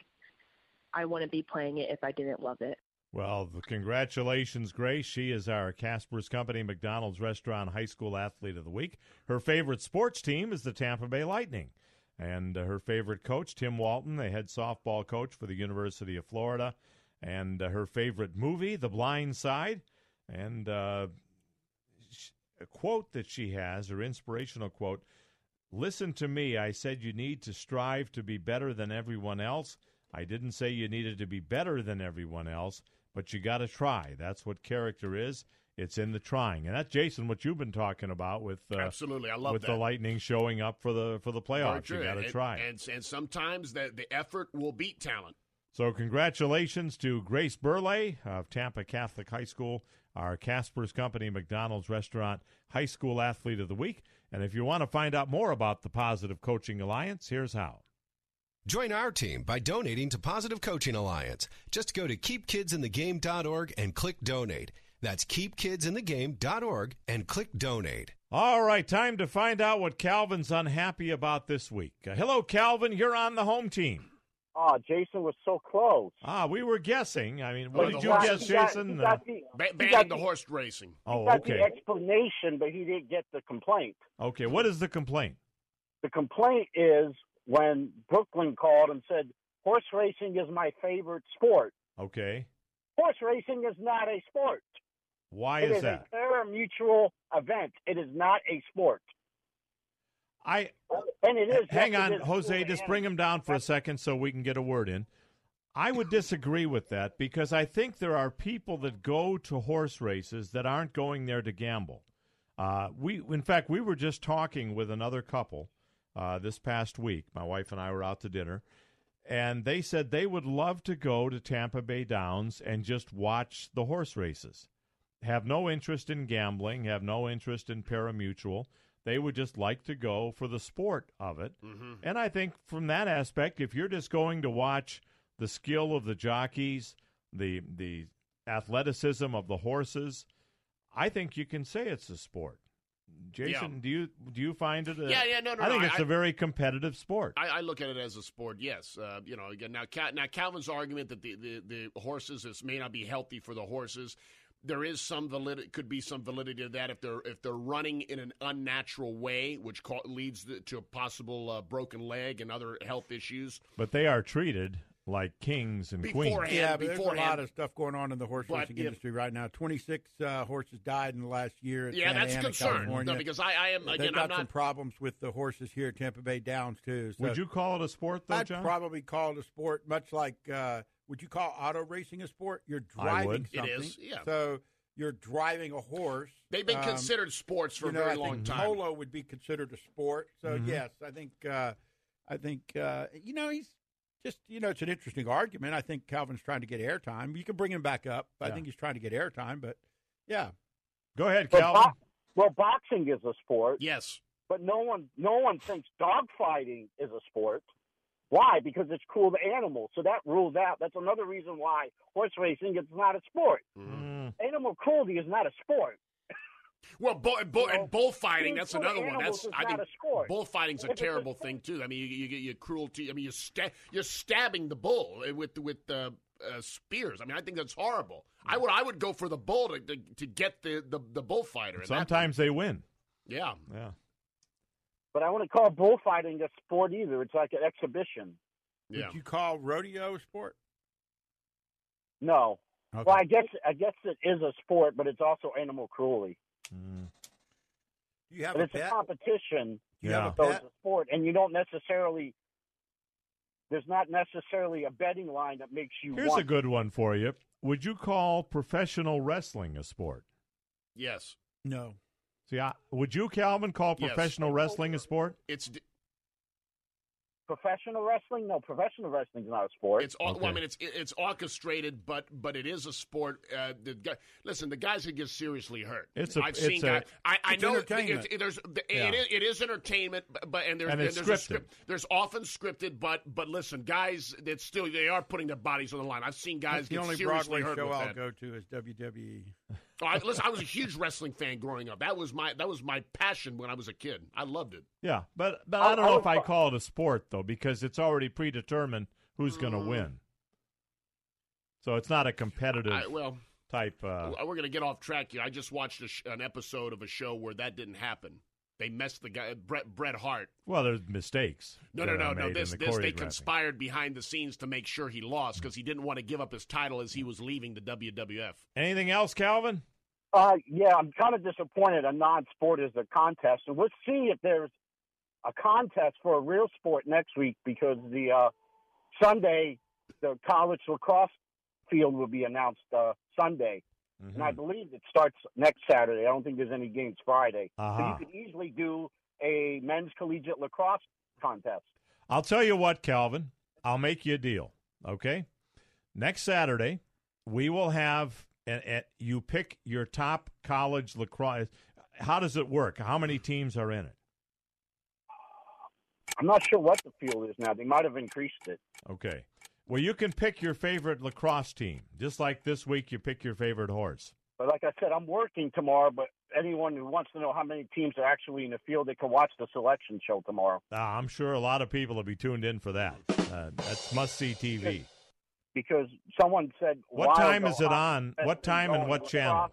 I wouldn't be playing it if I didn't love it. Well, congratulations, Grace. She is our Casper's Company McDonald's Restaurant High School Athlete of the Week. Her favorite sports team is the Tampa Bay Lightning. And uh, her favorite coach, Tim Walton, the head softball coach for the University of Florida. And uh, her favorite movie, The Blind Side. And uh, a quote that she has, her inspirational quote Listen to me. I said you need to strive to be better than everyone else. I didn't say you needed to be better than everyone else, but you got to try. That's what character is. It's in the trying, and that's Jason. What you've been talking about with uh, absolutely, I love with that. the Lightning showing up for the for the playoffs. You got to try. And, and sometimes the the effort will beat talent. So, congratulations to Grace Burley of Tampa Catholic High School, our Casper's Company McDonald's Restaurant High School Athlete of the Week. And if you want to find out more about the Positive Coaching Alliance, here's how. Join our team by donating to Positive Coaching Alliance. Just go to keepkidsinthegame.org and click donate. That's keepkidsinthegame.org and click donate. All right, time to find out what Calvin's unhappy about this week. Uh, hello, Calvin. You're on the home team. Oh, Jason was so close. Ah, we were guessing. I mean, what Well, did you got- guess, he got- Jason? he got Uh, the- Ba- he banning got the horse racing. oh, got okay. the explanation, but he didn't get the complaint. Okay, what is the complaint? The complaint is when Brooklyn called and said, horse racing is my favorite sport. Okay. Horse racing is not a sport. Why It is is that? It is a pari-mutuel event. It is not a sport. I and it is. Hang on, is Jose, just bring him down for a second so we can get a word in. I would disagree with that because I think there are people that go to horse races that aren't going there to gamble. Uh, we, in fact, we were just talking with another couple uh, this past week. My wife and I were out to dinner, and they said they would love to go to Tampa Bay Downs and just watch the horse races. Have no interest in gambling, have no interest in parimutuel. They would just like to go for the sport of it. Mhm. And I think from that aspect, if you're just going to watch the skill of the jockeys, the the athleticism of the horses, I think you can say it's a sport. Jason, Yeah. do you do you find it? A, Yeah, yeah, no, no, I think no, it's I- a very competitive sport. I, I look at it as a sport. Yes, uh, you know. Again, now, Cal- now Calvin's argument that the, the, the horses this may not be healthy for the horses. There is some validity, could be some validity to that if they're if they're running in an unnatural way, which ca- leads to a possible uh, broken leg and other health issues. But they are treated like kings and queens. Yeah, but there's a lot of stuff going on in the horse But racing if- industry right now. 26 uh, horses died in the last year. At Yeah, Santa that's Ana, concern. California. No, because I, I am They've again. got I'm some not. problems with the horses here at Tampa Bay Downs too. So Would you call it a sport, though, I'd John? probably call it a sport, much like uh, would you call auto racing a sport? You're I driving would. It something. is, yeah. So you're driving a horse. They've been Um, considered sports for you know, a very I long think time. Polo would be considered a sport. So Mhm. yes, I think uh, I think uh, you know he's just you know it's an interesting argument. I think Calvin's trying to get airtime. You can bring him back up. I think he's trying to get airtime, but yeah. Go ahead, But Calvin. bo- well, boxing is a sport. Yes. But no one, no one thinks dogfighting is a sport. Why? Because it's cruel to animals. So that rules out. That's another reason why horse racing is not a sport. Mm. Animal cruelty is not a sport. Well, bull, bull, and bullfighting, that's another one. That's I think bullfighting's a If it's a terrible thing too. I mean, you, you get your cruelty. I mean, you sta- you're stabbing the bull with with uh, uh, spears. I mean, I think that's horrible. I would I would go for the bull to to, to get the the, the bullfighter. Sometimes they win. yeah. Yeah. But I wouldn't call bullfighting a sport either. It's like an exhibition. Yeah. Would you call rodeo a sport? No. Okay. Well, I guess I guess it is a sport, but it's also animal cruelty. Mm. You have But a it's a competition. Do you have a So pet? it's a sport, and you don't necessarily there's not necessarily a betting line that makes you. Here's want a good one for you. Would you call professional wrestling a sport? Yes. No. See, I, would you, Calvin, call Yes. professional wrestling a sport? It's d- professional wrestling. No, professional wrestling is not a sport. It's all, well, I mean, it's it's orchestrated, but but it is a sport. Uh, the guy, listen, the guys who get seriously hurt. It's a- I've it's seen a- guys. I, I it's know entertainment. It's, there's the, Yeah. it, is, it is entertainment, but- but and there's And it's there's a scripted. script. There's often scripted, but but listen, guys, that still they are putting their bodies on the line. I've seen guys That's the get only seriously Broadway hurt show with I'll that. go to is E. WWE. Oh, I, listen, I was a huge wrestling fan growing up. That was my that was my passion when I was a kid. I loved it. Yeah, but but I- I don't I know if I call it a sport though, because it's already predetermined who's going to Mm. win. So it's not a competitive I, well, type. Uh, we're going to get off track here. I just watched a sh- an episode of a show where that didn't happen. They messed the guy Brett Bret Hart. well, there's mistakes. No, no, no, no. This, the this they conspired behind the scenes to make sure he lost because he didn't want to give up his title as he was leaving the WWF. Anything else, Calvin? Uh, yeah, I'm kind of disappointed a non-sport is a contest, and we'll see if there's a contest for a real sport next week because the uh, Sunday the college lacrosse field will be announced uh, Sunday, and Mm-hmm. I believe it starts next Saturday. I don't think there's any games Friday, so Uh-huh. you could easily do a men's collegiate lacrosse contest. I'll tell you what, Calvin. I'll make you a deal. Okay, next Saturday we will have and, and you pick your top college lacrosse. How does it work? How many teams are in it? I'm not sure what the field is now. They might have increased it. Okay. Well, you can pick your favorite lacrosse team, just like this week you pick your favorite horse. But like I said, I'm working tomorrow. But anyone who wants to know how many teams are actually in the field, they can watch the selection show tomorrow. Uh, I'm sure a lot of people will be tuned in for that. Uh, that's must see TV. Because someone said, What time ago, is it on? What time and what channel?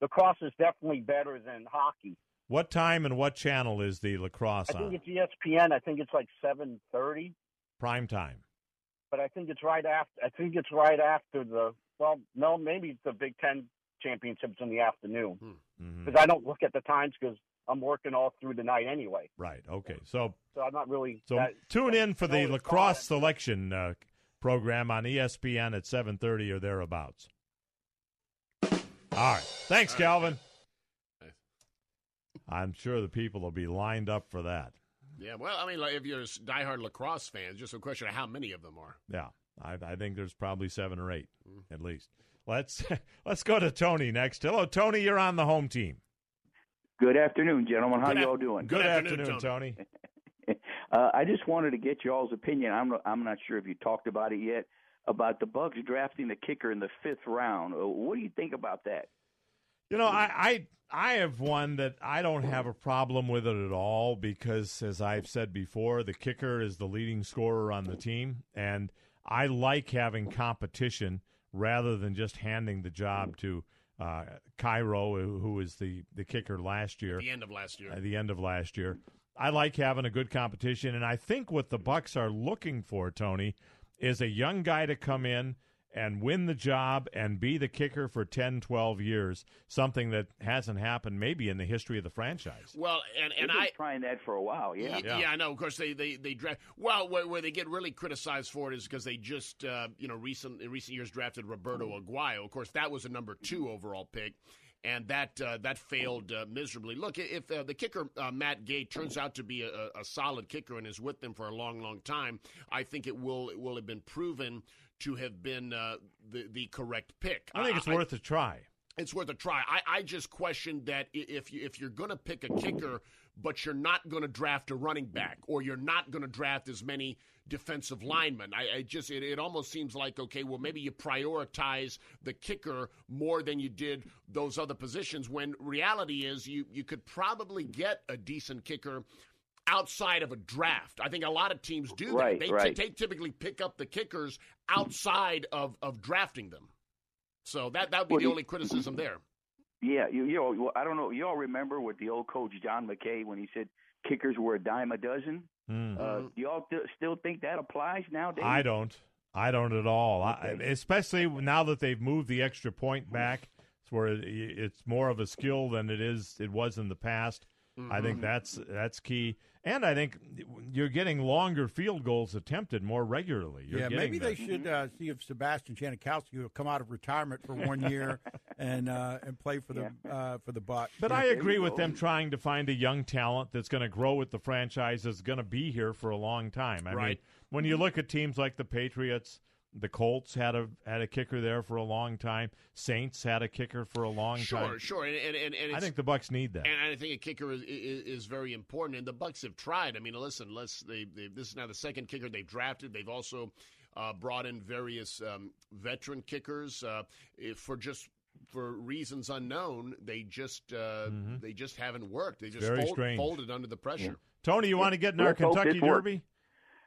lacrosse. Is definitely better than hockey. What time and what channel is the lacrosse on? I think on? it's ESPN. I think it's like 7:30, Prime time. But I think it's right after. I think it's right after the. Well, no, maybe it's the Big Ten championships in the afternoon. Mhm. Because I don't look at the times because I'm working all through the night anyway. Right. Okay. So So I'm not really. so that, tune in for the know it's lacrosse selection uh, program on ESPN at 7:30 or thereabouts. All right. Thanks, Calvin. I'm sure the people will be lined up for that. Yeah, well, I mean, like, if you're diehard lacrosse fans, just a question of how many of them are. Yeah, I, I think there's probably seven or eight at least. Let's let's go to Tony next. Hello, Tony. You're on the home team. Good afternoon, gentlemen. How Good you all doing? Good, afternoon, Tony. Uh, I just wanted to get y'all's opinion. I'm I'm not sure if you talked about it yet about the Bucs drafting the kicker in the fifth round. Uh, What do you think about that? You know, I, I I have one that I don't have a problem with it at all because, as I've said before, the kicker is the leading scorer on the team, and I like having competition rather than just handing the job to uh, Cairo, who was the the kicker last year. At the end of last year. At the end of last year, I like having a good competition, and I think what the Bucs are looking for, Tony, is a young guy to come in and win the job and be the kicker for 10, 12 years, something that hasn't happened maybe in the history of the franchise. Well, and and They've been I trying that for a while. Yeah. Y- yeah, I know. Of course, they they they draft. Well, where, where they get really criticized for it is because they just uh, you know recent in recent years drafted Roberto Aguayo. Of course, that was a number two overall pick. And that uh, that failed uh, miserably. Look, if uh, the kicker uh, Matt Gay turns out to be a, a solid kicker and is with them for a long, long time, I think it will it will have been proven to have been uh, the the correct pick. I think it's worth a try. It's worth a try. I, I just question that if you if you're going to pick a kicker, but you're not going to draft a running back, or you're not going to draft as many defensive linemen. I, I just it, it almost seems like okay, well maybe you prioritize the kicker more than you did those other positions. When reality is you you could probably get a decent kicker outside of a draft. I think a lot of teams do Right, that. They, right. they typically pick up the kickers outside of, of drafting them. So that that would be Well, the you- only criticism there. Yeah, you you all, well, I don't know. You all remember with the old coach John McKay when he said kickers were a dime a dozen? Mm. Uh, do y'all th- still think that applies nowadays? I don't. I don't at all. I, especially now that they've moved the extra point back, it's where it, it's more of a skill than it is it was in the past. I think Mhm. that's that's key, and I think you're getting longer field goals attempted more regularly. You're yeah, getting maybe they should uh, see if Sebastian Janikowski will come out of retirement for one year and uh, and play for the uh, for the Buc. But I agree with them trying to find a young talent that's going to grow with the franchise that's going to be here for a long time. I mean, Right. when you look at teams like the Patriots, the Colts had a had a kicker there for a long time. Saints had a kicker for a long Sure, time. sure, and and, and, and I think the Bucs need that. And I think a kicker is, is, is very important, and the Bucs have tried. I mean, listen, let's they, they this is now the second kicker they've drafted. They've also uh, brought in various um, veteran kickers uh, if for just for reasons unknown. They just uh, they just haven't worked. They just Mm-hmm. Very fold, folded under the pressure. Tony, you want to get in our Let's Kentucky this works. Derby?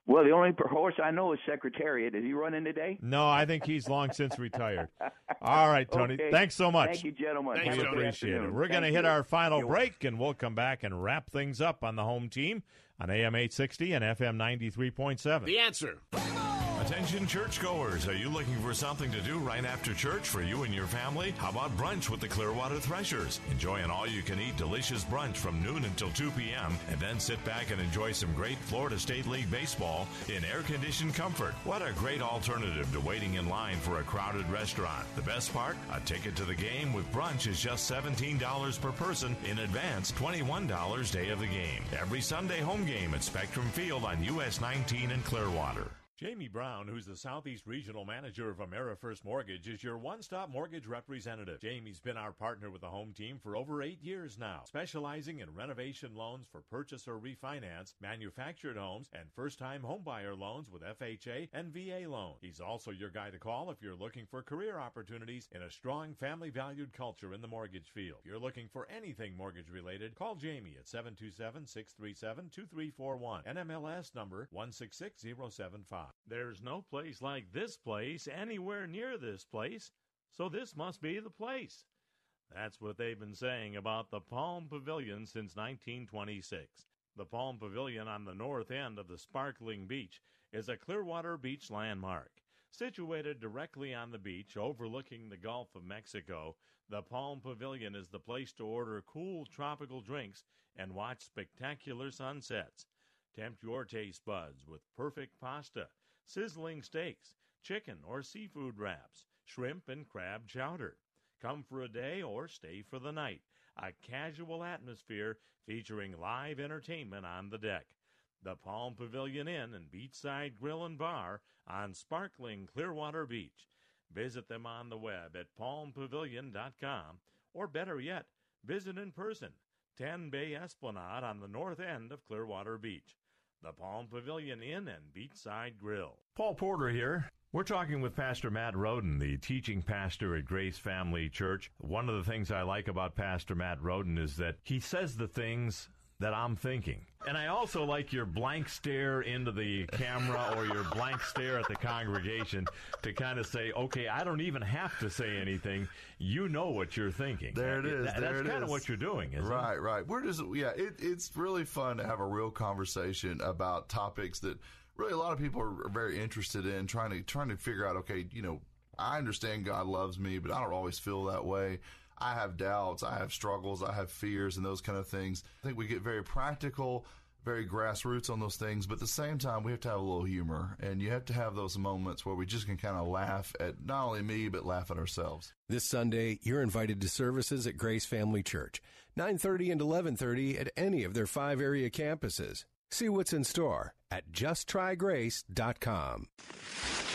Well, the only horse I know is Secretariat. Is he running today? No, I think he's long since retired. All right, Tony. Okay. Thanks so much. Thank you, gentlemen. we Have a good appreciate it. afternoon. We're going to hit you. our final You're break, and we'll come back and wrap things up on the home team on AM 860 and FM 93.7. The answer. Attention churchgoers, are you looking for something to do right after church for you and your family? How about brunch with the Clearwater Threshers? Enjoy an all-you-can-eat delicious brunch from noon until 2 p.m. and then sit back and enjoy some great Florida State League baseball in air-conditioned comfort. What a great alternative to waiting in line for a crowded restaurant. The best part? A ticket to the game with brunch is just $17 per person in advance, $21 day of the game. Every Sunday home game at Spectrum Field on US 19 in Clearwater. Jamie Brown, who's the Southeast Regional Manager of AmeriFirst Mortgage, is your one stop mortgage representative. Jamie's been our partner with the home team for over eight years now, specializing in renovation loans for purchase or refinance, manufactured homes, and first time homebuyer loans with FHA and VA loan. He's also your guy to call if you're looking for career opportunities in a strong family valued culture in the mortgage field. If you're looking for anything mortgage related, call Jamie at 727 637 2341. NMLS number 166075. There's no place like this place anywhere near this place, so this must be the place. That's what they've been saying about the Palm Pavilion since 1926. The Palm Pavilion on the north end of the sparkling beach is a Clearwater Beach landmark. Situated directly on the beach overlooking the Gulf of Mexico, the Palm Pavilion is the place to order cool tropical drinks and watch spectacular sunsets. Tempt your taste buds with perfect pasta, sizzling steaks, chicken or seafood wraps, shrimp and crab chowder. Come for a day or stay for the night. A casual atmosphere featuring live entertainment on the deck. The Palm Pavilion Inn and Beachside Grill and Bar on sparkling Clearwater Beach. Visit them on the web at palmpavilion.com or better yet, visit in person. 10 Bay Esplanade on the north end of Clearwater Beach. The Palm Pavilion Inn and Beachside Grill. Paul Porter here. We're talking with Pastor Matt Roden, the teaching pastor at Grace Family Church. One of the things I like about Pastor Matt Roden is that he says the things that I'm thinking. And I also like your blank stare into the camera or your blank stare at the congregation to kind of say, okay, I don't even have to say anything. You know what you're thinking. There it is. That- there that's kind of what you're doing, isn't it? right, right. We're just yeah. It, it's really fun to have a real conversation about topics that really a lot of people are, are very interested in trying to trying to figure out. Okay, you know, I understand God loves me, but I don't always feel that way. I have doubts, I have struggles, I have fears, and those kind of things. I think we get very practical. Very grassroots on those things, but at the same time, we have to have a little humor, and you have to have those moments where we just can kind of laugh at not only me, but laugh at ourselves. This Sunday, you're invited to services at Grace Family Church, 9:30 and 11:30 at any of their five area campuses. See what's in store at justtrygrace.com.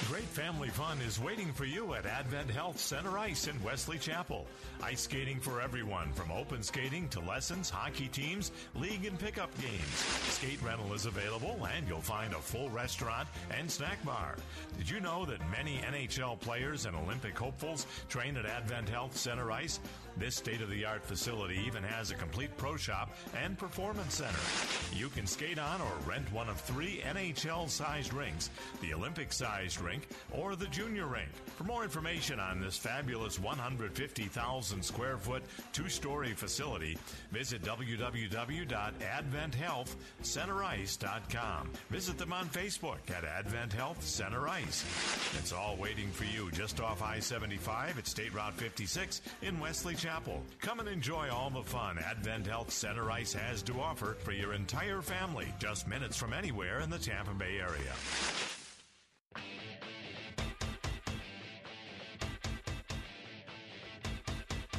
Great family fun is waiting for you at Advent Health Center Ice in Wesley Chapel. Ice skating for everyone from open skating to lessons, hockey teams, league and pickup games. Skate rental is available and you'll find a full restaurant and snack bar. Did you know that many NHL players and Olympic hopefuls train at Advent Health Center Ice? This state of the art facility even has a complete pro shop and performance center. You can skate on or rent one of three NHL sized rinks, the Olympic sized rink, or the junior rink. For more information on this fabulous 150,000 square foot, two story facility, visit www.adventhealthcenterice.com. Visit them on Facebook at Advent Health Center Ice. It's all waiting for you just off I 75 at State Route 56 in Wesley Chapel. Come and enjoy all the fun Advent Health Center Ice has to offer for your entire family, just minutes from anywhere in the Tampa Bay area.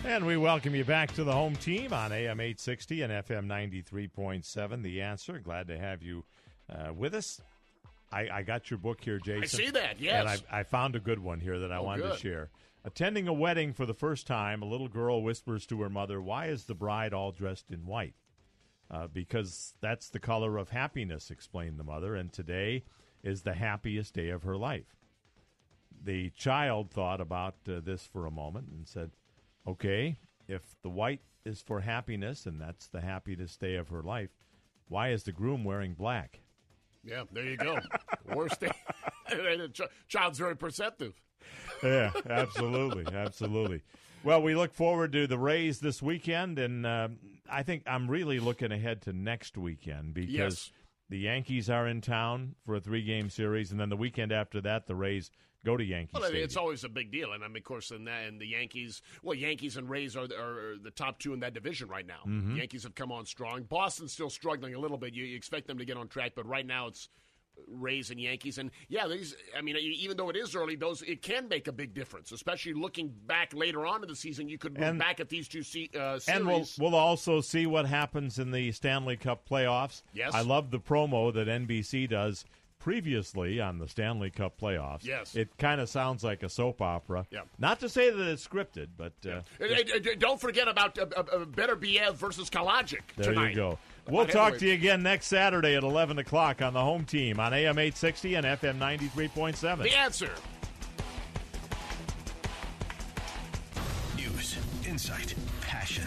And we welcome you back to the home team on AM 860 and FM 93.7. The answer. Glad to have you uh, with us. I, I, got your book here, Jason. I see that, yes. And I, I found a good one here that I oh, wanted good. to share. Attending a wedding for the first time, a little girl whispers to her mother, Why is the bride all dressed in white? Uh, because that's the color of happiness, explained the mother, and today is the happiest day of her life. The child thought about uh, this for a moment and said, Okay, if the white is for happiness and that's the happiest day of her life, why is the groom wearing black? Yeah, there you go. Worst day. the ch- child's very perceptive. Yeah, absolutely, absolutely. Well, we look forward to the Rays this weekend, and uh, I think I'm really looking ahead to next weekend because Yes. the Yankees are in town for a three-game series, and then the weekend after that, the Rays go to Yankees. Well, I mean, it's always a big deal, and I mean, of course, and, and the Yankees. Well, Yankees and Rays are, are the top two in that division right now. Mhm. Yankees have come on strong. Boston's still struggling a little bit. You, you expect them to get on track, but right now it's Rays and Yankees. And yeah, these. I mean, even though it is early, those it can make a big difference, especially looking back later on in the season. You could look And- back at these two se- uh, series. And we'll we'll also see what happens in the Stanley Cup playoffs. Yes. I love the promo that NBC does previously on the Stanley Cup playoffs. Yes. It kind of sounds like a soap opera. Yeah. Not to say that it's scripted, but uh, don't forget about uh, uh, uh, Beterbiev versus Kalajdzic there tonight. you go. We'll Light talk to you again next Saturday at 11 o'clock on the home team on AM 860 and FM 93.7. The answer. News, insight, passion.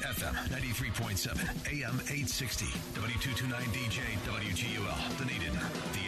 FM 93.7, AM 860, W229DJ, WGUL, Dunedin. The